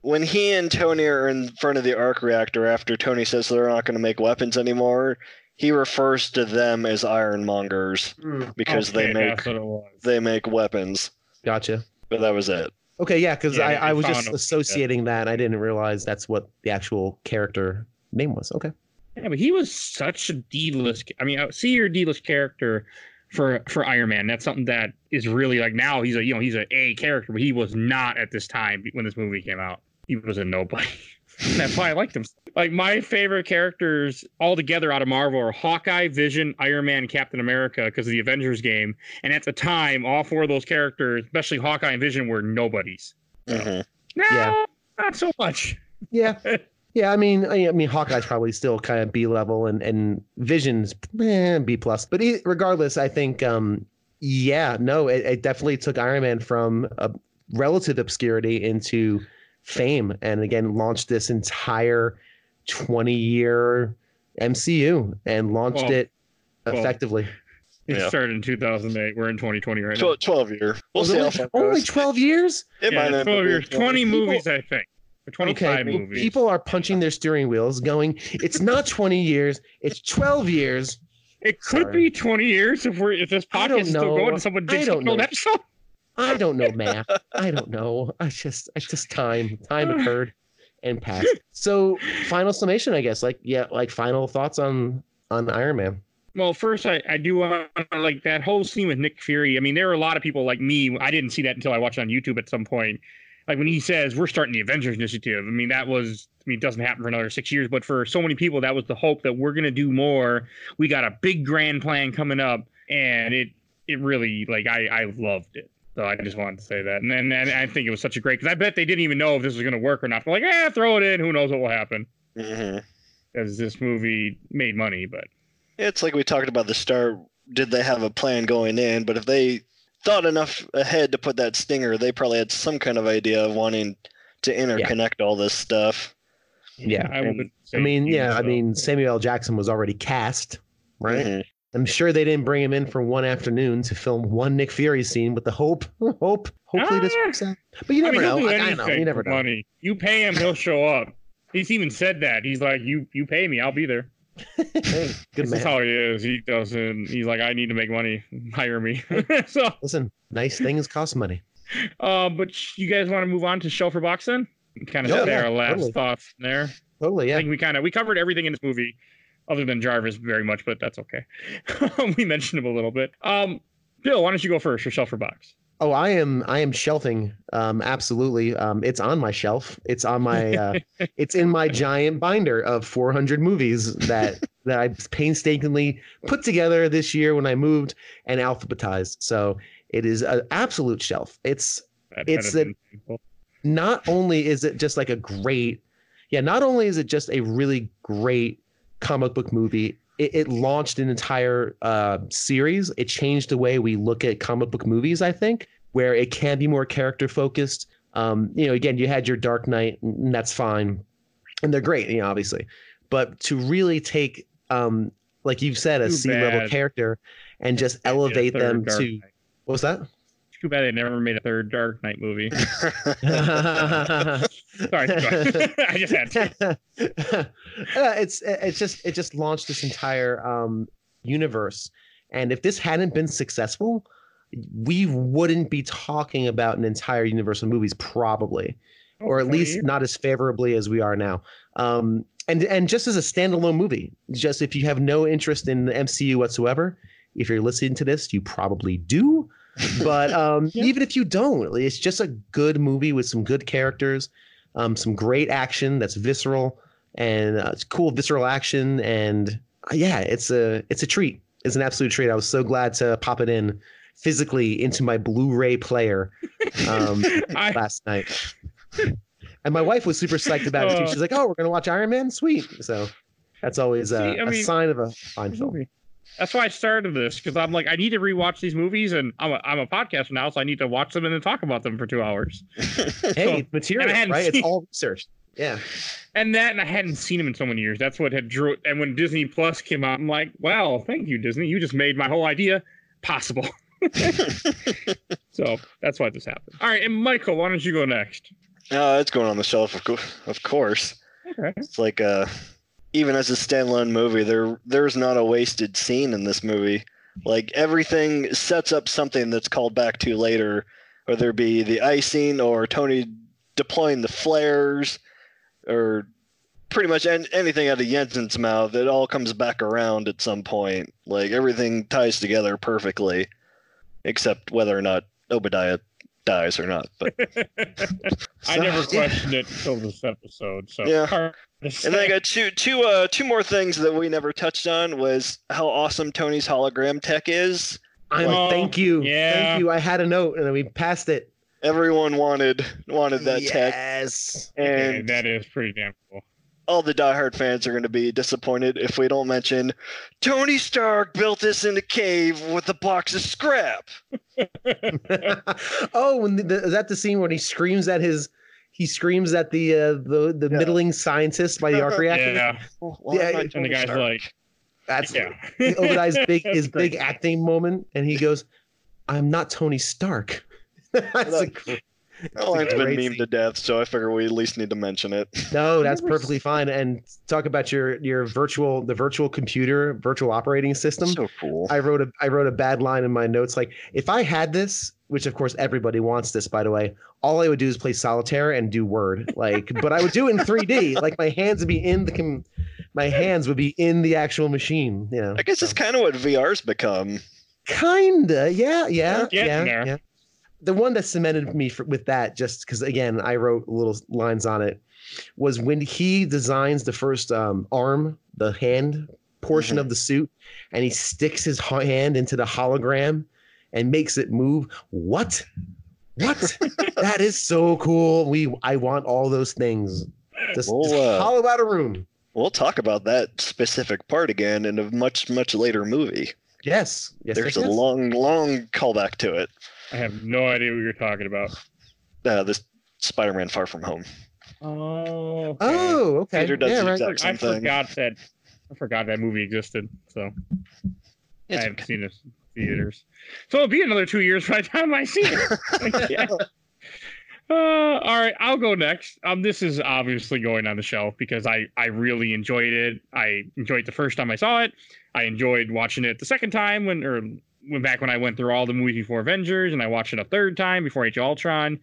B: when he and Tony are in front of the arc reactor after Tony says they're not going to make weapons anymore. He refers to them as Ironmongers because they make
A: that's what it was.
B: they make weapons.
C: Gotcha.
B: But that was it.
C: Okay, yeah, because
A: Yeah,
C: I, I was just associating that. I didn't realize that's what the actual character name was. Okay.
A: Yeah, but he was such a D-list. I mean, C or D-list character for for Iron Man. That's something that is really like now he's a you know he's a A character, but he was not at this time when this movie came out. He was a nobody. That's why I liked him. Like my favorite characters altogether out of Marvel are Hawkeye, Vision, Iron Man, Captain America because of the Avengers game. And at the time, all four of those characters, especially Hawkeye and Vision, were nobodies.
B: Mhm.
A: Now,
C: Yeah.
A: not so much.
C: Yeah. Yeah, I mean, I, I mean, Hawkeye's probably still kind of B level, and and Vision's eh, B plus. But he, regardless, I think, um, yeah, no, it, it definitely took Iron Man from a relative obscurity into fame, and again launched this entire twenty year MCU and launched
A: Well,
C: it
A: well,
C: effectively.
A: It
B: Yeah.
A: started in 2008. We're in 2020 right now.
B: Twelve year. We'll see
C: it
B: how
C: only,
B: far it
C: only
B: goes.
C: twelve years.
B: It
A: yeah, 12 years, 20
C: People-
A: movies, I think. Or 25
C: Okay,
A: movies.
C: people are punching their steering wheels, going, "It's not twenty years, it's twelve years."
A: it could
C: sorry.
A: be 20 years if we're if this podcast is still going and someone
C: I
A: did
C: don't
A: an episode.
C: I don't know math. I don't know. I just, it's just time. Time occurred and passed. So, final summation, I guess. Like, yeah, like final thoughts on on Iron Man.
A: Well, first, I, I do want to like that whole scene with Nick Fury. I mean, there are a lot of people like me. I didn't see that until I watched it on YouTube at some point. Like when he says we're starting the Avengers Initiative. I mean, that was. I mean, it doesn't happen for another six years, but for so many people, that was the hope that we're gonna do more. We got a big grand plan coming up, and it it really like I I loved it. So I just wanted to say that, and then and I think it was such a great because I bet they didn't even know if this was gonna work or not. They're like, eh, throw it in. Who knows what will happen?
B: Mhm.
A: Because this movie made money, but
B: It's like we talked about the star. Did they have a plan going in? But if they thought enough ahead to put that stinger, they probably had some kind of idea of wanting to interconnect all this stuff.
C: Yeah,
A: I
C: and- I mean,
A: huge,
C: yeah, I mean, Samuel L. Jackson was already cast, right?
B: Mhm.
C: I'm sure they didn't bring him in for one afternoon to film one Nick Fury scene with the hope, hope, hopefully this
A: Ah.
C: works out. But you
A: I
C: never
A: mean, he'll
C: know. I, I know. You never know.
A: Money. You pay him, he'll show up. He's even said that. He's like, you you pay me, I'll be there.
C: Hey, good
A: this
C: man.
A: is how he is. He doesn't. He's like, I need to make money. Hire me. so,
C: Listen, nice things cost money.
A: uh, but you guys want to move on to Shelfer Box then? Kind of
C: Yeah, yeah,
A: our last
C: totally.
A: thoughts there.
C: Totally, Yeah.
A: I think we kind of we covered everything in this movie, other than Jarvis very much, but that's okay. we mentioned him a little bit. Um, Bill, why don't you go first for Shelfer Box?
C: Oh, I am I am shelving. Um, absolutely. Um, it's on my shelf. It's on my uh, it's in my giant binder of 400 movies that that I painstakingly put together this year when I moved and alphabetized. So it is an absolute shelf. It's
A: That
C: It's
A: painful.
C: not only is it just like a great, yeah, not only is it just a really great comic book movie, it, it launched an entire uh, series. It changed the way we look at comic book movies, I think, where it can be more character focused. Um, you know, again, you had your Dark Knight, and that's fine. And they're great, you know, obviously. But to really take, um, like you've said, a C level character and just elevate them to
A: Knight.
C: what was that?
A: Too bad they never made a third Dark Knight movie. Sorry. I just had to.
C: uh, it's it's just it just launched this entire um, universe, and if this hadn't been successful, we wouldn't be talking about an entire universe of movies, probably, or at least not as favorably as we are now. Um, and and just as a standalone movie, just if you have no interest in the MCU whatsoever, if you're listening to this, you probably do. But um,
A: Yeah.
C: even if you don't, it's just a good movie with some good characters, um, some great action that's visceral and uh, it's cool visceral action, and uh, yeah, it's a it's a treat. It's an absolute treat. I was so glad to pop it in physically into my Blu-ray player um,
A: I,
C: last night. And my wife was super psyched about it too.
A: Oh.
C: She's like, "Oh, we're gonna watch Iron Man, sweet!" So that's always a,
A: See, I
C: a
A: mean-
C: sign of a fine film.
A: Movie. That's why I started this because I'm like I need to rewatch these movies and I'm a, I'm a podcaster now, so I need to watch them and then talk about them for two hours.
C: Hey, material,
A: and I hadn't
C: right? It's all research. Yeah.
A: And that, and I hadn't seen them in so many years. That's what had drew. And when Disney Plus came out, I'm like, wow, thank you, Disney. You just made my whole idea possible. so that's why this happened. All right, and Michael, why don't you go next?
B: Uh, it's going on the shelf, of, co- of course.
A: Okay.
B: It's like uh, even as a standalone movie, there there's not a wasted scene in this movie. Like everything sets up something that's called back to later, whether it be the icing or Tony deploying the flares, or pretty much an- anything out of Yinsen's mouth. It all comes back around at some point. Like everything ties together perfectly, except whether or not Obadiah dies or not. But
A: I never questioned it until this episode. So
B: Yeah. And then I got two two uh two more things that we never touched on was how awesome Tony's hologram tech is.
C: I'm
A: Oh,
C: thank you.
A: yeah.
C: Thank you. I had a note and then we passed it.
B: Everyone wanted wanted that tech,
C: yes.
A: Okay,
B: and
A: that is pretty damn cool.
B: All the diehard fans are going to be disappointed if we don't mention Tony Stark built this in a cave with a box of scrap.
C: oh, when the, the, is that the scene when he screams at his he screams at the uh, the the
B: Yeah.
C: middling scientist by the arc reactor?
A: Yeah,
B: Why
C: Yeah, and the
B: Tony
A: the guy's
B: Stark?
A: like,
C: That's
A: yeah.
C: Obadiah's big his big acting moment, and he goes, "I'm not Tony Stark." That's a gr-
B: that line's been
C: great
B: memed
C: scene.
B: to death, so I figure we at least need to mention it.
C: no, that's perfectly fine. And talk about your your virtual the virtual computer virtual operating system.
B: So cool.
C: I wrote a I wrote a bad line in my notes like if I had this, which of course everybody wants this by the way, all I would do is play solitaire and do word. Like but I would do it in 3D. like my hands would be in the com- my hands would be in the actual machine, you know.
B: I guess it's kind of what VR's become.
C: Kinda, yeah, yeah, yeah, yeah. The one that cemented me for, with that, just because again I wrote little lines on it, was when he designs the first um, arm, the hand portion
B: Mhm.
C: of the suit, and he sticks his hand into the hologram and makes it move. What? What? that is so cool. We, I want all those things. Just,
B: Well,
C: just
B: uh,
C: hollow out a room.
B: We'll talk about that specific part again in a much much later movie.
C: Yes, yes.
B: There's
C: yes,
B: a
C: yes.
B: long long callback to it.
A: I have no idea what you're talking about.
B: Uh, this Spider-Man Far From Home.
A: Oh, okay.
C: Oh, okay.
B: Peter does
C: yeah,
B: the
C: right.
B: exact
A: I
B: same thing.
A: forgot that. I forgot that movie existed. So I haven't seen it theaters. So it'll be another two years by the time I see it.
B: Yeah.
A: Uh, all right, I'll go next. Um, this is obviously going on the shelf because I I really enjoyed it. I enjoyed it the first time I saw it. I enjoyed watching it the second time when or when back when I went through all the movies before Avengers, and I watched it a third time before Age of Ultron.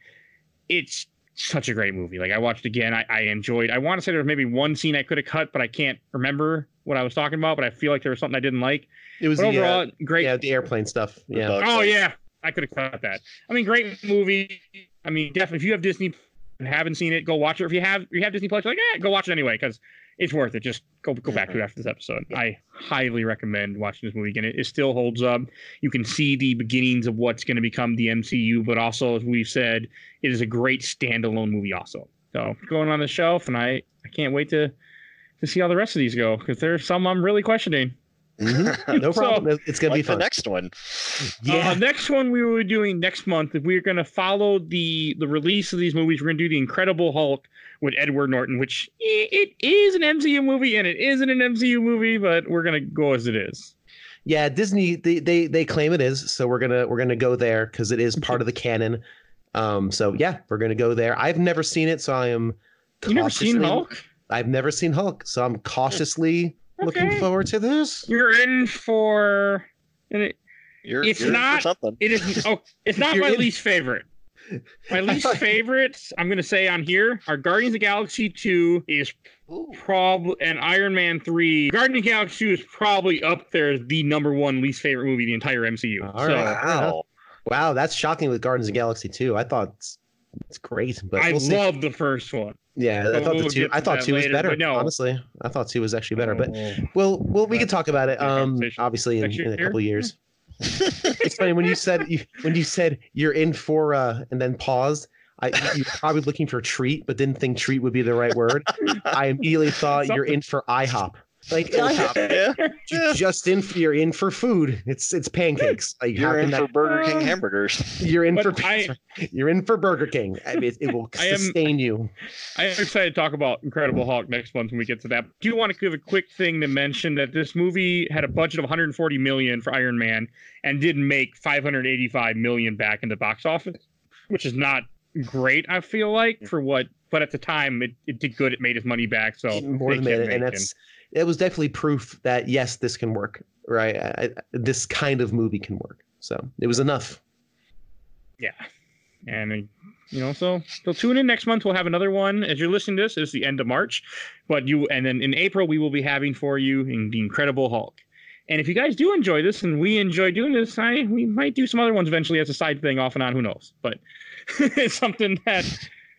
A: It's such a great movie. Like I watched again. I, I enjoyed. I want to say there was maybe one scene I could have cut, but I can't remember what I was talking about. But I feel like there was something I didn't like.
C: It was
A: But
C: the, uh,
A: overall, great.
C: yeah, the airplane stuff. Yeah.
A: Oh
B: fight.
A: yeah, I could have cut that. I mean, great movie. I mean, definitely. If you have Disney and haven't seen it, go watch it. If you have, if you have Disney Plus, like, yeah, go watch it anyway because it's worth it. Just go go back to it mm-hmm. after this episode. I highly recommend watching this movie again. It, it still holds up. You can see the beginnings of what's going to become the MCU, but also, as we've said, it is a great standalone movie. Also, so going on the shelf, and I I can't wait to to see how the rest of these go because there's some I'm really questioning.
C: Mhm. No
A: So-
C: problem. it's gonna
B: like
C: be
B: the next one.
C: yeah.
A: Uh, next one we were doing next month. If We're going to follow the the release of these movies. We're going to do the Incredible Hulk with Edward Norton, which it is an MCU movie and it isn't an MCU movie, but we're going to go as it is.
C: Yeah, Disney they they they claim it is, so we're gonna we're gonna go there because it is part of the canon. Um, so yeah, we're gonna go there. I've never seen it, so I am.
A: You never seen Hulk?
C: I've never seen Hulk, so I'm cautiously looking forward to this.
A: You're in for. It,
B: You're,
A: It's
B: you're in for
A: not-
B: something.
A: it is. Oh, it's not my
C: in-
A: least favorite. My least
C: thought-
A: favorites, I'm gonna say on here, are Guardians of the Galaxy 2 is probably and Iron Man 3. Guardians of the Galaxy 2 is probably up there as the number one least favorite movie of the entire MCU.
C: All
A: so
C: right.
B: Wow.
C: Wow, that's shocking with Guardians of the Galaxy 2. I thought it's, great, but
A: I
C: we'll
A: love the first one.
C: Yeah, I thought the
A: we'll
C: two. I thought two was better.
A: no.
C: Honestly, I thought two was actually better. But
A: Oh.
C: well, well, we could talk about it. Um, obviously in, in a couple years. it's funny when you said you when you said you're in for uh and then paused. I you were probably looking for treat, but didn't think treat would be the right word. I immediately thought you're in for IHOP. Like IHOP,
B: Yeah.
C: you just in for you're in for food. It's it's pancakes. Like
B: You're
C: can
B: in for
C: that,
B: Burger King
A: Uh,
B: hamburgers.
C: you're in
A: But
C: for
A: I-
C: you're in for Burger King. I mean, it, it will
A: I am-
C: sustain you.
A: I am excited to talk about Incredible Hulk next month when we get to that. Do you want to give a quick thing to mention that this movie had a budget of 140 million for Iron Man and did make 585 million back in the box office, which is not great. I feel like for what, but at the time it, it did good. It made its money back. So
C: more than
A: kept
C: made it, and that's it was definitely proof that yes, this can work. Right, I, this kind of movie can work. So it was enough.
A: Yeah. And, you know, so so tune in next month. We'll have another one. As you're listening to this, it's the end of March. But you, and then in April, we will be having for you in the Incredible Hulk. And if you guys do enjoy this and we enjoy doing this, I we might do some other ones eventually as a side thing off and on. Who knows? But it's something that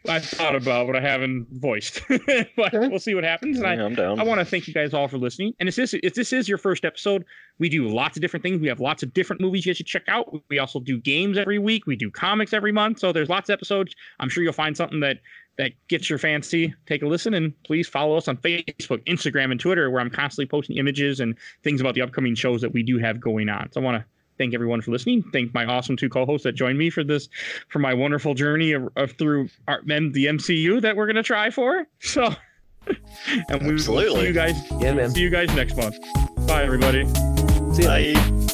A: I've thought about, but I haven't voiced. but
C: Okay.
A: we'll see what happens. And I,
B: Yeah, I'm down.
A: I want to thank you guys all for listening. And if this if this is your first episode, we do lots of different things. We have lots of different movies you should check out. We also do games every week. We do comics every month. So there's lots of episodes. I'm sure you'll find something that that gets your fancy. Take a listen and please follow us on Facebook, Instagram, and Twitter, where I'm constantly posting images and things about the upcoming shows that we do have going on. So I want to thank everyone for listening. Thank my awesome two co-hosts that joined me for this for my wonderful journey of, of through our, M- the MCU that we're gonna try for. So, and we will see you guys.
C: Yeah, man.
A: See you guys next month. Bye, everybody.
C: See ya.
B: Bye.